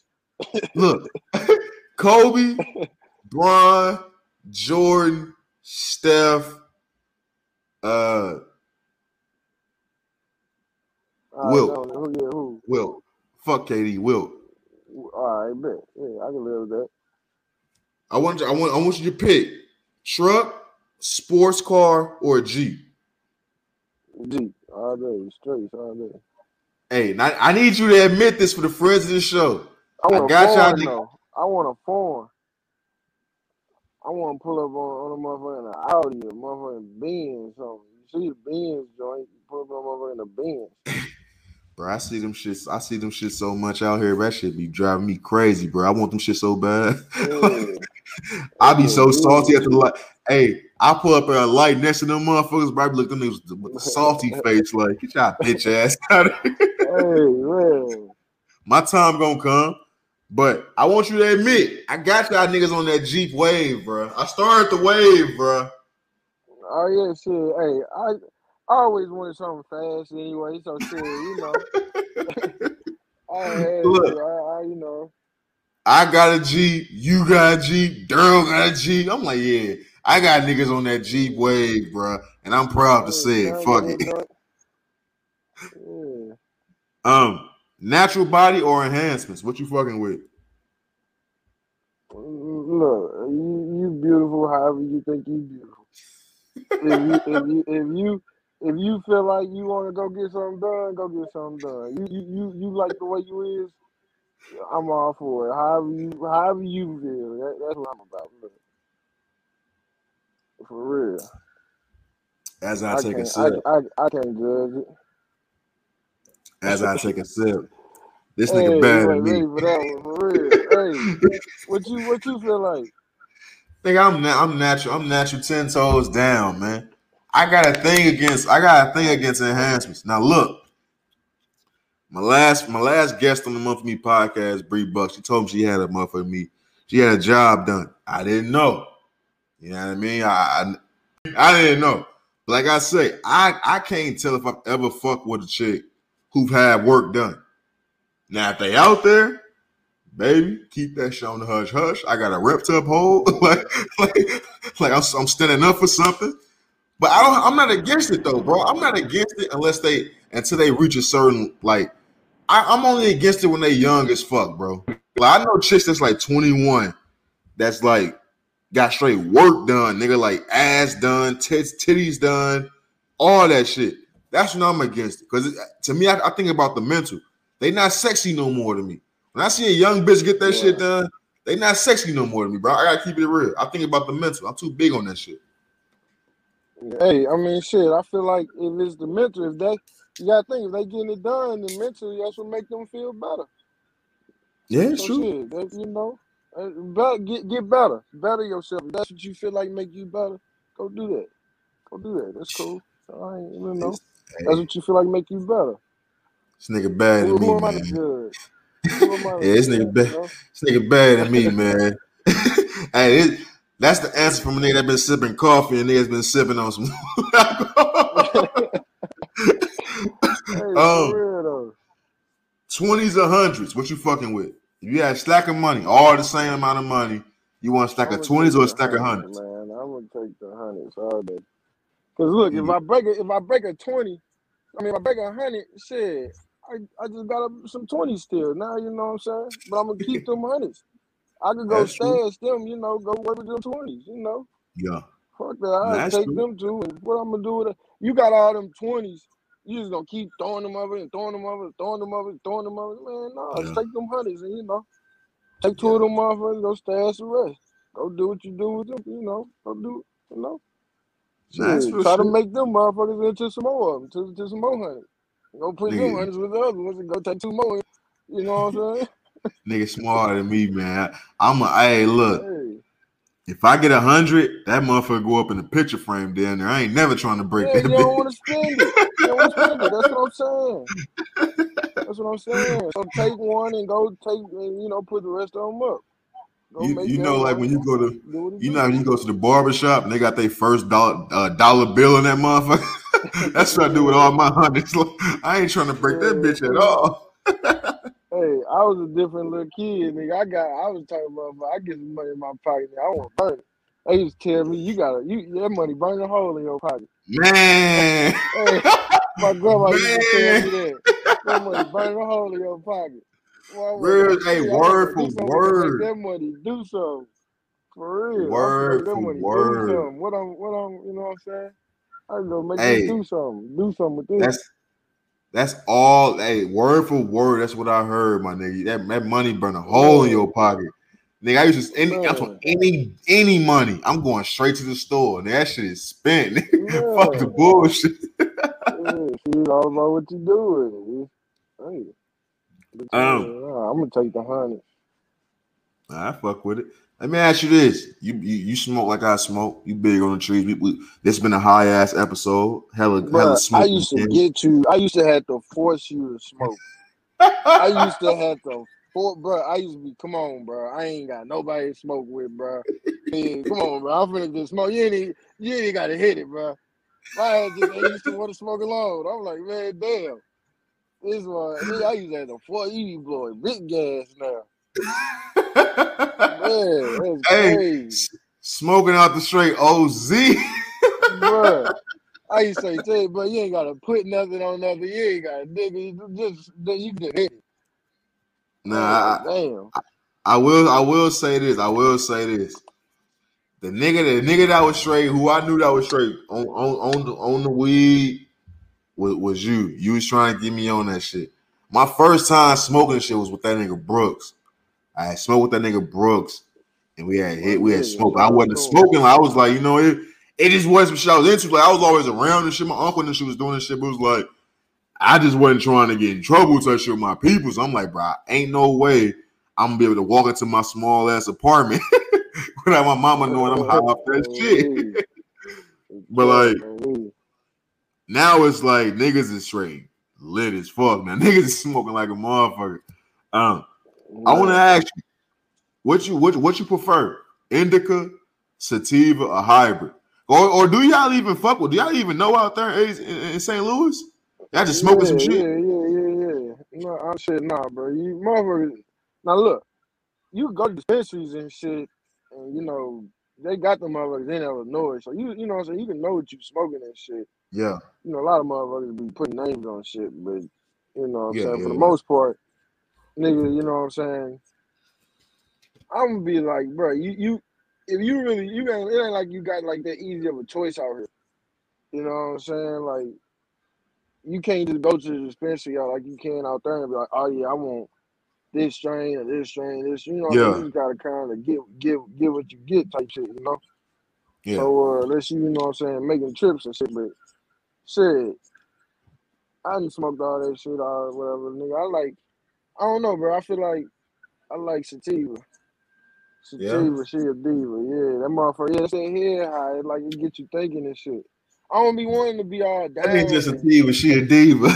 S1: look, Kobe, Bron, Jordan, Steph, uh,
S2: All right,
S1: Wilt.
S2: no, who? Yeah, who?
S1: Wilt. Fuck KD, Wilt.
S2: All All right, bet. Yeah, I can live with that.
S1: I want you, I want I want you to pick truck, sports car, or a Jeep.
S2: Jeep all day, straight all day.
S1: Hey, I, I need you to admit this for the friends of the show.
S2: I want
S1: I
S2: a
S1: got y'all
S2: though. I want a foreign. I want to pull up on, on a motherfucking Audi, a motherfucking Benz, something. You see the Benz joint, you pull up on a motherfucking Benz.
S1: Bro, I see them shits. I see them shit so much out here. That shit be driving me crazy, bro. I want them shit so bad.
S2: Yeah.
S1: I be so salty at the light. Hey, I pull up a light next to them motherfuckers, bro. I at them niggas with a salty face, like, get y'all bitch ass out of here.
S2: hey, man.
S1: My time gonna come. But I want you to admit, I got y'all niggas on that Jeep wave, bro. I started the wave, bro.
S2: Oh yeah, shit. Hey, I I always wanted something fast anyway, so shit, you know. I had,
S1: Look.
S2: I, I, you know.
S1: I got a Jeep, you got a Jeep, Daryl got a Jeep. I'm like, yeah, I got niggas on that Jeep wave, bro. And I'm proud to say it. Fuck it. Um, natural body or enhancements? What you fucking with?
S2: Look, you, you beautiful however you think you beautiful. If you if you if you if you feel like you want to go get something done, go get something done. You you you, you like the way you is. I'm all for it. However you however you feel, that, that's what I'm about. Look. For real,
S1: As I
S2: I
S1: take a sip,
S2: I, I I can't judge it.
S1: as I take a sip, this
S2: Hey,
S1: nigga better than me.
S2: ready for that one. Hey, what you what you feel like?
S1: Nigga, I'm na- I'm natural. I'm natural ten toes down, man. I got a thing against. I got a thing against enhancements. Now look, my last my last guest on the Month for Me podcast, Bree Buck. She told me she had a month for me. She had a job done. I didn't know. You know what I mean? I I, I didn't know. Like I say, I I can't tell if I've ever fucked with a chick who've had work done. Now if they out there, baby, keep that shit on the hush hush. I got a rep tub hole, like like like I'm, I'm standing up for something. But I don't. I'm not against it though, bro. I'm not against it unless they until they reach a certain like. I, I'm only against it when they young as fuck, bro. Like I know chicks that's like 21, that's like got straight work done, nigga, like ass done, tits, titties done, all that shit. That's when I'm against it. Because to me, I, I think about the mental. They not sexy no more to me. When I see a young bitch get that
S2: Yeah.
S1: shit done, they not sexy no more to me, bro. I gotta keep it real. I think about the mental. I'm too big on that shit.
S2: Hey, I mean, shit. I feel like if it's the mental, if they, you gotta think if they getting it done, then mentally that's what make them feel better.
S1: Yeah, it's
S2: So shit, that, you know, uh, better, get get better, better yourself. If that's what you feel like make you better, go do that. Go do that. That's cool. I ain't, you know,
S1: Hey,
S2: that's what you feel like make you better.
S1: this nigga bad than me,
S2: am I to
S1: man.
S2: judge? Who am I to
S1: Yeah, this nigga bad.
S2: You know?
S1: This nigga bad than me, man. hey, it, that's the answer from a nigga that been sipping coffee and nigga's been sipping on some alcohol.
S2: Hey,
S1: Um,
S2: for real though.
S1: Twenties or hundreds? What you fucking with? If you had a stack of money, all the same amount of money, you want a stack of twenties or a stack of
S2: hundreds, man. I'm gonna take the hundreds all day. Cause look, if
S1: Mhm.
S2: I break a, if I break a twenty, I mean, if I break a hundred, shit, I, I just got a, some twenties still. Now you know what I'm saying. But I'm gonna keep them hundreds. I could go
S1: That's true.
S2: stash them, you know, go work with them twenties, you know.
S1: Yeah,
S2: Fuck that. I take
S1: true.
S2: them too. And what I'm gonna do with it? You got all them twenties. You just gonna keep throwing them over and throwing them over, and throwing them over, and throwing them over. Man, no, just
S1: Yeah,
S2: take them hundreds and you know, take two
S1: yeah.
S2: of them motherfuckers, go stash the rest. Go do what you do with them, you know. Go do, you know.
S1: Nah, that's
S2: Shit,
S1: real
S2: try to make them motherfuckers into some more of them, to, to some more hundreds. Go put them
S1: nigga.
S2: hundreds with the other ones and go take two more. You know what I'm saying?
S1: Nigga smarter than me, man. I'm a. Hey, look.
S2: Hey,
S1: If I get a hundred, that motherfucker go up in the picture frame down there. I ain't never trying to break
S2: yeah,
S1: that
S2: you don't want to spend it. You don't spend it. That's what I'm saying. That's what I'm saying. So take one and go take, and, you know, put the rest of them up. Go
S1: You you know, like when you go to you know you go to the barber shop and they got their first dollar uh, dollar bill in that motherfucker. That's what I do with all my hundreds. I ain't trying to break that bitch at all.
S2: Hey, I was a different little kid, nigga. I got, I was talking about, I get some money in my pocket. Nigga. I want to burn it. They used to tell me, you gotta, you that money burn a hole in your pocket.
S1: Man.
S2: Hey, my grandma used to tell me that. That money burn a hole in your pocket. Well,
S1: Real,
S2: hey,
S1: word for word.
S2: That money do something. For real.
S1: Word
S2: that
S1: for
S2: money
S1: word.
S2: do something. What I'm, what I'm, you know what I'm saying? I go make
S1: Hey,
S2: do something. Do something with this.
S1: That's that's all. Hey, word for word. That's what I heard, my nigga. That, that money burn a hole in your pocket. Nigga, I used to any I'm any any money. I'm going straight to the store. And that shit is spent. Fuck the
S2: Yeah.
S1: bullshit.
S2: yeah, all about what you doing. Hey,
S1: Um,
S2: I'm gonna take the hundred.
S1: I fuck with it. Let me ask you this: you you, you smoke like I smoke. You big on the trees. We, we, this been a high ass episode. Hella hella
S2: Bruh, I used to get you. I used to have to force you to smoke. I used to have to. For, bro, I used to be. Come on, bro. I ain't got nobody to smoke with, bro. Yeah, come on, bro. I'm finna just smoke. You ain't. You ain't got to hit it, bro. I just. I used to want to smoke alone. I'm like, man, damn. This one. I used to have to force you, blowing big gas now. Man,
S1: hey,
S2: crazy,
S1: smoking out the straight OZ.
S2: bro. I used to say, tell you, you ain't gotta put nothing on nothing. You ain't gotta nigga. You just you can just hit it.
S1: nah, I,
S2: damn.
S1: I will. I will say this. I will say this. The nigga, the nigga that was straight, who I knew that was straight on on on the on the weed was, was you. You was trying to get me on that shit. My first time smoking shit was with that nigga Brooks. I had smoked with that nigga Brooks, and we had hit, we had
S2: shout
S1: I wasn't smoking. Like, I was like, you know, it it just wasn't shit I was into. Like I was always around and shit. My uncle and shit was doing this shit, but it was like I just wasn't trying to get in trouble type shit with my people. So I'm like, bro, ain't no way I'm gonna be able to walk into my small ass apartment without my mama knowing I'm high off that shit. But like now it's like niggas is straight lit as fuck. Now niggas is smoking like a motherfucker. Um, I want to ask you, what you what what you prefer, indica, sativa, or hybrid, or or do y'all even fuck with? Do y'all even know out there in, in, St. Louis? Y'all just smoking some shit.
S2: Yeah, yeah, yeah, yeah. No, I'm shit, nah, bro. You motherfuckers. Now look, you go to dispensaries and shit, and you know they got the motherfuckers in Illinois, so you you know what I'm saying. You can know what you smoking and shit.
S1: Yeah,
S2: You know, a lot of motherfuckers be putting names on shit, but you know what I'm
S1: Yeah,
S2: saying.
S1: yeah,
S2: For the most part, nigga, you know what I'm saying. I'm gonna be like, bro, you you if you really you ain't it ain't like you got like that easy of a choice out here. You know what I'm saying? Like you can't just go to the dispensary out like you can out there and be like, oh yeah, I want this strain or this strain, this you know what I'm saying?
S1: Yeah.
S2: You gotta kinda get give give what you get type shit, you know?
S1: yeah.
S2: So uh unless you, you know what I'm saying, making trips and shit, but shit, I didn't smoke all that shit all whatever, nigga. I like I don't know, bro. I feel like I like sativa.
S1: Yeah?
S2: Sativa, she a diva. Yeah, that motherfucker. Yeah, that shit head high. It, like it get you thinking and shit. I don't be wanting to be all down.
S1: That ain't just a
S2: and-
S1: diva. She a diva.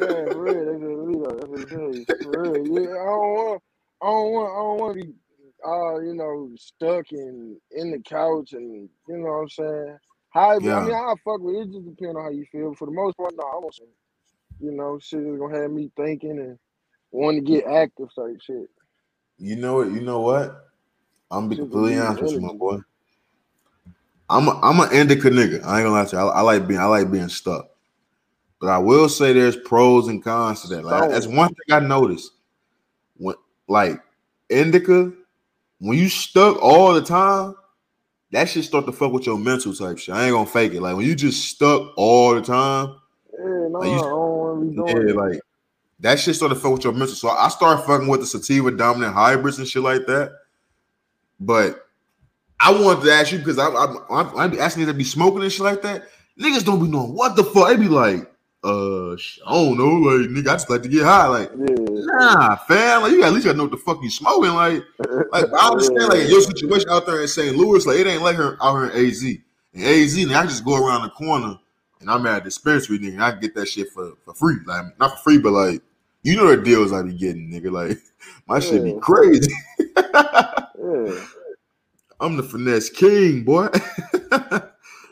S2: Yeah, for real. That's what Leo. That's what he say. For real. Yeah, I don't want. I don't want. I don't want to be, uh, you know, stuck in in the couch and you know what I'm saying. How I mean, I fuck with it. It just depends on how you feel. For the most part, no, I some. You know, shit is gonna have me thinking and wanting to get active type shit.
S1: You know what? You know what? I'm gonna be completely honest with you, my boy. I'm a, I'm an indica nigga. I ain't gonna lie to you. I, I like being I like being stuck. But I will say there's pros and cons to that. Like that's one thing I noticed. When like indica, when you stuck all the time, that shit start to fuck with your mental type shit. I ain't gonna fake it. Like when you just stuck all the time,
S2: Yeah, no,
S1: Like, you-
S2: I don't want to be doing that.
S1: like that shit started to fuck with your mental. So I started fucking with the sativa dominant hybrids and shit like that. But I wanted to ask you because I'm I, I, I be asking you to be smoking and shit like that. Niggas don't be knowing what the fuck. They be like, uh, I don't know, like nigga, I just like to get high. Like,
S2: Yeah.
S1: nah, fam. Like you got at least gotta know what the fuck you smoking. Like, like I understand like your situation out there in St. Louis, like it ain't like her out here in AZ. In AZ, nigga, I just go around the corner and I'm at a dispensary, nigga. And I can get that shit for, for free. Like not for free, but like you know the deals I be getting, nigga. Like my shit be crazy.
S2: Yeah.
S1: I'm the finesse king, boy.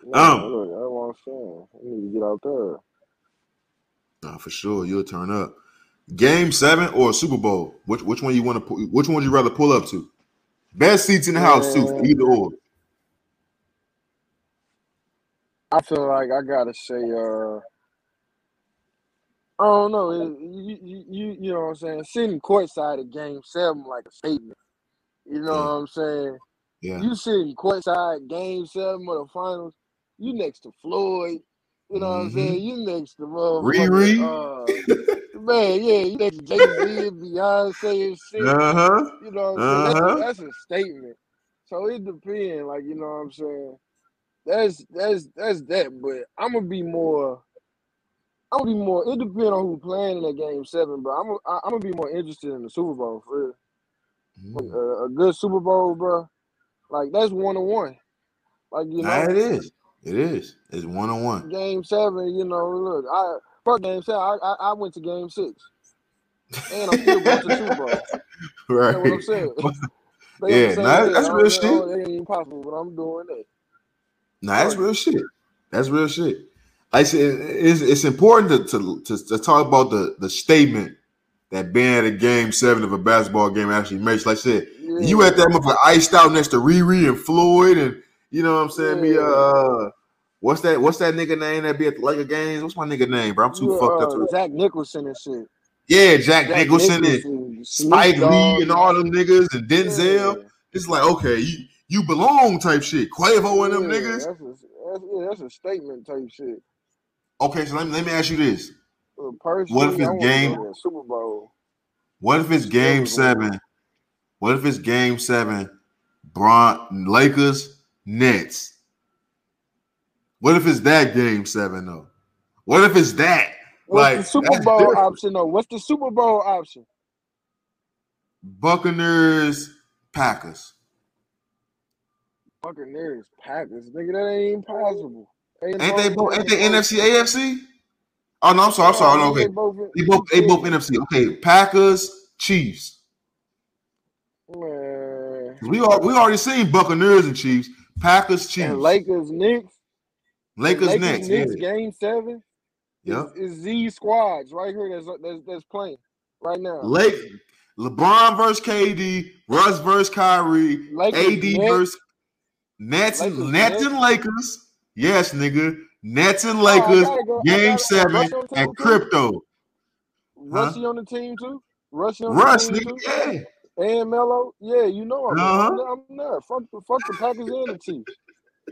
S2: No,
S1: Um.
S2: look, that's what I'm saying. I need to get out there.
S1: nah, for sure, you'll turn up. Game seven or Super Bowl? Which which one you want to pull? Which one would you rather pull up to? Best seats in the house too, either or.
S2: I feel like I gotta say, uh, I don't know. It, you, you, you, know what I'm saying? Sitting courtside at game seven like a statement. You know
S1: Yeah.
S2: what I'm saying?
S1: Yeah.
S2: You sitting courtside game seven of the finals. You next to Floyd. You know what I'm
S1: Mhm.
S2: saying? You next to
S1: Riri.
S2: uh, man, yeah, you next to Jay Z and Beyonce and shit.
S1: Uh huh.
S2: You know what I'm saying?
S1: Uh-huh.
S2: That's, that's a statement. So it depends, like you know what I'm saying. That's that's that's that. But I'm gonna be more. I'm gonna be more. It depends on who playing in that game seven. But I'm i I'm gonna be more interested in the Super Bowl for real.
S1: Mm.
S2: uh, a good Super Bowl, bro. Like that's one on one. Like you
S1: Nah,
S2: know,
S1: it is. It is. It's one on one.
S2: game seven. You know, look, I fuck game seven. I, I I went to game six, and I'm still going to the Super Bowl. You know what I'm
S1: Right.
S2: saying?
S1: Yeah, nah, that's real shit.
S2: oh, It ain't even possible, but I'm doing that.
S1: Nah, that's
S2: Right.
S1: real shit. That's real shit. I said it's, it's important to, to, to, to talk about the, the statement that being at a game seven of a basketball game actually makes. Like I said,
S2: Yeah.
S1: you at that motherfucker iced out next to Riri and Floyd and you know what I'm saying? Me,
S2: Yeah.
S1: uh, what's that? What's that nigga name that be at the Laker games? What's my nigga name, bro? I'm too
S2: You,
S1: fucked up
S2: uh,
S1: to
S2: Zach Nicholson and shit.
S1: Yeah, Jack,
S2: Jack
S1: Nicholson, and Spike Lee and all them niggas and Denzel.
S2: Yeah.
S1: It's like okay, you you belong type shit. Quavo and them
S2: Yeah,
S1: niggas.
S2: That's a, that's, yeah, that's a statement type shit.
S1: Okay, so let me let me ask you this:
S2: Uh, Personally,
S1: What if it's game-
S2: Super Bowl.
S1: What if it's game
S2: Still is one.
S1: seven? What if it's game seven? Bron Lakers Nets. What if it's that game seven though? What if it's that?
S2: What's
S1: Like,
S2: the Super Bowl
S1: different.
S2: option though? What's the Super Bowl option?
S1: Buccaneers Packers.
S2: Buccaneers, Packers, nigga, that ain't even possible.
S1: Ain't they both? Ain't they NFC AFC? Oh no, I'm sorry. I'm sorry.
S2: Yeah,
S1: Okay,
S2: They both,
S1: they both NFC. Okay, Packers Chiefs.
S2: man.
S1: We are we already seen Buccaneers and Chiefs. Packers Chiefs.
S2: And Lakers, Knicks,
S1: Lakers,
S2: Lakers,
S1: next.
S2: Knicks,
S1: yeah.
S2: game seven.
S1: Yep.
S2: Is, Z squads right here that's, that's that's playing right now.
S1: Lake LeBron versus KD, Russ versus Kyrie,
S2: Lakers,
S1: AD
S2: Nets,
S1: versus Nets
S2: Lakers,
S1: Nets
S2: Nets.
S1: and Lakers. Yes, nigga. Nets and
S2: Oh,
S1: Lakers,
S2: gotta go-
S1: game seven, and
S2: too?
S1: crypto.
S2: Rushy on the team too. Rushy on
S1: Russ,
S2: the team
S1: nigga.
S2: too.
S1: Yeah.
S2: And Melo, yeah, you know I'm,
S1: Uh-huh.
S2: I'm, there. Fuck, the- fuck the Packers and the Chiefs.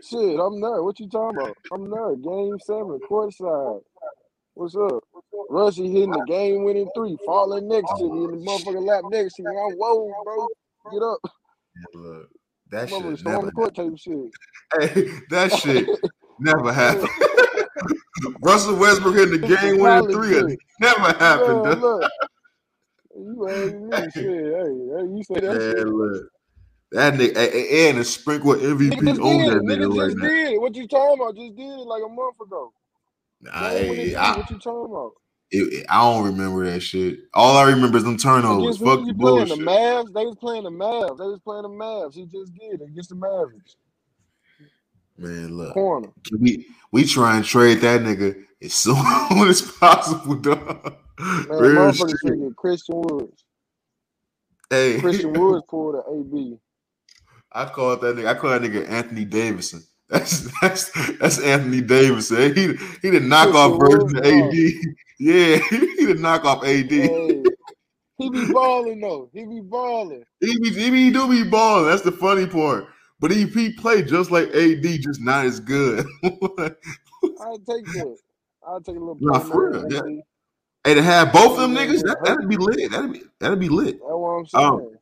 S2: Shit, I'm there. What you talking about? I'm there. Game seven, courtside. What's up? Rushy hitting the game winning three, falling next to me in the motherfucking lap next to me. I'm whoa, bro. Get up.
S1: Look, that shit never.
S2: court type shit.
S1: Hey, that shit Oh. never happened. Russell Westbrook hitting the game winning three. It never happened.
S2: Yeah, look. You ain't me shit. Hey, hey, you say that shit.
S1: Look. That nigga hey, hey, and a sprinkle MVP on that nigga
S2: Nigga
S1: right now.
S2: did it. What you talking about? Just did it like a month ago. Game winning
S1: I.
S2: What you talking about?
S1: it- I don't remember that shit. All I remember is them turnovers. Fuck the
S2: playing? The. Mavs? They was playing the Mavs. They was playing the Mavs. He just did it against the Mavericks.
S1: Man, look.
S2: Corner.
S1: We we try and trade that nigga as soon as possible, dog.
S2: Man,
S1: Real shit.
S2: Christian Woods.
S1: Hey,
S2: Christian Woods pulled an AB.
S1: I call that nigga. I call that nigga Anthony Davidson. That's that's that's Anthony Davidson. He he the knockoff version of AD. Yeah, he the knockoff AD.
S2: Hey, he be balling though. He be balling.
S1: He be, he, be, he do be balling. That's the funny part. But EP he played just like AD, just not as good.
S2: I'll take that. I'll take a little
S1: Nah, for real,
S2: AB.
S1: hey, to have both of them niggas, that, that'd be lit. That'd be that'd be lit.
S2: That's what I'm saying.
S1: Um,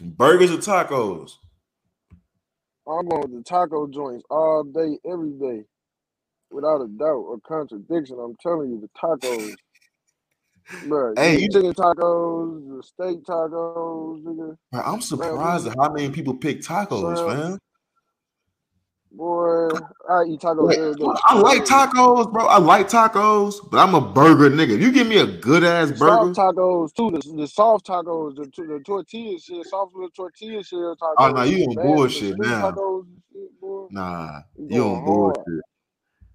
S1: Burgers or tacos?
S2: I'm going with the taco joints all day, every day. Without a doubt or contradiction. I'm telling you, the tacos. Bro,
S1: Hey, you-
S2: chicken tacos, steak tacos, nigga.
S1: Bro, I'm surprised at how many people pick tacos,
S2: Bro,
S1: fam.
S2: Boy, I eat tacos
S1: Like. I like tacos, bro. I like tacos, but I'm a burger nigga. You give me a good ass burger,
S2: Soft tacos too. The, the soft tacos, the, the tortilla shit, soft little tortilla shell oh, tacos.
S1: Oh, no, you on bullshit now.
S2: Tacos shit,
S1: nah,
S2: You
S1: you on
S2: hard.
S1: bullshit.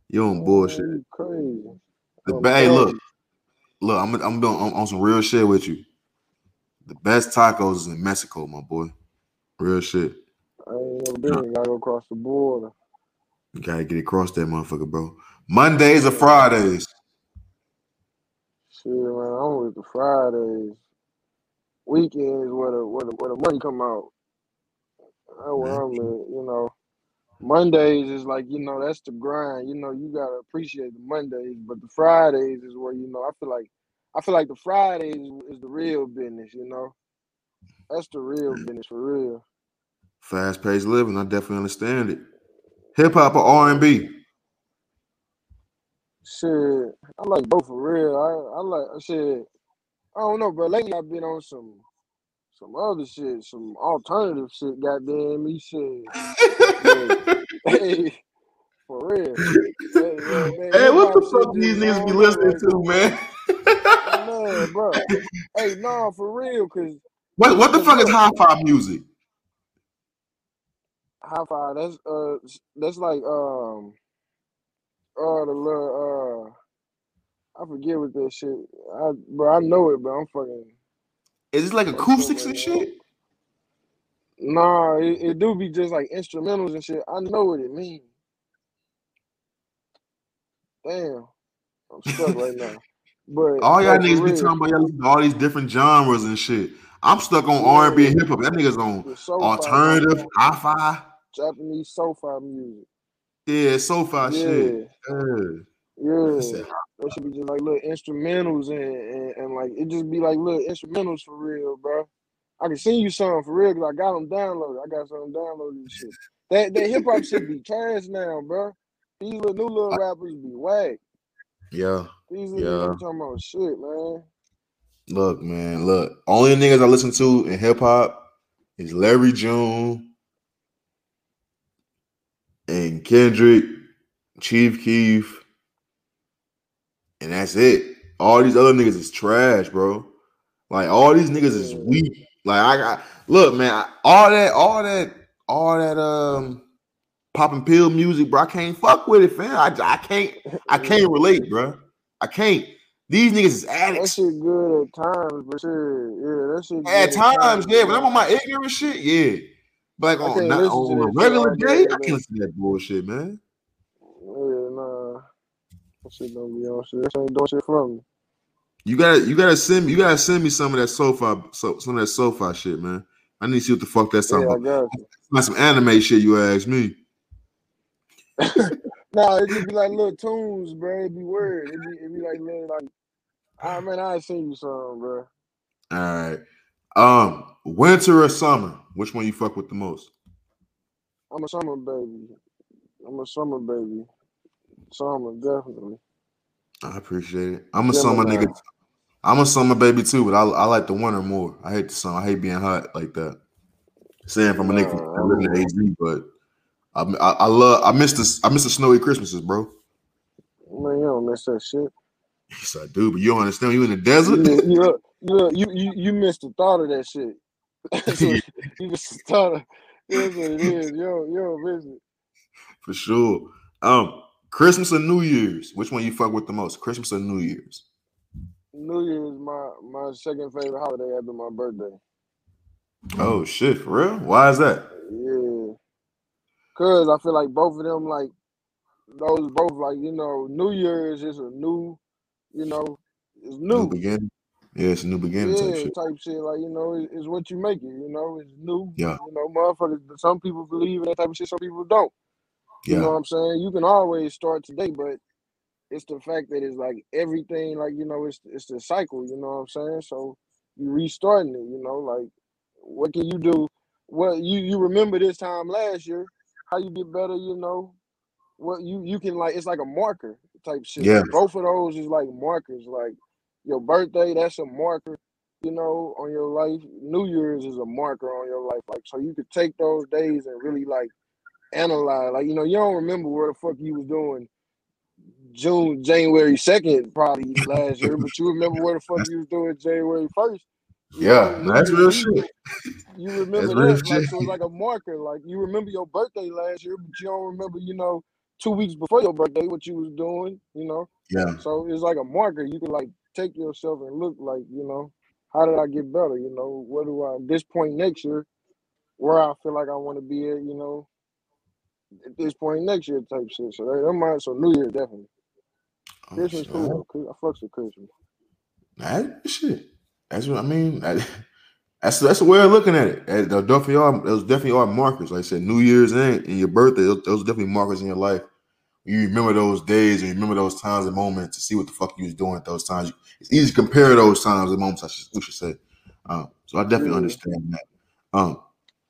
S1: You on
S2: Man,
S1: bullshit.
S2: you crazy.
S1: The hey, look. Look. I'm I'm doing on, on some real shit with you. The best tacos is in Mexico, my boy. Real shit.
S2: I ain't never been. Gotta go across the border.
S1: You gotta get across that motherfucker, bro. Mondays or Fridays?
S2: Shit, man, I'm with the Fridays. Weekends where the where the where the money come out. That's where
S1: Man,
S2: I'm at, you know. Mondays is like, you know, that's the grind. You know, you gotta appreciate the Mondays, but the Fridays is where, you know, I feel like I feel like the Fridays is, the real business, you know. That's the real business for real.
S1: fast paced living. I definitely understand it. Hip hop or R and B?
S2: Shit, I like both for real. I I like shit. I don't know, but Lately I've been on some some other shit, some alternative shit. Goddamn shit. But hey, for real. Hey, man,
S1: Hey, what the fuck these niggas be listening
S2: like
S1: to, man?
S2: man, bro. Hey, no, for real, cause
S1: what what the fuck is high five music?
S2: high five. That's uh, that's like um, uh, the little uh, I forget what that shit. I bro, I know it, but I'm fucking
S1: Is this like acoustics and shit?
S2: Nah, it, it do be just like instrumentals and shit. I know what it means. Damn, I'm stuck right now. But
S1: All y'all niggas be talking about y'all all these different genres and shit. I'm stuck on R and B and hip hop. That niggas on alternative, hi-fi.
S2: Japanese so-fi music.
S1: Yeah, so-fi shit.
S2: Yeah,
S1: Yeah.
S2: That should be just like little instrumentals and, and, and like it just be like little instrumentals for real, bro. I can sing you some for real because I got them downloaded. I got some downloaded and shit. That that hip hop shit be trash now, bro. These little new little rappers be whack.
S1: yeah,
S2: These niggas
S1: yeah.
S2: talking about shit, man.
S1: Look, man, look. Only niggas I listen to in hip hop is Larry June and Kendrick, Chief Keef, and that's it. All these other niggas is trash, bro. Like all these niggas is weak. Like I got look, man. I- All that, all that, all that um popping pill music, bro. I can't fuck with it, fam. I, I can't, I can't relate, bro. I can't. These niggas is addicts.
S2: That shit good at times, but shit, yeah, that shit
S1: At
S2: good at
S1: times, yeah,
S2: but
S1: I'm on my ignorant shit, yeah. But like on, not, on a regular
S2: day,
S1: I can't listen to that bullshit, man.
S2: Yeah, nah. That shit don't be on shit. Shit ain't doing shit me.
S1: You gotta, you gotta send me, you gotta send me some of that sofa, so some of that sofa shit, man. I need to see what the fuck that's talking
S2: Yeah, I
S1: about. Like some anime shit, you ask me.
S2: nah, it just be like little tunes, bro. It be weird. It be it be like little like ah man, I seen you some, bro.
S1: All right. Um, winter or summer? Which one you fuck with the most?
S2: I'm a summer baby. I'm a summer baby. Summer, definitely.
S1: I appreciate it. I'm a summer nigga. I'm a summer baby too, but I, I like the winter more. I hate the summer. I hate being hot like that. Saying from a nigga that live in AZ, but I, I, I love. I miss this. I miss the snowy Christmases, bro.
S2: man, you don't miss that shit.
S1: Yes, I do, but you don't understand. You in the desert.
S2: You you you you you, you missed the thought of that shit. You missed the thought of that's what it is. Yo, yo, miss it.
S1: for sure. Um, Christmas or New Year's? Which one you fuck with the most? Christmas or New Year's?
S2: New Year's my my second favorite holiday after my birthday.
S1: Oh shit, for real? Why is that?
S2: Yeah. Cause I feel like both of them like those both like, you know, New Year's is a new, you know, it's
S1: New
S2: new.
S1: beginning. Yeah, it's a new beginning type shit.
S2: type shit. Like, you know, it- it's what you make it, you know, it's new.
S1: Yeah,
S2: You know, motherfuckers some people believe in that type of shit, some people don't. You know what I'm saying? You can always start today, but it's the fact that it's like everything, like, you know, it's it's the cycle, you know what I'm saying? So you restarting it, you know, like what can you do? What you you remember this time last year, how you get better, you know, what you you can like it's like a marker type shit.
S1: yeah,
S2: both of those is like markers. Like your birthday, that's a marker, you know, on your life. New Year's is a marker on your life. Like so you could take those days and really like analyze. Like, you know, you don't remember where the fuck you was doing June, January second, probably last year, but you remember where the fuck you was doing January first.
S1: Yeah.
S2: know,
S1: That's real shit.
S2: you
S1: That's
S2: remember
S1: real
S2: that.
S1: shit.
S2: Like so it's like a marker. Like you remember your birthday last year, but you don't remember, you know, two weeks before your birthday what you was doing, you know.
S1: Yeah,
S2: So it's like a marker. You can like take yourself and look like, you know, how did I get better? You know, what do I this point next year, where I feel like I want to be at, you know, at this point next year type shit. So that, that might so New Year definitely.
S1: oh
S2: Christmas
S1: shit.
S2: cool though. I fucks with Christmas.
S1: That shit. That's what I mean. That's that's the way of looking at it. Those definitely are those definitely are markers. Like I said, New Year's and, and your birthday, those, those definitely markers in your life. You remember those days and remember those times and moments to see what the fuck you was doing at those times. It's easy to compare those times and moments. I should, we should say. Um, so I definitely mm-hmm. understand that. Um,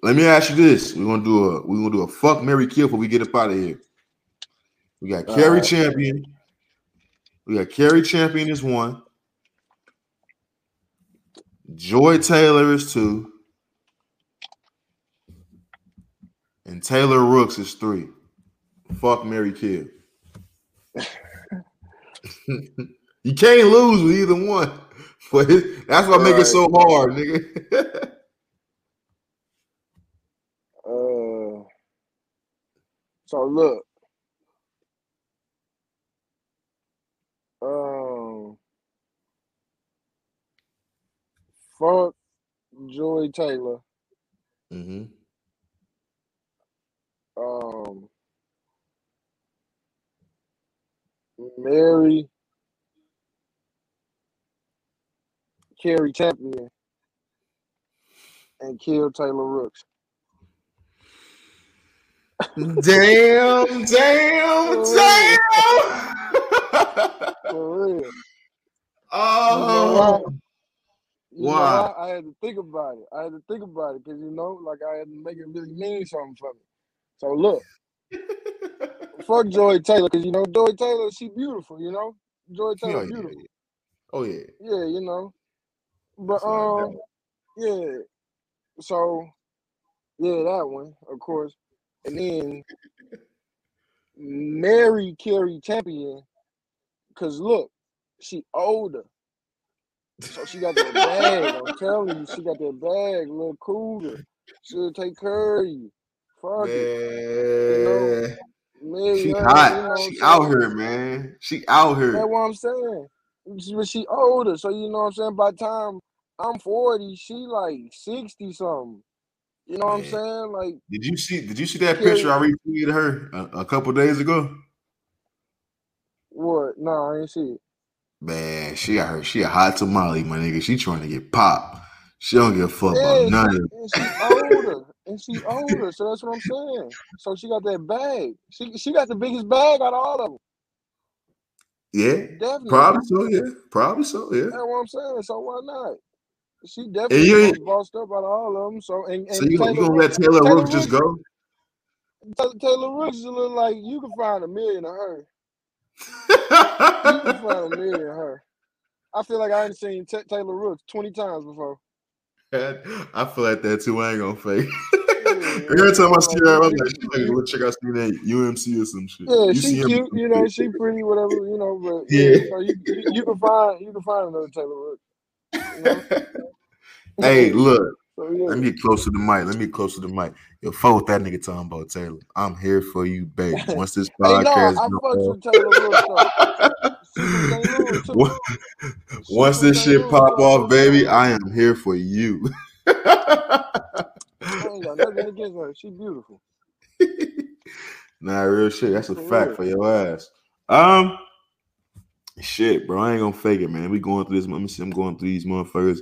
S1: let me ask you this: We're gonna do a we're gonna do a fuck Mary kill before we get up out of here. We got Cari Champion. We got Cari Champion is one. Joy Taylor is two. And Taylor Rooks is three. Fuck Mary Kill. you can't lose with either one. But that's what right. make it so hard, nigga.
S2: uh, so look. Um, fuck Joy Taylor. Mm-hmm. Um, Mary Cari Champion and kill Taylor Rooks.
S1: Damn, damn, damn. For real. Oh.
S2: You know, wow. I, I, had to think about it. I had to think about it because you know, like I had to make it really mean something for me. So look, fuck Joy Taylor because you know Joy Taylor, she beautiful. You know, Joy Taylor, oh, beautiful.
S1: Yeah. Oh yeah.
S2: Yeah, you know, but um, yeah. So yeah, that one, of course, and then Mary Cari Champion, cause look, she older. So she got that bag. I'm telling you, she got that bag, little cooler. She'll take care of you. Fuck it.
S1: You know? She hot. You know she out here, man. She out here.
S2: That's what I'm saying. She, she older, so you know what I'm saying. By the time I'm 40, she like 60 something. You know man. what I'm saying? Like,
S1: did you see? Did you see that picture I retweeted her a, a couple days ago?
S2: What? No, I didn't see it.
S1: Man, she got her. She a hot tamale, my nigga. She trying to get popped. She don't give a fuck yeah, about none of
S2: it. She older and she older, so that's what I'm saying. So she got that bag. She she got the biggest bag out of all of them.
S1: Yeah, definitely. Probably so. Yeah, probably so. Yeah.
S2: That's what I'm saying. So why not? She definitely you, bossed up out of all of them. So and, and
S1: so you, Taylor, you gonna let Taylor, Taylor Rooks just go?
S2: Taylor Rooks is a little like you can find a million of her. you can find a million of her. I feel like I ain't seen T- Taylor Rooks twenty times before.
S1: I feel like that too. I ain't gonna fake. Every time I see her, I'm like, she's like, let's check out some that UMC or some shit.
S2: Yeah, she cute, you know, she pretty, whatever, you know, but yeah, so you, you, you, can find you can find another Taylor Wood. You know?
S1: hey, look. Let me get close to the mic. Let me get close to the mic. Yo, fuck with that nigga talking about Taylor. I'm here for you, baby. Once this podcast, no, Once this shit pop off, baby, I am here for you.
S2: Nothing against her. She beautiful.
S1: nah, real shit. That's a for fact real. for your ass. Um, shit, bro. I ain't gonna fake it, man. We going through this. Let me see. I'm going through these motherfuckers.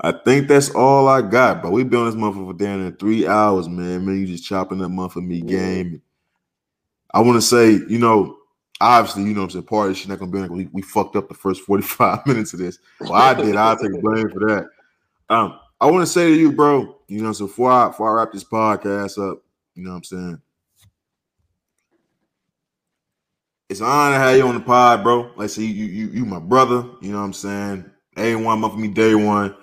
S1: I think that's all I got, bro. We've been on this month for down in three hours, man. Man, you just chopping that month for me game. I want to say, you know, obviously, you know what I'm saying, part of shit not gonna be like we, we fucked up the first 45 minutes of this. Well, I did, I'll take blame for that. Um, I want to say to you, bro, you know, so before I before I wrap this podcast up, you know what I'm saying? It's an honor to have you on the pod, bro. Like say you you you my brother, you know what I'm saying? A1 month for me, day one.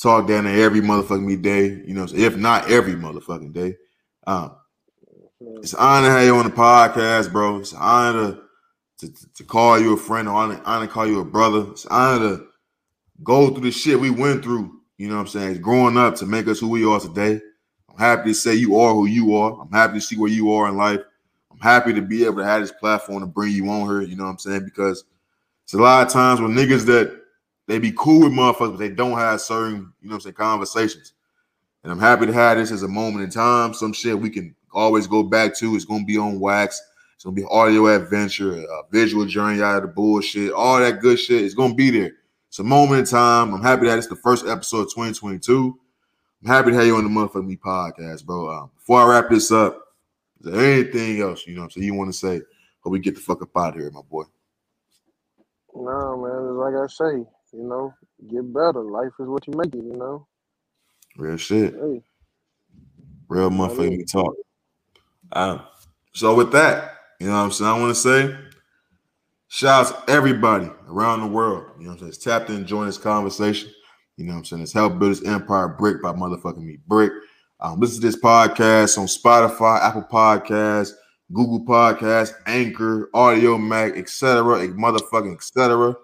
S1: Talk down there every motherfucking me day, you know, if not every motherfucking day. Um, it's an honor to have you on the podcast, bro. It's an honor to to, to call you a friend or honor, honor to call you a brother. It's an honor to go through the shit we went through, you know what I'm saying, it's growing up to make us who we are today. I'm happy to say you are who you are. I'm happy to see where you are in life. I'm happy to be able to have this platform to bring you on here, you know what I'm saying? Because it's a lot of times when niggas that they be cool with motherfuckers, but they don't have certain, you know I'm saying, conversations. And I'm happy to have this as a moment in time. Some shit we can always go back to. It's gonna be on wax. It's gonna be audio adventure, a visual journey out of the bullshit, all that good shit. It's gonna be there. It's a moment in time. I'm happy that it's the first episode of 2022. I'm happy to have you on the motherfucking me podcast, bro. Um, before I wrap this up, is there anything else you know what I'm saying you want to say? Or we get the fuck up out of here, my boy.
S2: No, man. Like I say, you know, get better. Life is what you make it. You know.
S1: Real shit.
S2: Hey,
S1: Real motherfucking me talk. Um, so with that, you know what I'm saying? I want to say, shout out to everybody around the world. You know what I'm saying? It's tapped in, join this conversation. You know what I'm saying? It's help build this empire brick by motherfucking me brick. Um, listen to this podcast on Spotify, Apple Podcasts, Google Podcasts, Anchor, Audiomack, etc., motherfucking etc.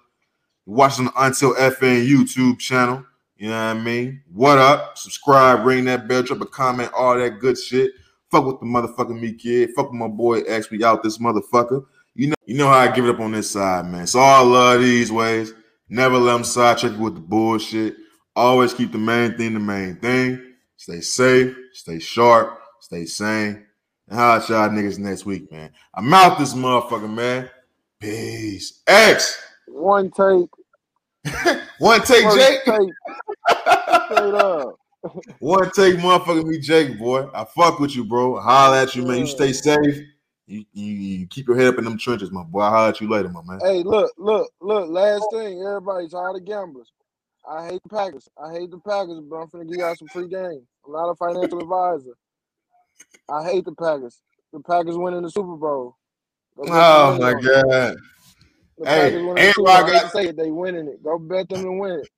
S1: Watching the Until FN YouTube channel. You know what I mean? What up? Subscribe, ring that bell, drop a comment, all that good shit. Fuck with the motherfucking me kid. Fuck with my boy X. We out this motherfucker. You know, you know how I give it up on this side, man. So I love these ways. Never let them sidetrack you with the bullshit. Always keep the main thing the main thing. Stay safe, stay sharp, stay sane. And how at y'all niggas next week, man. I'm out this motherfucker, man. Peace. X.
S2: one take.
S1: One take,
S2: First
S1: Jake.
S2: take. Straight up.
S1: One take, motherfucker, me, Jake, boy. I fuck with you, bro. I holla at you, man. You stay safe. You, you, you keep your head up in them trenches, my boy. I holla at you later, my man.
S2: Hey, look, look, look. Last thing, everybody's all the gamblers. I hate the Packers. I hate the Packers, but I'm finna give y'all some free game. I'm not a financial advisor. I hate the Packers. The Packers winning the Super Bowl.
S1: Oh my god.
S2: The
S1: Hey,
S2: Packers winning the
S1: and
S2: I
S1: got-
S2: to say it, they winning it. Go bet them and win it.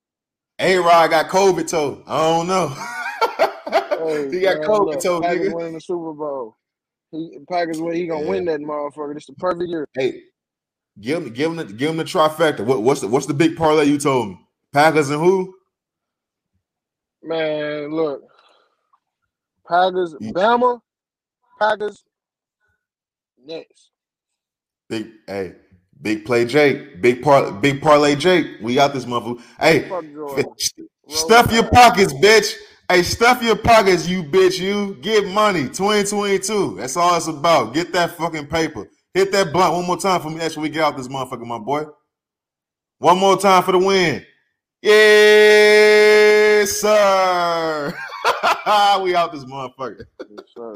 S1: A Rod got COVID toe. I don't know.
S2: Hey,
S1: he got
S2: man,
S1: COVID
S2: look,
S1: toe,
S2: Packers
S1: nigga.
S2: winning the Super Bowl. He Packers win. He gonna
S1: Yeah.
S2: win that motherfucker. This the perfect year.
S1: Hey, give him, give him, the, give him the trifecta. What, what's the, what's the big parlay you told me? Packers and who?
S2: Man, look. Packers,
S1: Mm.
S2: Bama, Packers, next.
S1: Big, hey, big play, Jake. Big par, big parlay, Jake. We got this motherfucker. Hey, stuff your pockets, bitch. Hey, stuff your pockets, you bitch. You get money. 2022. That's all it's about. Get that fucking paper. Hit that blunt one more time for me. That's when we get out this motherfucker, my boy. One more time for the win. Yes, sir. we out this motherfucker.
S2: Yes, sir.